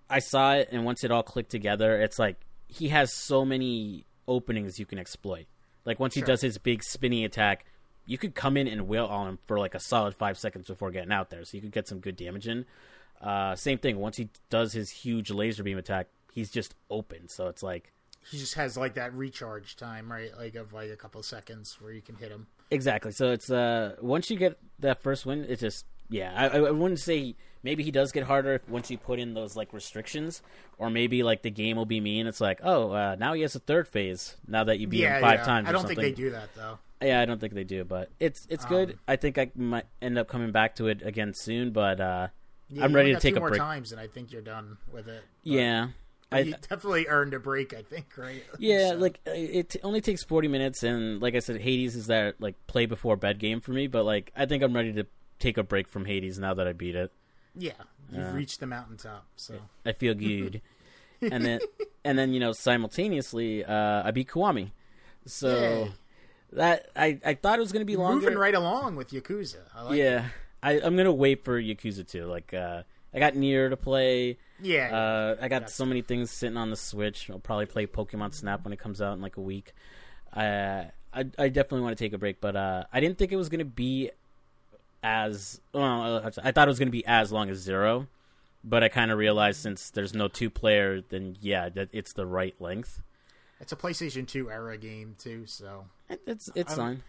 I saw it and once it all clicked together, it's like he has so many openings you can exploit. Like once he does his big spinning attack, you could come in and wail on him for like a solid five seconds before getting out there, so you could get some good damage in. Uh, same thing. Once he does his huge laser beam attack, he's just open. So it's like he just has like that recharge time, right? Like of like a couple seconds where you can hit him. Exactly. So it's uh once you get that first win, it just yeah. I, I wouldn't say maybe he does get harder once you put in those like restrictions, or maybe like the game will be mean. It's like oh uh, now he has a third phase now that you beat yeah, him five yeah. times. I don't think they do that though. Yeah, I don't think they do, but it's it's good. Um, I think I might end up coming back to it again soon, but uh Yeah, I'm ready to take a more break. times, and I think you're done with it. But yeah. I, you definitely earned a break. I think, right? Yeah, So- like it only takes forty minutes, and like I said, Hades is that like play before bed game for me. But like, I think I'm ready to take a break from Hades now that I beat it. yeah, you've Uh, reached the mountaintop. So I feel good, and then and then you know simultaneously, uh, I beat Kiwami. So Yay. That I I thought it was gonna be longer. moving right along with Yakuza. I like yeah, I, I'm gonna wait for Yakuza 2. Like, uh, I got near to play. yeah. Uh, I got so many things sitting on the Switch. I'll probably play Pokemon Snap when it comes out in like a week. Uh, I I definitely want to take a break, but uh, I didn't think it was gonna be as well. uh, I thought it was gonna be as long as Zero, but I kind of realized since there's no two player, then yeah, that it's the right length. It's a PlayStation 2 era game too, so It- It's it's I'm- fine.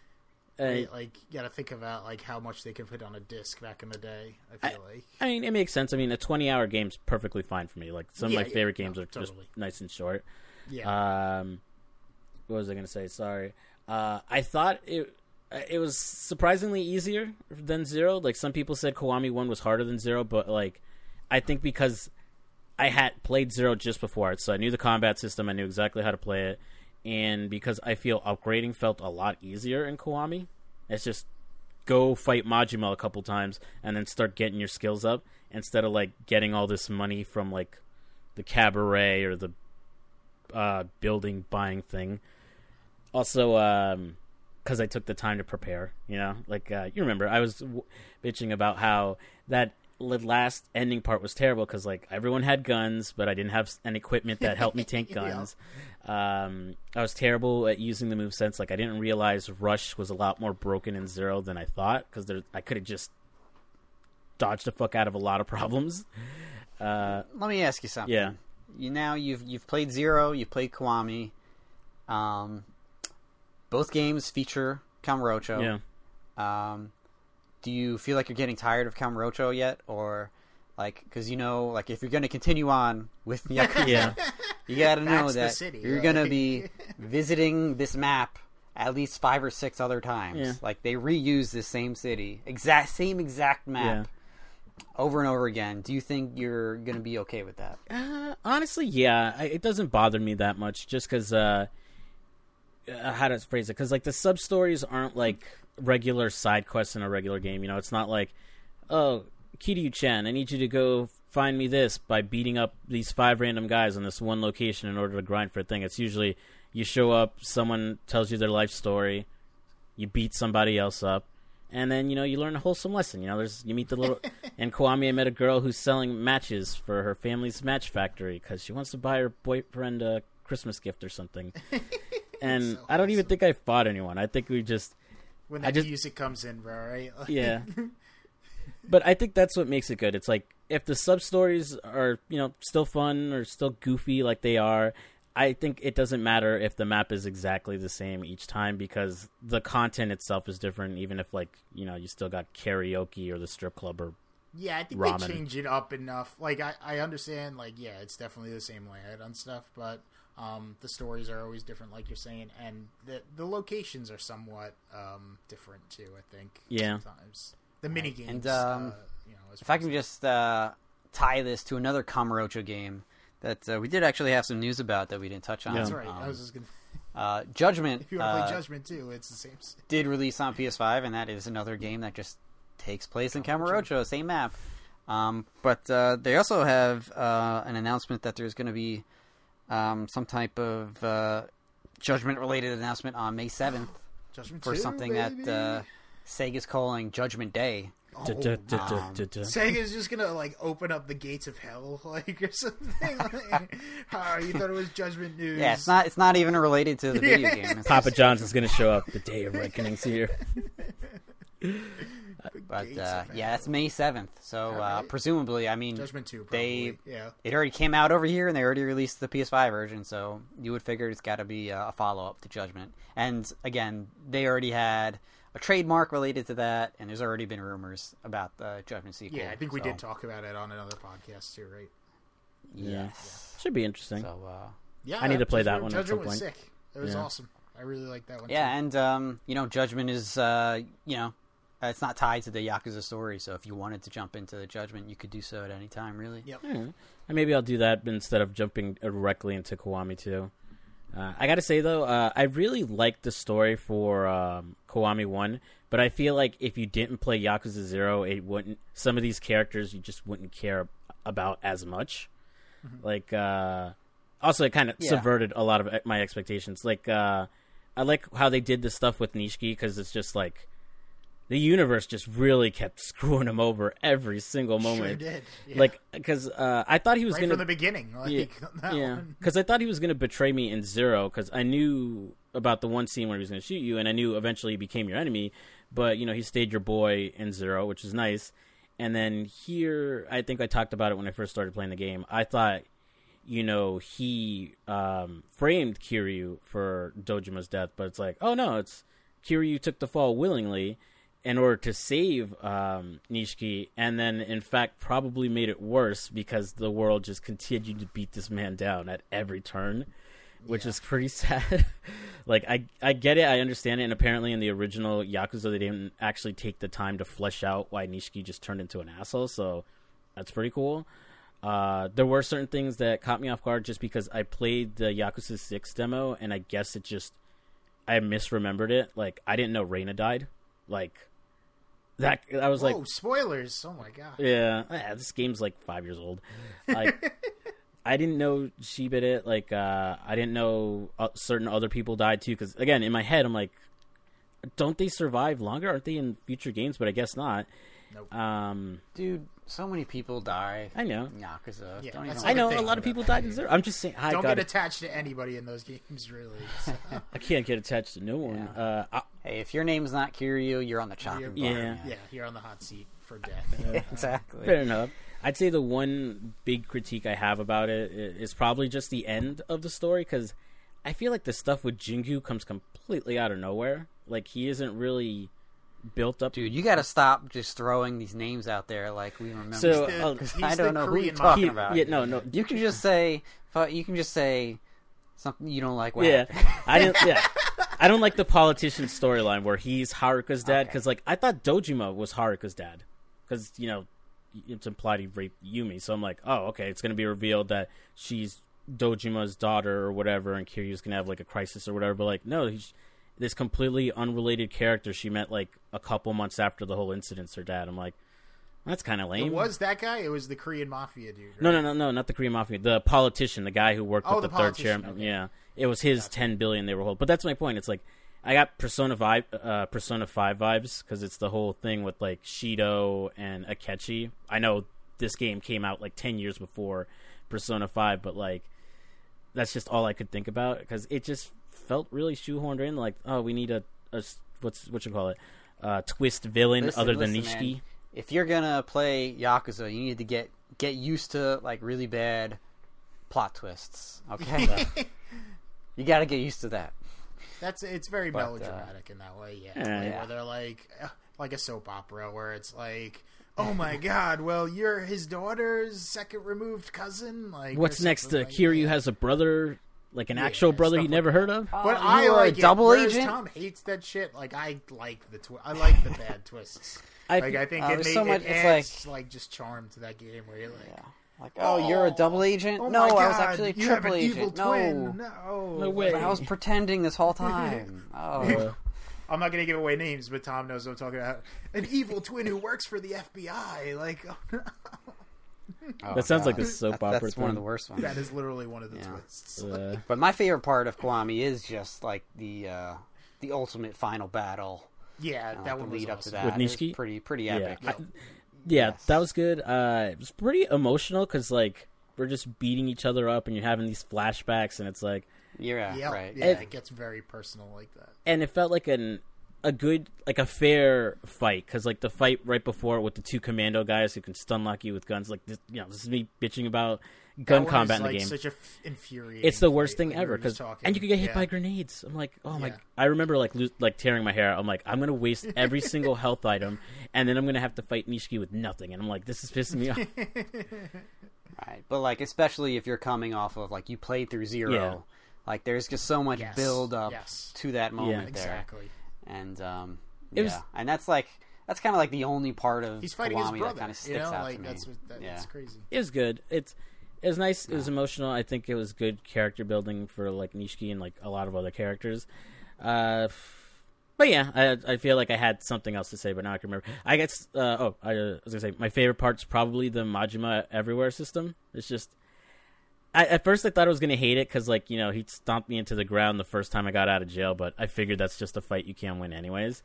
Uh, like you got to think about like how much they could put on a disc back in the day. I feel like I mean, it makes sense. I mean, a 20 hour game's perfectly fine for me. Like some Yeah, of my yeah, favorite no, games are totally. just nice and short. yeah, Um, what was I going to say? Sorry. Uh, I thought it it was surprisingly easier than Zero. Like some people said, Kiwami One was harder than Zero, but like I think because I had played Zero just before it, so I knew the combat system. I knew exactly how to play it, and because I feel upgrading felt a lot easier in Kiwami, it's just go fight Majima a couple times and then start getting your skills up instead of like getting all this money from like the cabaret or the uh, building buying thing. Also, because I took the time to prepare, you know, like uh, you remember, I was w- bitching about how that l- last ending part was terrible because like everyone had guns, but I didn't have an equipment that helped me tank Yeah. guns. Um, I was terrible at using the move sense. Like I didn't realize Rush was a lot more broken in Zero than I thought because I could have just dodged the fuck out of a lot of problems. Uh, Let me ask you something. Yeah. You now you've you've played Zero, you've played Kiwami. Um, both games feature Kamurocho. yeah. Um, do you feel like you're getting tired of Kamurocho yet, or like because you know, like if you're going to continue on with Yakuza, Yeah. you got to know that city, you're like- going to be visiting this map at least five or six other times. Yeah. Like they reuse this same city, exact same exact map. Over and over again. Do you think you're gonna be okay with that? Uh, honestly, yeah, I, it doesn't bother me that much, just because uh, uh, how to phrase it? Because like the sub stories aren't like regular side quests in a regular game. You know, it's not like, oh, Kiryu Chan, I need you to go find me this by beating up these five random guys in this one location in order to grind for a thing. It's usually you show up, someone tells you their life story, you beat somebody else up. And then you know you learn a wholesome lesson. You know, there's you meet the little. in Kiwami, I met a girl who's selling matches for her family's match factory because she wants to buy her boyfriend a Christmas gift or something. And So I don't even think I fought anyone. I think we just when that just- music comes in, bro, right? Like, yeah. but I think that's what makes it good. It's like if the sub stories are, you know, still fun or still goofy like they are, I think it doesn't matter if the map is exactly the same each time because the content itself is different even if like, you know, you still got karaoke or the strip club or Yeah, I think Ramen. they change it up enough. Like I, I understand, like yeah, it's definitely the same layout and stuff, but um, the stories are always different, like you're saying, and the the locations are somewhat um, different too. I think. Yeah. Sometimes the mini games. And, um, uh, you know, as If I can as- just uh, tie this to another Kamurocho game that uh, we did actually have some news about that we didn't touch on. That's right. Um, I was just gonna. uh, Judgment If you want to uh, play Judgment too, it's the same. did release on PS5, and that is another game that just takes place in Kamurocho, same map. Um, but uh, they also have uh, an announcement that there's going to be um, some type of uh, Judgment-related announcement on May 7th Judgment for 2, something baby. that uh, Sega's calling Judgment Day. Oh, duh, duh, duh, duh, um, duh, duh. Sega's just gonna like open up the gates of hell, like or something. Like, oh, you thought it was Judgment News? Yeah, it's not. It's not even related to the video game. It's Papa John's is going to show up. The day of reckoning's here. The But uh, yeah, that's May seventh. So uh, Alright. presumably, I mean, Judgment Two. Probably. they yeah. it already came out over here, and they already released the PS5 version. So you would figure it's got to be uh, a follow up to Judgment. And again, they already had a trademark related to that, and there's already been rumors about the Judgment sequel. Yeah, I think we so, did talk about it on another podcast too, right? Yes. Should be interesting. So uh, Yeah, I need to play that Judgment- one at Judgment some was point. sick. It was Yeah. awesome. I really like that one. yeah, too. and um, you know, Judgment is uh, you know. Uh, It's not tied to the Yakuza story, so if you wanted to jump into the Judgment, you could do so at any time, really. Yep. Yeah. And maybe I'll do that instead of jumping directly into Kiwami 2. Uh, I gotta say though, uh, I really liked the story for um, Kiwami One, but I feel like if you didn't play Yakuza Zero, it wouldn't. Some of these characters you just wouldn't care about as much. Like, uh, also it kind of Yeah. subverted a lot of e- my expectations. Like, uh, I like how they did the stuff with Nishiki because it's just like the universe just really kept screwing him over every single moment. Sure did. Yeah. Like, because uh, I thought he was right gonna from the beginning. Like, yeah, that yeah. Because I thought he was going to betray me in Zero. Because I knew about the one scene where he was going to shoot you, and I knew eventually he became your enemy. But you know, he stayed your boy in Zero, which is nice. And then here, I think I talked about it when I first started playing the game. I thought, you know, he um, framed Kiryu for Dojima's death, but it's like, oh no, it's Kiryu took the fall willingly in order to save um, Nishiki, and then in fact probably made it worse because the world just continued to beat this man down at every turn, which is pretty sad. like I I get it, I understand it, and apparently in the original Yakuza they didn't actually take the time to flesh out why Nishiki just turned into an asshole, so that's pretty cool. Uh, there were certain things that caught me off guard just because I played the Yakuza Six demo, and I guess it just I misremembered it. Like I didn't know Reina died. Like that. I was Whoa, like, spoilers! Oh my god. yeah, eh, this game's like five years old. Like, I didn't know she bit it. Like, uh, I didn't know uh, certain other people died too. Because again, in my head, I'm like, don't they survive longer? Aren't they in future games? But I guess not. Nope. Um, Dude, so many people die. I know. Yakuza. Yeah, Don't like I know thing a lot of people died in. Zero. I'm just saying. I Don't got get attached to anybody in those games, really. So, I can't get attached to no one. Yeah. Uh, I, Hey, if your name's not Kiryu, you're on the chopping you're, block. Yeah. man. yeah, you're on the hot seat for death. exactly. Fair enough. I'd say the one big critique I have about it is probably just the end of the story because I feel like the stuff with Jingu comes completely out of nowhere. Like he isn't really built up. Dude, you got to stop just throwing these names out there like we remember. So, The- uh, I don't know who you're talking He- about. yeah, no, no. You can just say, you can just say something you don't like. What yeah, happened. I didn't. Yeah, I don't like the politician storyline where he's Haruka's dad Okay. because like I thought Dojima was Haruka's dad because you know it's implied he raped Yumi. So I'm like, oh, okay, it's gonna be revealed that she's Dojima's daughter or whatever, and Kiryu's gonna have like a crisis or whatever. But like, no, he's this completely unrelated character she met like a couple months after the whole incident's her dad. I'm like, that's kind of lame. it was that guy. It was the Korean mafia dude. Right? No, no, no, no, not the Korean mafia. The politician, the guy who worked Oh, with the the, third chairman. okay. Yeah, it was his ten billion they were holding. But that's my point. It's like I got Persona Five, uh, Persona Five vibes because it's the whole thing with like Shido and Akechi. I know this game came out like ten years before Persona Five, but like that's just all I could think about because it just felt really shoehorned in. Like, oh, we need a, a what's what you call it, uh, twist villain Listen, other than listen, Nishiki. man. If you're gonna play Yakuza, you need to get get used to like really bad plot twists. Okay, you got to get used to that. That's it's very But, uh, melodramatic in that way. Yeah, Yeah. like, Yeah. where they're like uh, like a soap opera where it's like. Oh my God! Well, you're his daughter's second removed cousin. Like, What's next? something Uh, like Kiryu that. has a brother, like an Yeah, actual brother stuff you like never that. heard of. But Oh, I you were a like it, double whereas agent? Tom hates that shit. Like I like the twi- I like the bad twists. I- like I think Oh, it, there's made, so it much- it's adds like, just charm to that game where you're like, Yeah. Like, oh, you're a double agent? oh no, God, I was actually a you have triple an agent. No. twin. No, No way. But I was pretending this whole time. Oh, Uh, I'm not gonna give away names, but Tom knows what I'm talking about. An evil twin who works for the FBI. Like oh, no. Oh, That sounds like a soap That- opera That's one of the worst ones. that is literally one of the Yeah. twists. uh, But my favorite part of Kiwami is just like the uh, the ultimate final battle. Yeah, and, like, that the one was lead up to that. With is Nishiki? pretty pretty yeah, epic. I- yeah, Yes. that was good. Uh, it was pretty emotional because like we're just beating each other up, and you're having these flashbacks, and it's like, yeah, Yeah, right. yeah, And- it gets very personal like that. and it felt like an a good like a fair fight because like the fight right before with the two commando guys who can stun lock you with guns like this you know this is me bitching about gun That one combat is, in the like, game Such a f- infuriating. it's the worst fight, thing like ever because and you can get hit Yeah. by grenades. I'm like, oh my! Yeah. I remember like lo- like tearing my hair. I'm like, I'm gonna waste every single health item, and then I'm gonna have to fight Nishiki with nothing. And I'm like, this is pissing me off. Right. But like especially if you're coming off of like you played through zero. Yeah. Like there's just so much Yes, build up yes. to that moment there. Exactly. And um It yeah. was- and that's like that's kind of like the only part of He's fighting Kiwami his brother. that kind of you sticks know, out like to me. that's what, that, yeah. that's crazy. it was good. It's it was nice. It was emotional. I think it was good character building for like Nishiki and like a lot of other characters. Uh, but yeah, I I feel like I had something else to say, but now I can remember. I guess. Uh, oh, I uh, was gonna say my favorite part's probably the Majima Everywhere system. It's just. I, at first, I thought I was gonna hate it because, like, you know, he stomped me into the ground the first time I got out of jail. But I figured that's just a fight you can't win, anyways.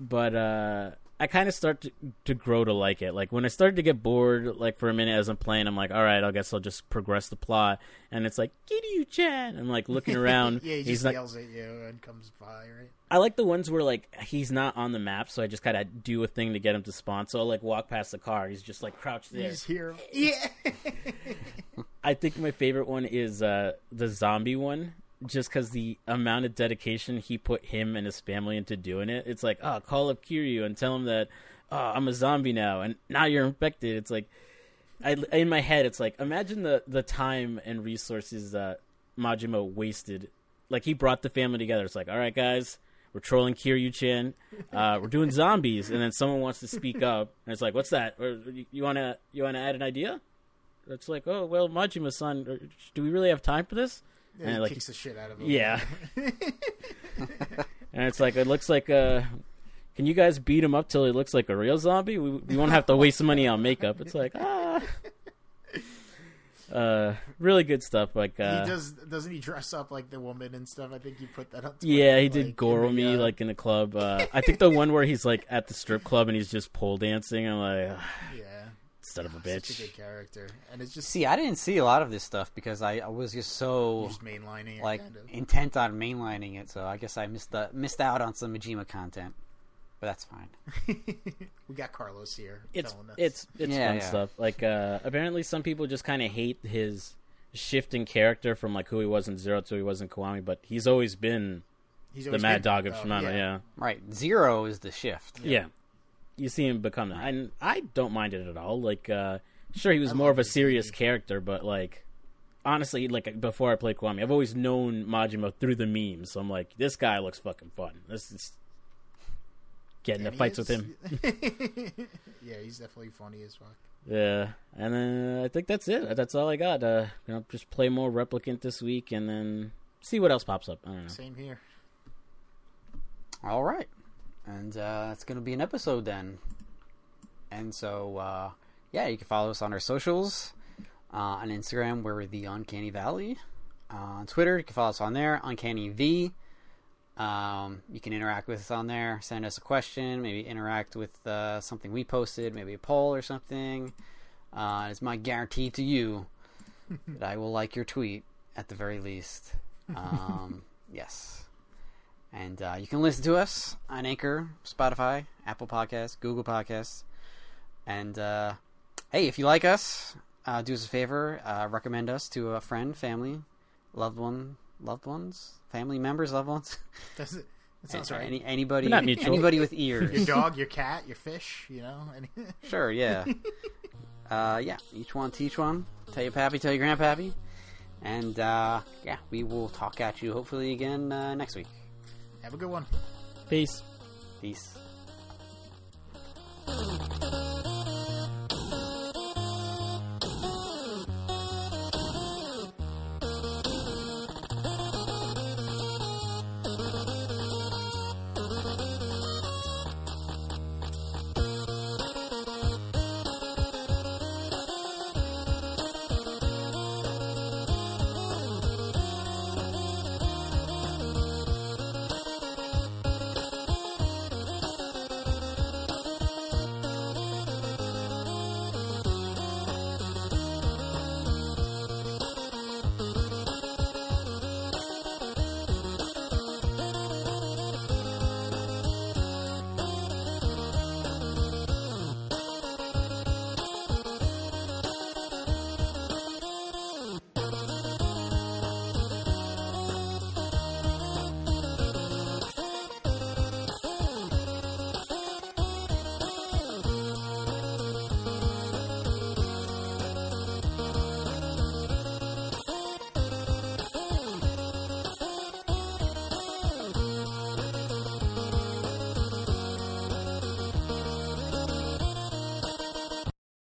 But uh, I kind of start to, to grow to like it. Like when I started to get bored, like for a minute as I'm playing, I'm like, all right, I guess I'll just progress the plot. And it's like, Kiryu Chan. I'm like looking around. yeah, he he's just like, yells at you and comes by, right? I like the ones where like he's not on the map, so I just kind of do a thing to get him to spawn. So I'll like walk past the car, he's just like crouched there. He's here. Yeah. I think my favorite one is uh, the zombie one, just because the amount of dedication he put him and his family into doing it. It's like, oh, call up Kiryu and tell him that, oh, I'm a zombie now, and now you're infected. It's like, I in my head, it's like, imagine the the time and resources that Majima wasted. Like he brought the family together. It's like, all right, guys. We're trolling Kiryu Chan. Uh, we're doing zombies, and then someone wants to speak up, and it's like, "What's that? Or, you want to you want to add an idea?" it's like, oh well, Majima-san, do we really have time for this? Yeah, And, he like- kicks the shit out of him. Yeah. And it's like it looks like uh can you guys beat him up till he looks like a real zombie? We we won't have to waste money on makeup. It's like ah. Uh, really good stuff. Like, uh, he does. Doesn't he dress up like the woman and stuff? I think you put that up. yeah, he like, did Goro me uh, like in the club. Uh, I think the one where he's like at the strip club and he's just pole dancing. I'm like, "Ugh, Yeah, son of a bitch. such a bitch. good character, and it's just See, I didn't see a lot of this stuff because I, I was just so just mainlining it. like kind of. intent on mainlining it. So I guess I missed the, missed out on some Majima content, but that's fine. we got Carlos here. It's us. it's it's Yeah, fun yeah. stuff. Like, uh, apparently some people just kind of hate his shift in character from like who he was in Zero to who he was in Kiwami, but he's always been He's the Mad been- Dog of oh, Shimano. yeah. Right, zero is the shift. Yeah. You see him become that. And I don't mind it at all. Like, uh, sure, he was I more of a serious movie. character, but, like, honestly, like, before I played Kiwami, I've always known Majima through the memes. So I'm like, this guy looks fucking fun. This is getting And into he fights with him. yeah, he's definitely funny as fuck. Yeah. And then I think that's it. That's all I got. Uh, you know, just play more Replicant this week and then see what else pops up. I don't know. Same here. All right, and uh, it's going to be an episode then. And so, uh, yeah, you can follow us on our socials. Uh, on Instagram, we're the Uncanny Valley. Uh, on Twitter, you can follow us on there, Uncanny V. Um, you can interact with us on there. Send us a question. Maybe interact with uh, something we posted. Maybe a poll or something. Uh, it's my guarantee to you that I will like your tweet at the very least. Um, yes. And uh, you can listen to us on Anchor, Spotify, Apple Podcasts, Google Podcasts. And uh, hey, if you like us, uh, do us a favor, uh, recommend us to a friend, family, loved one, loved ones, family members, loved ones. Does it? That sounds right. Any, anybody, Not anybody with ears. your dog, your cat, your fish. You know. Any... sure, yeah. Uh, yeah, each one teach one. Tell your pappy, tell your grandpappy. And uh, yeah, we will talk at you hopefully again uh, next week. Have a good one. Peace. Peace.